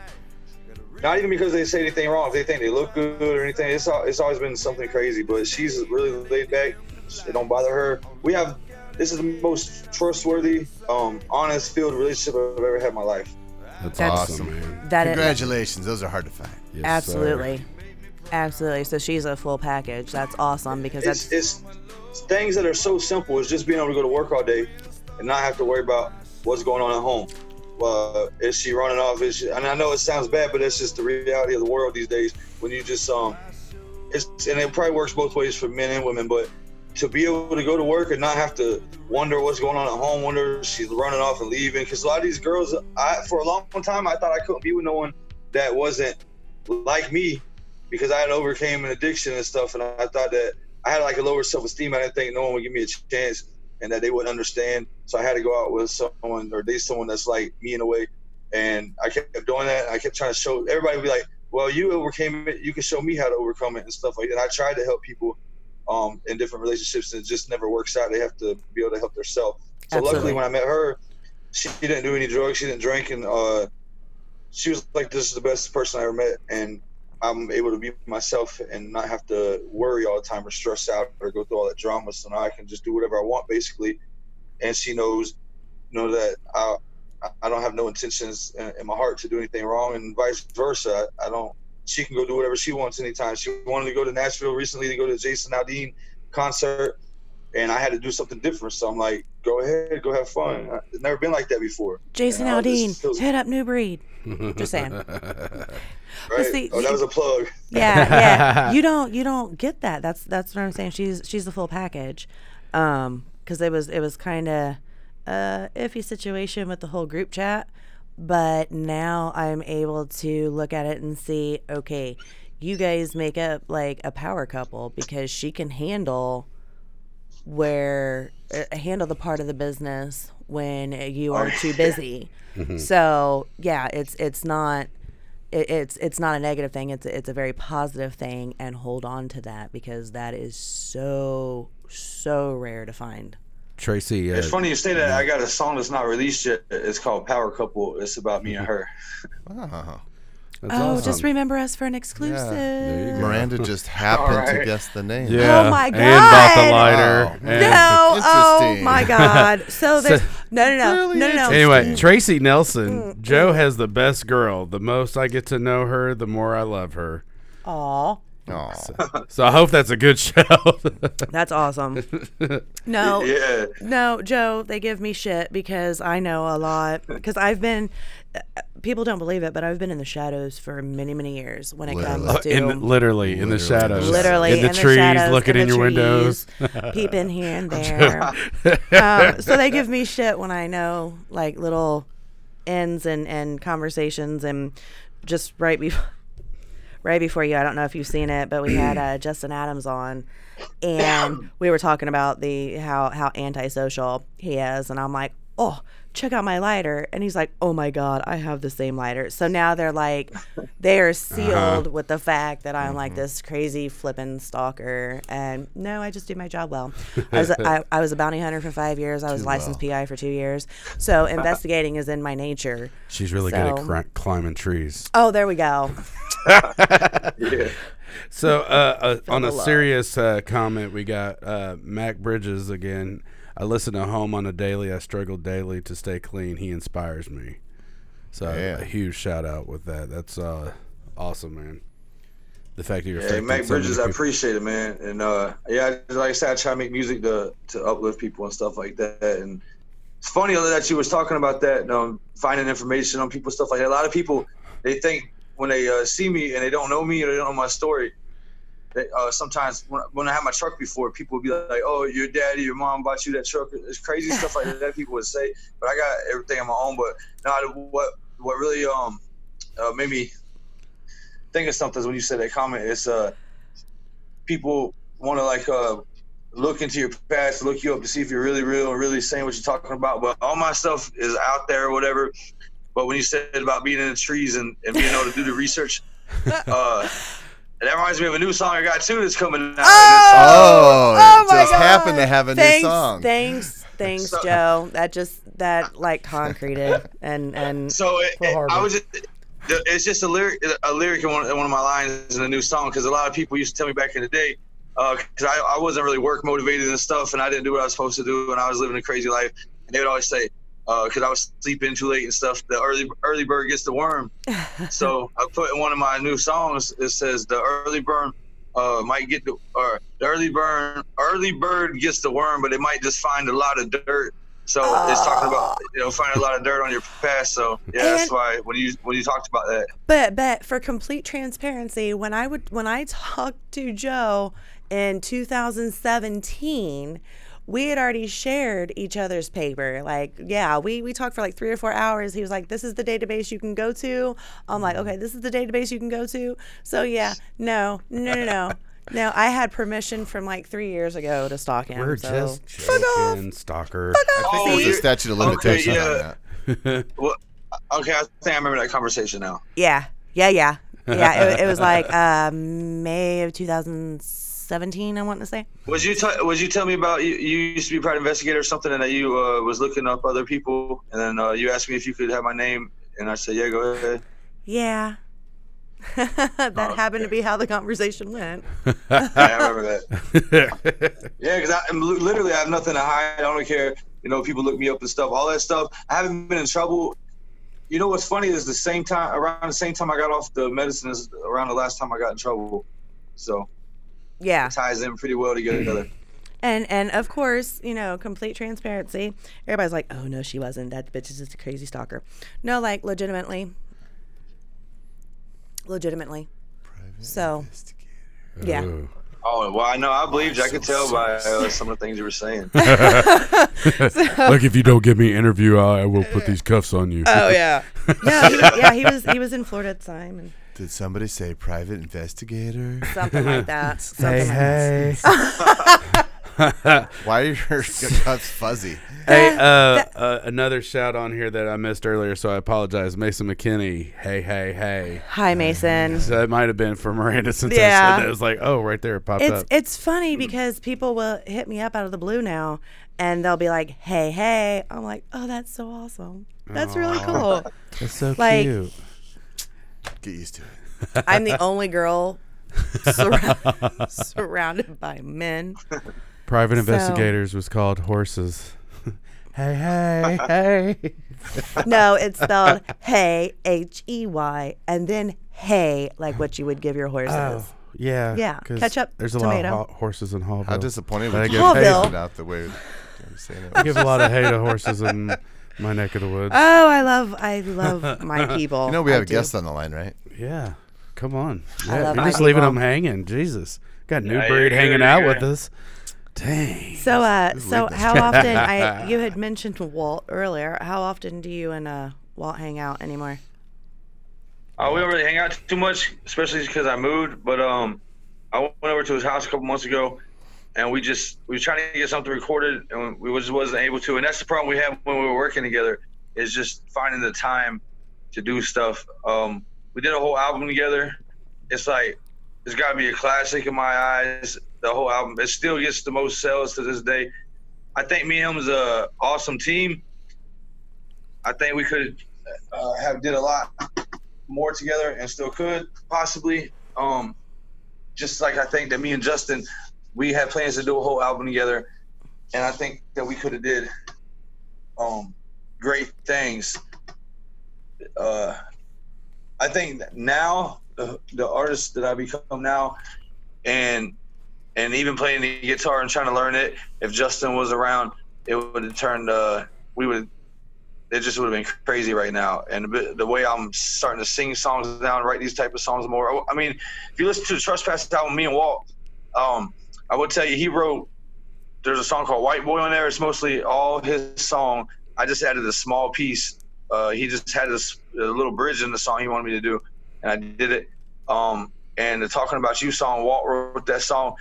S8: Not even because they say anything wrong. If they think they look good or anything, it's al- it's always been something crazy. But she's really laid back. It don't bother her. We have this is the most trustworthy, um, honest, filled relationship I've ever had in my life.
S1: That's,
S3: That's-
S1: awesome, man.
S3: that is,
S2: Congratulations. Those are hard to find.
S1: Yes, sir.
S3: Absolutely. So she's a full package. That's awesome because that's
S8: It's, it's things that are so simple. It's just being able to go to work all day and not have to worry about what's going on at home. Uh, is she running off? Is she, and I know it sounds bad, but it's just the reality of the world these days. When you just um, it's and it probably works both ways for men and women, but to be able to go to work and not have to wonder what's going on at home, wonder if she's running off and leaving. Because a lot of these girls, I for a long time, I thought I couldn't be with no one that wasn't like me because I had overcame an addiction and stuff, and I thought that I had like a lower self esteem. I didn't think no one would give me a chance and that they wouldn't understand. So I had to go out with someone or date someone that's like me in a way. And I kept doing that. I kept trying to show everybody would be like, well, you overcame it. You can show me how to overcome it and stuff like that. And I tried to help people um, in different relationships and it just never works out. They have to be able to help themselves. So
S3: Absolutely.
S8: luckily when I met her, she didn't do any drugs. She didn't drink. And uh, she was like, this is the best person I ever met. And I'm able to be myself and not have to worry all the time or stress out or go through all that drama. So now I can just do whatever I want, basically. And she knows, know, that I, I don't have no intentions in, in my heart to do anything wrong, and vice versa. I, I don't. She can go do whatever she wants anytime. She wanted to go to Nashville recently to go to Jason Aldean concert, and I had to do something different. So I'm like, go ahead, go have fun. I- It's never been like that before.
S3: Jason
S8: And I
S3: Aldean.
S8: just feels-
S3: Hit up New Breed. Just saying. <laughs>
S8: Right?
S3: see,
S8: oh, that was a plug. <laughs>
S3: yeah, yeah. <laughs> You don't you don't get that. That's that's what I'm saying. She's she's the full package. Um, because it was it was kind of uh iffy situation with the whole group chat, but now I'm able to look at it and see, okay, you guys make up like a power couple because she can handle where uh, handle the part of the business when you are too busy. So yeah, it's it's not it, it's it's not a negative thing. It's it's a very positive thing, and hold on to that because that is so so rare to find.
S1: Tracy. Uh,
S8: It's funny you say that. I got a song that's not released yet. It's called Power Couple. It's about me and her.
S2: Oh.
S1: That's
S3: oh,
S1: awesome.
S3: just remember us for an exclusive.
S1: There you go.
S2: Miranda just happened to guess the name.
S1: Oh yeah.
S3: Oh my god!
S1: And bought the
S3: God.
S1: lighter.
S2: Wow.
S1: and-
S3: No, oh my God! So <laughs> there's no, no, no,
S2: Really
S3: no, no, no.
S1: Anyway, Tracy Nelson, Joe has the best girl. The most I get to know her, the more I love her.
S3: Aw,
S2: Aw.
S1: So I hope that's a good <laughs> show.
S3: that's awesome. <laughs> No,
S8: Yeah.
S3: No, Joe, they give me shit because I know a lot. Because I've been, people don't believe it, but I've been in the shadows for many, many years when it
S2: Literally.
S3: comes to.
S1: in literally in the shadows,
S3: Literally
S1: in the
S3: in
S1: trees,
S3: shadows,
S1: looking
S3: in
S1: in
S3: the
S1: your windows.
S3: peeping here and <laughs> there. um, so they give me shit when I know like little ends and, and conversations and just right before <laughs> right before you. I don't know if you've seen it, but we had uh, <clears throat> Justin Adams on, and we were talking about the how how antisocial he is, and I'm like, oh. Check out my lighter, and he's like, "Oh my god, I have the same lighter." So now they're like, they are <laughs> sealed with the fact that I'm like this crazy flipping stalker. And no, I just do my job well. I was a, I, <laughs> I was a bounty hunter for five years. I was a licensed PI for two years. So <laughs> investigating is in my nature.
S1: She's really good at
S3: So-
S1: cri- climbing trees.
S3: Oh, there we go.
S8: Yeah.
S1: So, uh, uh, on a
S3: love.
S1: serious uh, comment, we got uh, Mac Bridges again. I listen to Home on a daily. I struggle daily to stay clean. He inspires me. So,
S2: Yeah.
S1: a huge shout out with that. That's uh, awesome, man. the fact that you're
S8: Yeah,
S1: affecting
S8: Mac Bridges, I appreciate it, man. And uh, yeah, like I said, I try to make music to to uplift people and stuff like that. And it's funny that you was talking about that, um, finding information on people, stuff like that. A lot of people they think when they uh, see me and they don't know me or they don't know my story. They, uh, sometimes when, when I had my truck before, people would be like, "Oh, your daddy, your mom bought you that truck." It's crazy <laughs> stuff like that. People would say, but I got everything on my own. But now, what what really um uh, made me think of something is when you said that comment. It's uh people want to like uh look into your past, look you up to see if you're really real and really saying what you're talking about. But all my stuff is out there or whatever. But when you said about being in the trees and, and being able to do the research, <laughs> uh, that reminds me of a new song I got too that's coming out.
S2: Oh,
S3: Oh
S2: it oh
S3: my
S2: just happened to have a
S3: thanks,
S2: new song.
S3: Thanks, thanks,
S8: So-
S3: Joe. That just that like concreted and and
S8: So it, it- I was just, it's just a lyric, a lyric in one, in one of my lines in a new song because a lot of people used to tell me back in the day uh, because I, I wasn't really work motivated and stuff and I didn't do what I was supposed to do and I was living a crazy life and they would always say because I was sleeping too late and stuff. The early early bird gets the worm. <laughs> So I put in one of my new songs it says the early bird uh, might get the or the early burn early bird gets the worm but it might just find a lot of dirt. So it's talking about you know finding a lot of dirt on your past. So yeah that's why when you when you talked about that.
S3: But but for complete transparency, when I would when I talked to Joe in 2017, we had already shared each other's paper. Like, yeah, we we talked for like three or four hours. He was like, "This is the database you can go to." I'm like, "Okay, this is the database you can go to." So yeah, no, no, no, no. <laughs> No, I had permission from like three years ago to stalk him.
S1: We're
S3: so.
S1: just joking, stalker.
S2: I think there's a statute of
S8: Okay,
S2: limitations
S8: yeah.
S2: on that. <laughs>
S8: well okay I think I remember that conversation now
S3: Yeah, yeah, yeah, yeah. It, it was like uh, May of 2017. I want to say.
S8: was you t- was you tell me about you, you used to be a private investigator or something and that you uh, was looking up other people and then uh, you asked me if you could have my name and I said yeah go ahead
S3: Yeah. <laughs> that
S8: Oh,
S3: happened to be how the conversation went.
S8: yeah, I remember that <laughs> Yeah, because I'm literally I have nothing to hide. I don't care. You know, people look me up and stuff. All that stuff. I haven't been in trouble. You know what's funny is the same time around the same time I got off the medicine is around the last time I got in trouble. So
S3: Yeah.
S8: it ties in pretty well together.
S3: And and of course, you know, complete transparency. Everybody's like, "Oh no, she wasn't. That bitch is just a crazy stalker." No, like legitimately. Legitimately. So, yeah.
S1: Ooh.
S8: Oh well, I know. I believed you. I could tell by uh, some of the things you were saying. <laughs> <laughs>
S1: like if you don't give me an interview, I I will put these cuffs on you.
S3: Oh yeah. <laughs> No, he, yeah, he was he was in Florida at the time and
S2: Did somebody say private investigator?
S3: something like that. <laughs>
S1: hey,
S3: like
S1: hey.
S2: Why are your <laughs> cuffs fuzzy?
S1: Hey, uh, uh, another shout on here that I missed earlier, so I apologize. Mason McKinney. Hey, hey, hey.
S3: Hi Mason.
S1: So that might have been for Miranda since I said that. It was like, oh, right there, it popped
S3: It's
S1: up.
S3: it's funny because people will hit me up out of the blue now and they'll be like, "Hey, hey." I'm like, "Oh, that's so awesome. That's really cool." <laughs>
S1: It's so
S3: like-
S1: cute.
S2: Get used to it. <laughs>
S3: I'm the only girl surra- <laughs> surrounded by men.
S1: Private
S3: So-
S1: Investigators was called Horses. <laughs> hey, hey, hey.
S3: No, it's spelled hey, H E Y, and then hey, like what you would give your horses.
S1: Oh, yeah.
S3: Yeah,
S1: 'cause
S3: ketchup,
S1: There's a
S3: tomato.
S1: lot of ho- horses in Hallville.
S2: How disappointed
S1: I
S2: would
S1: give
S2: you
S1: hay-
S3: Hallville.
S2: find out the way I'm saying it?
S1: I give a lot of hay to horses in my neck of the woods.
S3: Oh, I love I love <laughs> my people.
S2: You know we have a
S3: do.
S2: guest on the line, right?
S1: Yeah. Come on.
S3: I
S1: Yeah,
S3: love
S1: you're
S3: my
S1: just leaving
S3: people.
S1: them hanging. Jesus. Got new
S8: Yeah,
S1: breed
S8: you're
S1: hanging
S8: good,
S1: out
S8: you're
S1: with us. Dang.
S3: So, uh,
S2: is
S3: so
S2: weakness.
S3: how often? I <laughs> you had mentioned Walt earlier. How often do you and uh Walt hang out anymore?
S8: Uh, we don't really hang out too much, especially because I moved. But um, I went over to his house a couple months ago, and we just we were trying to get something recorded, and we just wasn't able to. And that's the problem we had when we were working together is just finding the time to do stuff. Um, we did a whole album together. It's like it's got to be a classic in my eyes. The whole album, it still gets the most sales to this day. I think me and him is a awesome team. I think we could uh, have did a lot more together and still could possibly. Um, just like I think that me and Justin, we had plans to do a whole album together, and I think that we could have did um, great things. Uh, I think now uh, the artist that I become now, and and even playing the guitar and trying to learn it. If Justin was around, it would have turned. Uh, we would. It just would have been crazy right now. And the, the way I'm starting to sing songs now write these type of songs more. I mean, if you listen to the Trespass album, me and Walt, um, I will tell you he wrote. There's a song called White Boy on there. It's mostly all his song. I just added a small piece. Uh, he just had this a little bridge in the song he wanted me to do, and I did it. Um, and the Talking About You song, Walt wrote that song.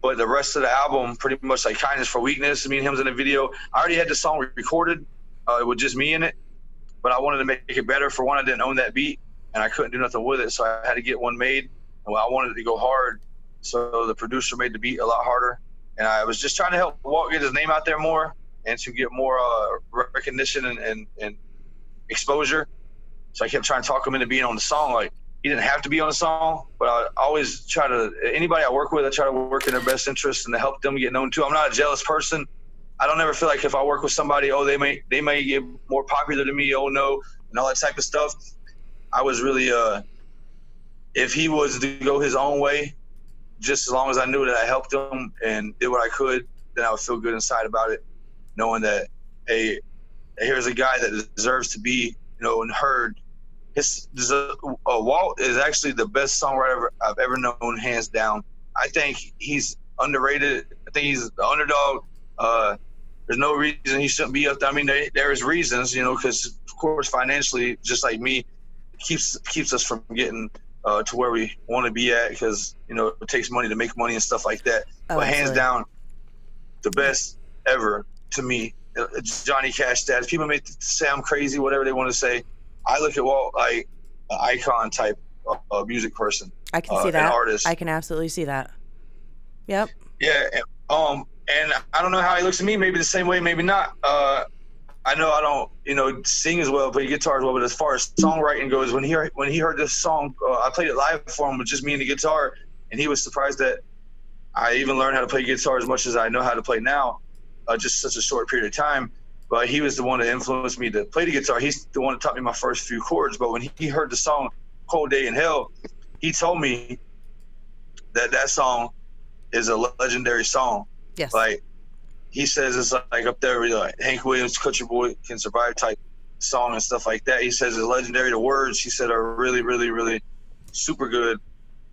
S8: But the rest of the album, pretty much like Kindness for Weakness, me and him's in the video. I already had the song recorded uh, with just me in it, but I wanted to make it better. For one, I didn't own that beat, and I couldn't do nothing with it, so I had to get one made. Well, I wanted it to go hard, so the producer made the beat a lot harder. And I was just trying to help Walt get his name out there more and to get more uh, recognition and, and, and exposure. So I kept trying to talk him into being on the song. Like he didn't have to be on the song, but I always try to anybody I work with, I try to work in their best interest and to help them get known too. I'm not a jealous person. I don't ever feel like if I work with somebody, oh they may they may get more popular than me, oh no, and all that type of stuff. I was really uh if he was to go his own way, just as long as I knew that I helped them and did what I could, then I would feel good inside about it, knowing that hey, here's a guy that deserves to be you know and heard. His uh, Walt is actually the best songwriter I've ever known, hands down. I think he's underrated. I think he's the underdog. Uh, there's no reason he shouldn't be up there. I mean, there, there's reasons, you know, because of course financially, just like me, keeps keeps us from getting uh, to where we want to be at because you know it takes money to make money and stuff like that.
S3: Oh,
S8: but hands down, the best ever to me, uh, Johnny Cash status. People may say I'm crazy, whatever they want to say. I look at Walt like an icon type of uh, music person.
S3: I can
S8: uh,
S3: see
S8: an
S3: that.
S8: artist.
S3: I can absolutely see that. Yep.
S8: Yeah. and, Um, and I don't know how he looks at me. Maybe the same way, maybe not. Uh, I know I don't, you know, sing as well, play guitar as well. But as far as songwriting goes, when he when he heard this song, uh, I played it live for him with just me and the guitar, and he was surprised that I even learned how to play guitar as much as I know how to play now, uh, just such a short period of time. But he was the one that influenced me to play the guitar. He's the one that taught me my first few chords. But when he heard the song "Cold Day in Hell," he told me that that song is a legendary song.
S3: Yes.
S8: Like he says it's like up there with like Hank Williams, Country Boy Can Survive type song and stuff like that. He says it's legendary. The words he said are really, really, really super good.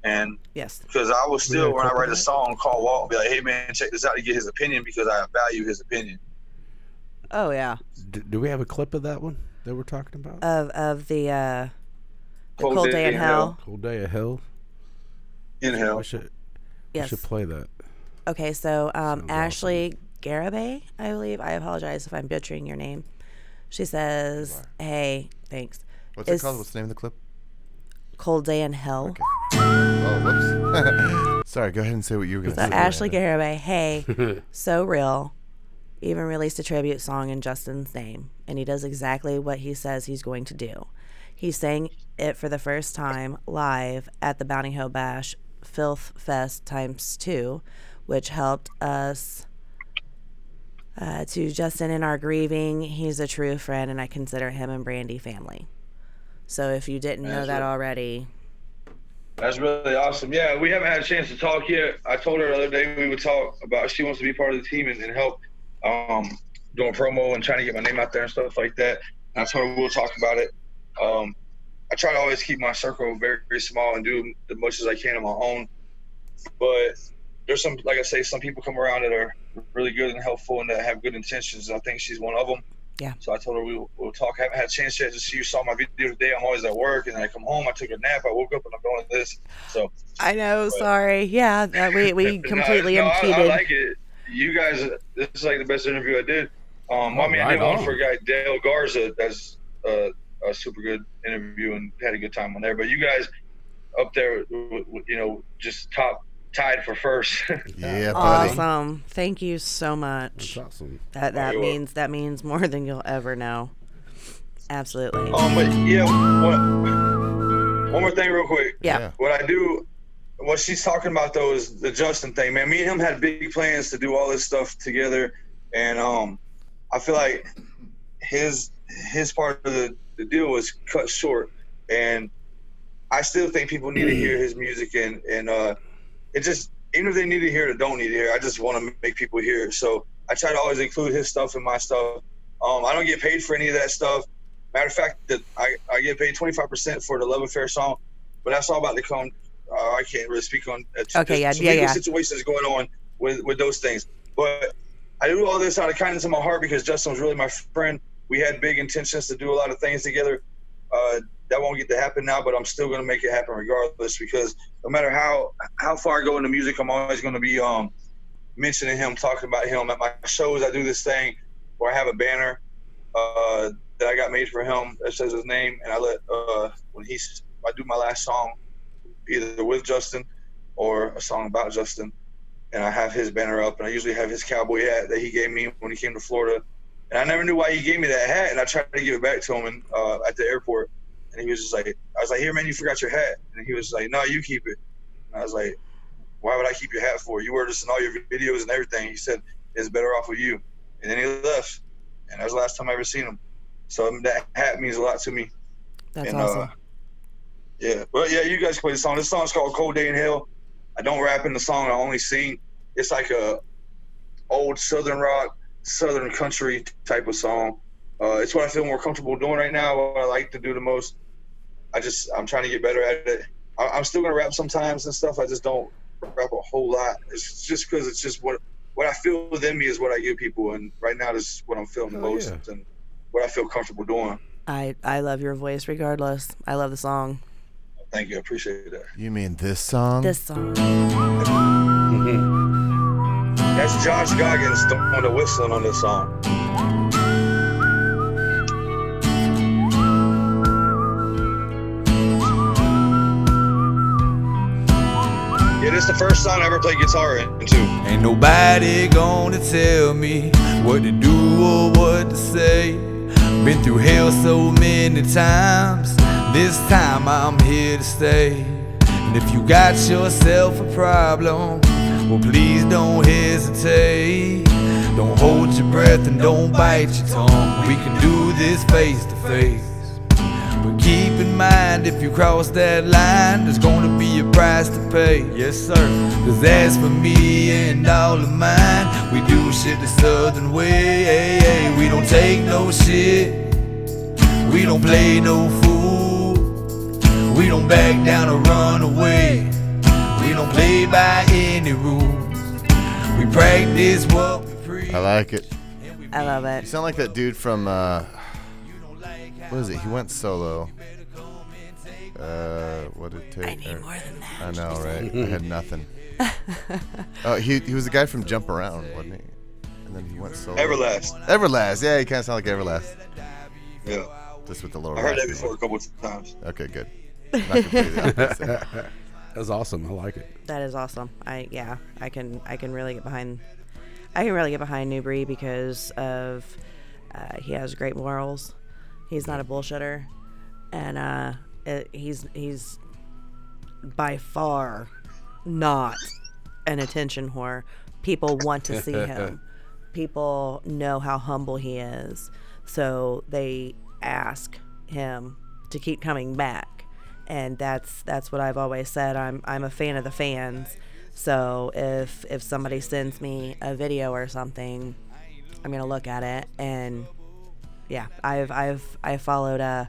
S8: And
S3: yes,
S8: because I will still when I write a song call Walt and be like, hey man, check this out to get his opinion because I value his opinion.
S3: Oh yeah.
S1: Do, do we have a clip of that one that we're talking about?
S3: Of of the uh the cold, day in hell.
S1: Cold Day of Hell.
S8: In hell.
S1: We should, we
S3: Yes.
S1: should play that.
S3: Okay, so um,
S1: Sounds
S3: Ashley Garibay, I believe. I apologize if I'm butchering your name. She says, "Hey, thanks.
S2: What's
S3: Is
S2: it called? What's the name of the clip?
S3: Cold Day in Hell."
S2: Oh, whoops. <laughs> Sorry, go ahead and say what you were going
S3: So
S2: to say.
S3: Ashley Garibay, hey, <laughs> so real. Even released a tribute song in Justin's name, and he does exactly what he says he's going to do. He sang it for the first time live at the Bounty Hill Bash Filth Fest times two, which helped us uh, to Justin in our grieving. He's a true friend, and I consider him and Brandy family. So if you didn't know that already,
S8: That's really awesome. Yeah, we haven't had a chance to talk yet. I told her the other day we would talk about she wants to be part of the team and, and help um, doing promo and trying to get my name out there and stuff like that. And I told her we'll talk about it. Um, I try to always keep my circle very, very small and do as much as I can on my own. But there's some, like I say, some people come around that are really good and helpful and that have good intentions. I think she's one of them.
S3: Yeah.
S8: So I told her we'll, we'll talk. I haven't had a chance yet to see you saw my video today. I'm always at work and then I come home. I took a nap. I woke up and I'm doing this. So
S3: I know.
S8: But-
S3: Sorry. Yeah, that we we <laughs>
S8: No,
S3: completely
S8: no, I-
S3: impeded.
S8: I, like it. You guys, this is like the best interview I did. Um, I mean, I
S1: Right
S8: did one
S1: on.
S8: for a guy Dale Garza. That's uh, a super good interview and had a good time on there. But you guys up there, w- w- you know, just top tied for first. <laughs>
S2: Yeah, buddy.
S3: Awesome. Thank you so
S1: That's
S3: much.
S1: awesome.
S3: That that
S8: you're
S3: means that means more <laughs> than you'll ever know. Absolutely.
S8: um, but yeah, one, one more thing, real quick.
S3: Yeah.
S2: Yeah.
S8: What I do, what she's talking about though is the Justin thing, man. Me and him had big plans to do all this stuff together, and um, I feel like his his part of the, the deal was cut short, and I still think people need to hear his music, and and uh, it just even if they need to hear it or don't need to hear, it, I just want to make people hear. So I try to always include his stuff in my stuff. Um, I don't get paid for any of that stuff. Matter of fact, that I, I get paid 25% for the Love Affair song, but that's all about the come. Uh, I can't really speak on. Uh,
S3: Okay, yeah, yeah, yeah.
S8: Situations going on with with those things, but I do all this out of kindness in my heart because Justin was really my friend. We had big intentions to do a lot of things together. Uh, that won't get to happen now, but I'm still going to make it happen regardless because no matter how how far I go into music, I'm always going to be um mentioning him, talking about him at my shows. I do this thing where I have a banner uh, that I got made for him that says his name, and I let uh, when he's I do my last song either with Justin or a song about Justin, and I have his banner up, and I usually have his cowboy hat that he gave me when he came to Florida, and I never knew why he gave me that hat, and I tried to give it back to him and, uh, at the airport, and he was just like, I was like, here man, you forgot your hat, and he was like, no, you keep it, and I was like, why would I keep your hat for? You wear this in all your videos and everything. He said it's better off with you, and then he left, and that was the last time I ever seen him. So that hat means a lot to me.
S3: That's
S8: And,
S3: awesome.
S8: Uh, yeah, but yeah, you guys play the song. This song's called "Cold Day in Hell." I don't rap in the song. I only sing. It's like a old Southern rock, Southern country type of song. Uh, it's what I feel more comfortable doing right now. What I like to do the most. I just I'm trying to get better at it. I, I'm still gonna rap sometimes and stuff. I just don't rap a whole lot. It's just because it's just what what I feel within me is what I give people, and right now this is what I'm feeling the
S1: Hell
S8: most
S1: yeah.
S8: and what I feel comfortable doing.
S3: I I love your voice regardless. I love the song.
S8: Thank you. I appreciate that.
S2: You mean this song?
S3: This song. <laughs>
S8: That's Josh Goggins doing the whistling on this song. Yeah, this is the first song I ever played guitar in, too.
S10: Ain't nobody gonna tell me what to do or what to say. Been through hell so many times. This time I'm here to stay. And if you got yourself a problem, well, please don't hesitate. Don't hold your breath and don't bite your tongue. We can do this face to face. But keep in mind if you cross that line, there's gonna be a price to pay. Yes, sir. Cause as for me and all of mine, we do shit the southern way. We don't take no shit. We don't play no fool. We don't back down or run away. We don't play by any rules. We practice what we preach.
S2: I like it.
S3: I love
S2: You
S3: it.
S2: sound like that dude from uh what is it? He went solo. Uh what did it take?
S3: I need
S2: or-
S3: more than that.
S2: I know, <laughs> right? I had nothing. oh, he he was the guy from Jump Around, wasn't he? And then he went solo.
S8: Everlast.
S2: Everlast, yeah, he kind of sound like Everlast,
S8: Yeah.
S2: just with the little.
S8: I heard that
S2: raspy
S8: before a couple of times.
S2: Okay, good. Not completely opposite. <laughs>
S1: That's awesome. I like it.
S3: That is awesome. I yeah, I can I can really get behind I can really get behind New Breed because of uh, he has great morals. He's not a bullshitter, and uh, it, he's he's by far not an attention whore. People want to see him. <laughs> People know how humble he is, so they ask him to keep coming back and that's that's what I've always said. I'm I'm a fan of the fans. So if if somebody sends me a video or something, I'm gonna look at it and yeah, I've I've I followed uh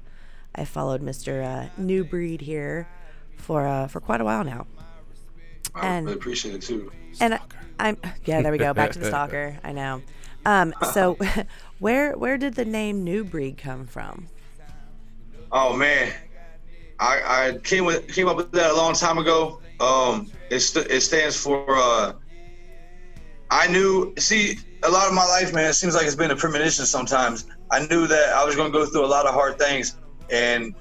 S3: I followed Mr. Uh, New Breed here for uh for quite a while now.
S8: I
S3: And-
S8: really appreciate it too.
S3: And I, I'm yeah, there we go, back to the stalker. <laughs> I know. Um so <laughs> where where did the name New Breed come from?
S8: Oh man, I, I came with came up with that a long time ago. Um, it st- it stands for. Uh, I knew. See, a lot of my life, man. It seems like it's been a premonition. Sometimes I knew that I was going to go through a lot of hard things, and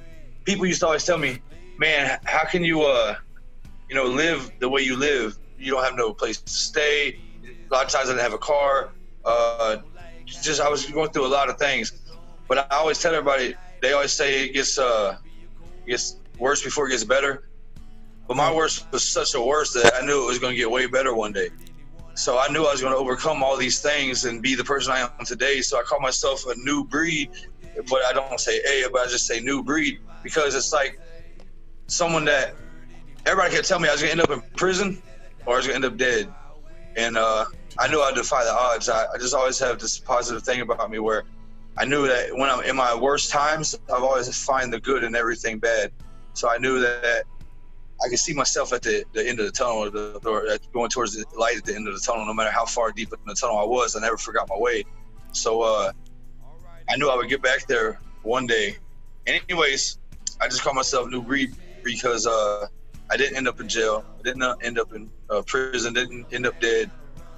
S8: people used to always tell me, "Man, how can you, uh, you know, live the way you live? You don't have no place to stay. A lot of times I didn't have a car. Uh, just I was going through a lot of things, but I always tell everybody. They always say it gets uh, gets worse before it gets better. But my worst was such a worst that I knew it was going to get way better one day. So I knew I was going to overcome all these things and be the person I am today. So I call myself a new breed, but I don't say a, but I just say new breed because it's like someone that everybody could tell me I was gonna end up in prison or I was gonna end up dead. And uh, I knew I'd defy the odds. I, I just always have this positive thing about me where I knew that when I'm in my worst times, I've always find the good in everything bad. So I knew that I could see myself at the, the end of the tunnel the, or going towards the light at the end of the tunnel, no matter how far deep in the tunnel I was. I never forgot my way. So uh, I knew I would get back there one day. Anyways, I just call myself New Breed because uh, I didn't end up in jail. I didn't end up in uh, prison. Didn't end up dead.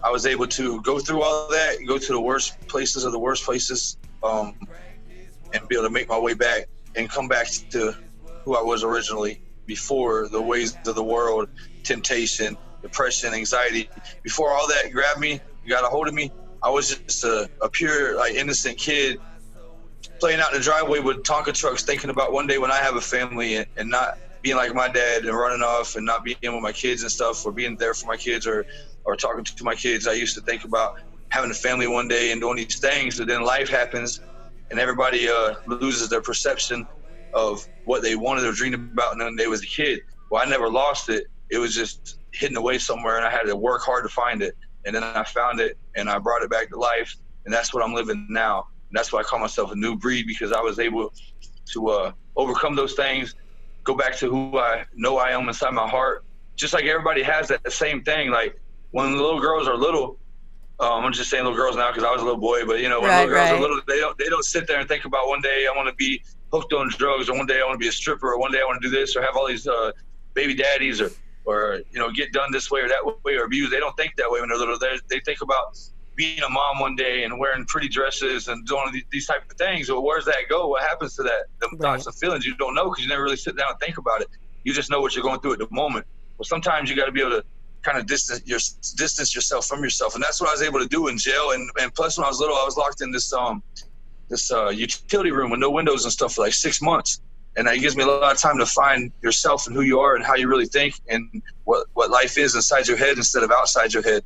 S8: I was able to go through all that, go to the worst places of the worst places, um, and be able to make my way back and come back to who I was originally before the ways of the world, temptation, depression, anxiety. Before all that grabbed me, got a hold of me, I was just a, a pure, like innocent kid playing out in the driveway with Tonka trucks, thinking about one day when I have a family and, and not being like my dad and running off and not being with my kids and stuff, or being there for my kids or or talking to my kids. I used to think about having a family one day and doing these things, but then life happens and everybody uh, loses their perception of what they wanted or dreamed about when they was a kid. Well, I never lost it. It was just hidden away somewhere, and I had to work hard to find it. And then I found it, and I brought it back to life, and that's what I'm living now. And that's why I call myself a new breed because I was able to uh, overcome those things, go back to who I know I am inside my heart. Just like everybody has that same thing. Like when the little girls are little, um, I'm just saying little girls now because I was a little boy, but you know when
S3: Right,
S8: little girls
S3: right.
S8: are little, they don't they don't sit there and think about one day I want to be hooked on drugs, or one day I want to be a stripper, or one day I want to do this, or have all these uh, baby daddies, or or you know get done this way or that way, or abused. They don't think that way when they're little. They they think about being a mom one day and wearing pretty dresses and doing these, type of things. Well, where's that go? What happens to that? The thoughts and feelings you don't know because you never really sit down and think about it. You just know what you're going through at the moment. Well, sometimes you got to be able to kind of distance your distance yourself from yourself, and that's what I was able to do in jail. And and plus, when I was little, I was locked in this um this uh, utility room with no windows and stuff for like six months. And that gives me a lot of time to find yourself and who you are and how you really think and what, what life is inside your head instead of outside your head.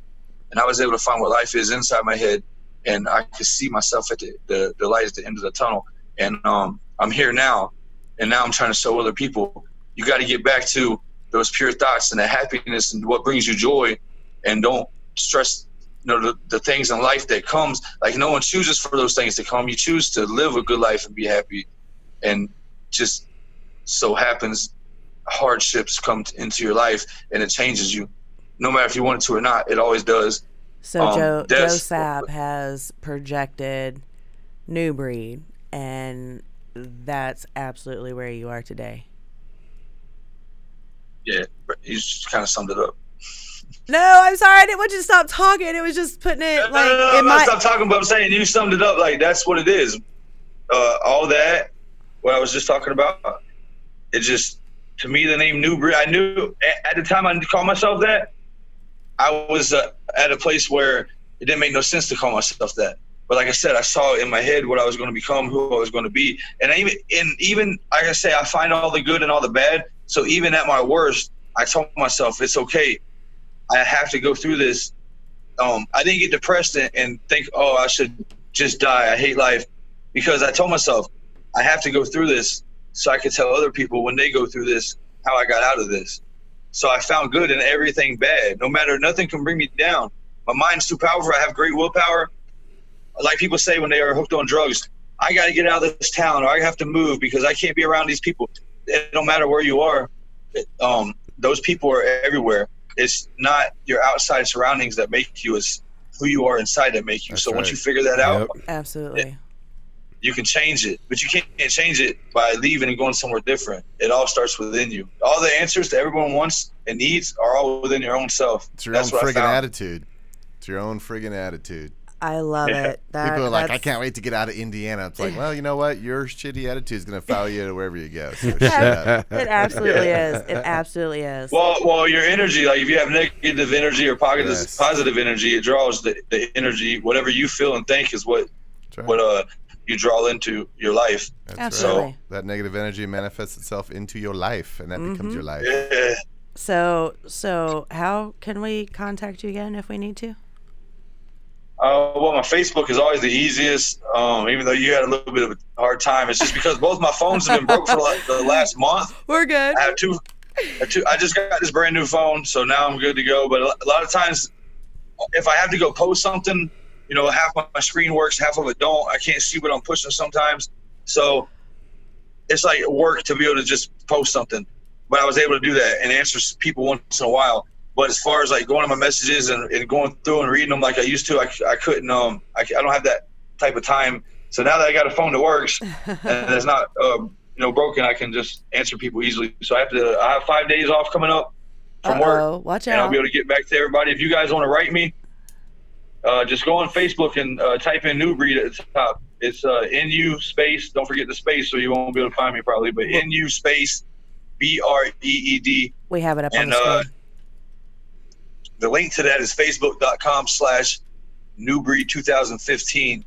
S8: And I was able to find what life is inside my head. And I could see myself at the, the, the light at the end of the tunnel. And um, I'm here now. And now I'm trying to show other people you got to get back to those pure thoughts and the happiness and what brings you joy. And don't stress you know the, the things in life that comes like no one chooses for those things to come you choose to live a good life and be happy and just so happens hardships come t- into your life and it changes you no matter if you want it to or not it always does
S3: So
S8: Um,
S3: Joe Joe Sab has projected New Breed, and that's absolutely where you are today.
S8: Yeah you just kind of summed it up
S3: No, I'm sorry. I didn't want you to stop talking. It was just putting it
S8: no,
S3: like
S8: no, no, not
S3: my.
S8: stop talking but i'm saying you summed it up like that's what it is uh, all that what i was just talking about it just to me the name new breed i knew at, at the time i called myself that i was uh, at a place where it didn't make no sense to call myself that but like i said i saw in my head what i was going to become who i was going to be and I even and even like i say i find all the good and all the bad so even at my worst i told myself it's okay i have to go through this um, i didn't get depressed and, and think oh i should just die i hate life because i told myself i have to go through this so I could tell other people when they go through this how I got out of this. So I found good in everything bad. No matter, nothing can bring me down. My mind's too powerful. I have great willpower. Like people say when they are hooked on drugs, I got to get out of this town or I have to move because I can't be around these people. It don't matter where you are. Um, those people are everywhere. It's not your outside surroundings that make you. It's who you are inside that make you.
S1: That's
S8: so once you figure that out,
S3: Absolutely.
S8: you can change it, but you can't change it by leaving and going somewhere different. It all starts within you. All the answers that everyone wants and needs are all within your own self.
S2: It's your
S8: That's
S2: own
S8: what
S2: friggin' attitude. It's your own friggin' attitude.
S3: I love
S8: Yeah.
S3: it. That,
S2: People are like, I can't wait to get out of Indiana. It's like, well, you know what? Your shitty attitude is going to follow you to wherever you go. So <laughs> shut.
S3: It <laughs> absolutely is. It absolutely is.
S8: Well, well, your energy, like if you have negative energy or positive
S2: Yes.
S8: positive energy, it draws the, the energy. Whatever you feel and think is what
S2: right.
S8: what uh you draw into your life.
S2: That's
S3: Absolutely.
S2: right. That negative energy manifests itself into your life, and that becomes your life.
S8: Yeah.
S3: So, so how can we contact you again if we need to?
S8: Uh, well, my Facebook is always the easiest, um, even though you had a little bit of a hard time. It's just because both my phones have been broke for like the last month.
S3: We're good.
S8: I have two, I two. I just got this brand new phone, so now I'm good to go. But a lot of times, if I have to go post something, you know, half my screen works, half of it don't. I can't see what I'm pushing sometimes, so it's like work to be able to just post something. But I was able to do that and answer people once in a while. But as far as like going to my messages and, and going through and reading them like I used to, I, I couldn't. Um, I, I don't have that type of time. So now that I got a phone that works <laughs> and it's not um, you know broken, I can just answer people easily. So I have to. I have five days off coming up from work,
S3: Uh-oh, watch
S8: and I'll be able to get back to everybody. If you guys want to write me, uh, just go on Facebook and uh, type in New Breed at the top. It's uh, NU space. Don't forget the space, so you won't be able to find me probably. But NU space B R E E D.
S3: We have it up on the screen.
S8: The link to that is facebook.com slash newbreed 2015.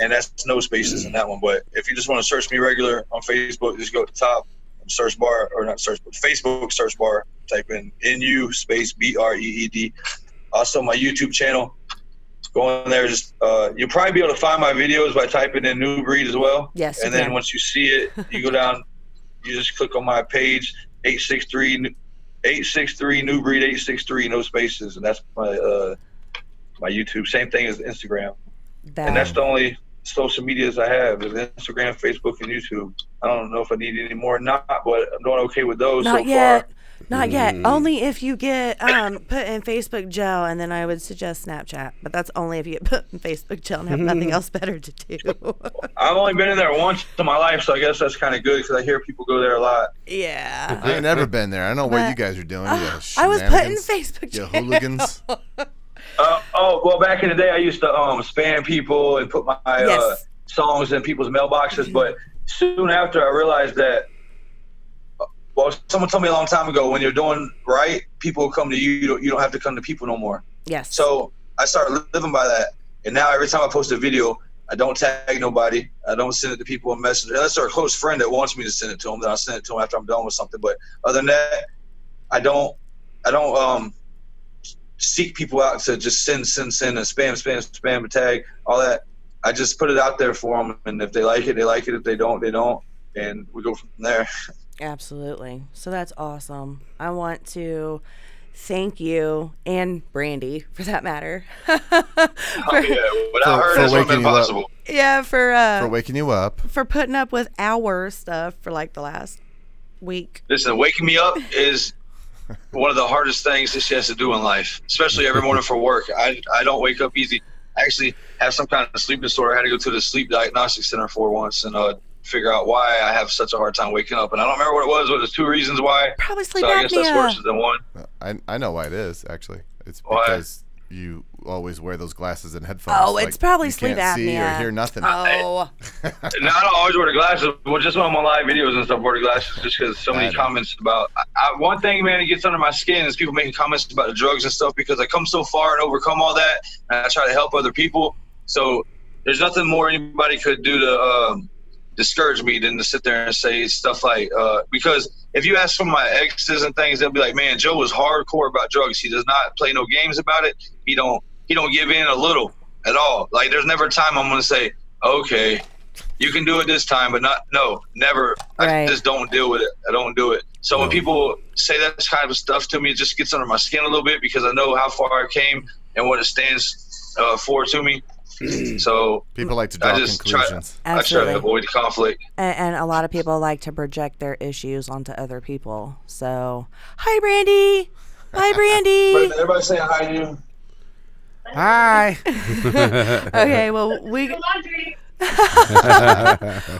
S8: And that's no spaces in that one. But if you just want to search me regular on Facebook, just go to the top search bar or not search but Facebook search bar, type in NU space B R E E D. Also my YouTube channel. Go in there, just uh, you'll probably be able to find my videos by typing in New Breed as well.
S3: Yes,
S8: And then once you see it, you go down, you just click on my page, 863 863 New Breed 863, no spaces, and that's my uh my YouTube. Same thing as Instagram.
S3: That,
S8: And that's the only social medias I have is Instagram, Facebook, and YouTube. I don't know if I need any more or not, but I'm doing okay with those
S3: Not
S8: so
S3: yet.
S8: far.
S3: Not yet.
S1: Mm.
S3: Only if you get um put in Facebook jail, and then I would suggest Snapchat. But that's only if you get put in Facebook jail and have nothing <laughs> else better to do. <laughs>
S8: I've only been in there once in my life, so I guess that's kind of good because I hear people go there a lot.
S3: yeah.
S2: I ain't never been there. I don't know what
S3: But-
S2: you guys are doing. <laughs> You
S3: I was put
S2: in
S3: Facebook
S2: You
S3: gel.
S2: hooligans.
S8: Uh, oh well, back in the day, I used to um, spam people and put my uh,
S3: Yes.
S8: songs in people's mailboxes. But soon after, I realized that. Well, someone told me a long time ago, when you're doing right, people will come to you. You don't, you don't have to come to people no more.
S3: Yes.
S8: So I started living by that, and now every time I post a video, I don't tag nobody. I don't send it to people on Messenger unless they're a close friend that wants me to send it to them. Then I'll send it to them after I'm done with something. But other than that, I don't. I don't um seek people out to just send, send, send, and spam, spam, spam, and tag all that. I just put it out there for them, and if they like it, they like it. If they don't, they don't, and we go from there. <laughs>
S3: Absolutely. So that's awesome. I want to thank you and Brandy, for that matter. <laughs>
S8: Oh,
S3: for,
S8: yeah, without
S2: For-
S8: her,
S2: for
S8: this would have
S2: waking
S8: been
S2: you up.
S3: yeah, for uh
S2: for waking you up.
S3: for putting up with our stuff for like the last week.
S8: Listen, waking me up is one of the hardest things that she has to do in life, especially every morning for work. I, I don't wake up easy. I actually have some kind of sleep disorder. I had to go to the sleep diagnostic center for once and uh, figure out why I have such a hard time waking up. And I don't remember what it was, but there's two reasons why.
S3: Probably sleep
S8: so I guess that's
S3: apnea.
S8: worse than one.
S2: I I know why it is actually. It's
S8: Why?
S2: because you always wear those glasses and headphones.
S3: Oh, it's probably
S2: you
S3: sleep
S2: can't See or hear nothing.
S3: Oh,
S8: No, I don't always wear the glasses, but just when I'm on live videos and stuff, wear the glasses just because so many comments about. I, I, one thing, man, that gets under my skin is people making comments about the drugs and stuff because I come so far and overcome all that, and I try to help other people. So there's nothing more anybody could do to um, discourage me than to sit there and say stuff like, uh, because if you ask some of my exes and things, they'll be like, man, Joe was hardcore about drugs. He does not play no games about it. He don't. He don't give in a little at all. Like there's never a time I'm gonna say, okay, you can do it this time, but not no, never.
S3: Right.
S8: I just don't deal with it. I don't do it. So when people say that kind of stuff to me, it just gets under my skin a little bit because I know how far I came and what it stands uh, for to me. <clears throat> so
S2: People like to
S8: I
S2: draw
S8: just try-
S2: conclusions.
S8: I try to avoid conflict.
S3: and, and a lot of people like to project their issues onto other people. So, hi, Brandy. Hi, Brandy. <laughs>
S8: Everybody say hi to you.
S1: Hi. <laughs> <laughs>
S3: okay, well, we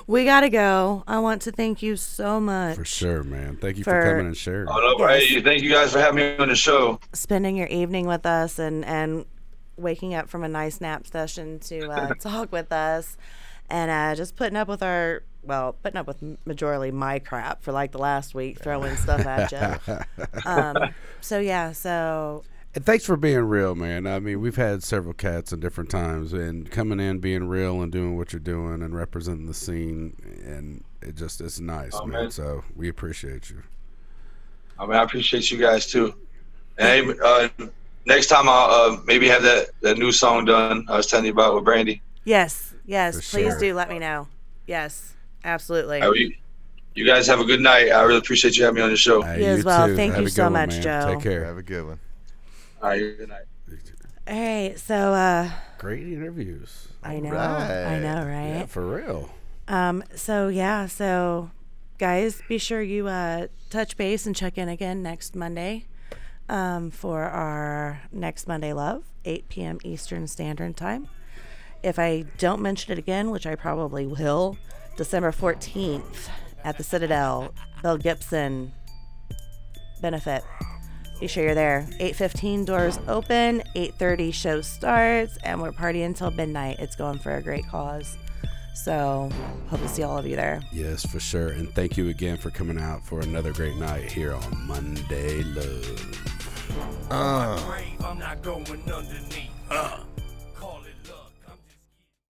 S3: we gotta go. I want to thank you so much
S1: For sure, man. Thank you for,
S3: For-
S1: coming and sharing.
S8: Oh, no,
S3: Yes.
S8: hey, thank you guys for having me on the show.
S3: spending your evening with us and and waking up from a nice nap session to uh, <laughs> talk with us and uh, just putting up with our well putting up with m- majorly my crap for like the last week throwing stuff at you <laughs> um, so yeah so
S1: And thanks for being real, man. I mean, we've had several cats in different times, and coming in, being real, and doing what you're doing, and representing the scene, and it just it's nice,
S8: Oh,
S1: man.
S8: man.
S1: So we appreciate you.
S8: I mean, I appreciate you guys too. And hey, uh, next time I'll uh, maybe have that that new song done. I was telling you about with Brandy.
S3: Yes, yes.
S1: For
S3: please
S1: sure.
S3: do let me know. Yes, absolutely.
S8: All right, you, you guys have a good night. I really appreciate you having me on the show.
S1: Hey,
S3: You as well.
S1: too.
S3: Thank
S1: Have
S3: you so
S1: one,
S3: much,
S1: man.
S3: Joe.
S1: Take care.
S2: Have a good one.
S8: All right, good night.
S3: All right, so uh,
S1: Great interviews.
S3: I know, I
S2: Right.
S3: know, right?
S1: Yeah, for real.
S3: Um, so yeah, so guys, be sure you uh, touch base and check in again next Monday um, for our next Monday Love, 8 p.m. Eastern Standard Time. If I don't mention it again, which I probably will, December 14th at the Citadel, Bill Gibson benefit. Be sure you're there. 8:15 doors open, 8:30 show starts, and we're partying until midnight. It's going for a great cause. So, hope to see all of you there.
S1: Yes, for sure. And thank you again for coming out for another great night here on Monday Love.
S2: Uh.
S6: Grave, I'm not going underneath.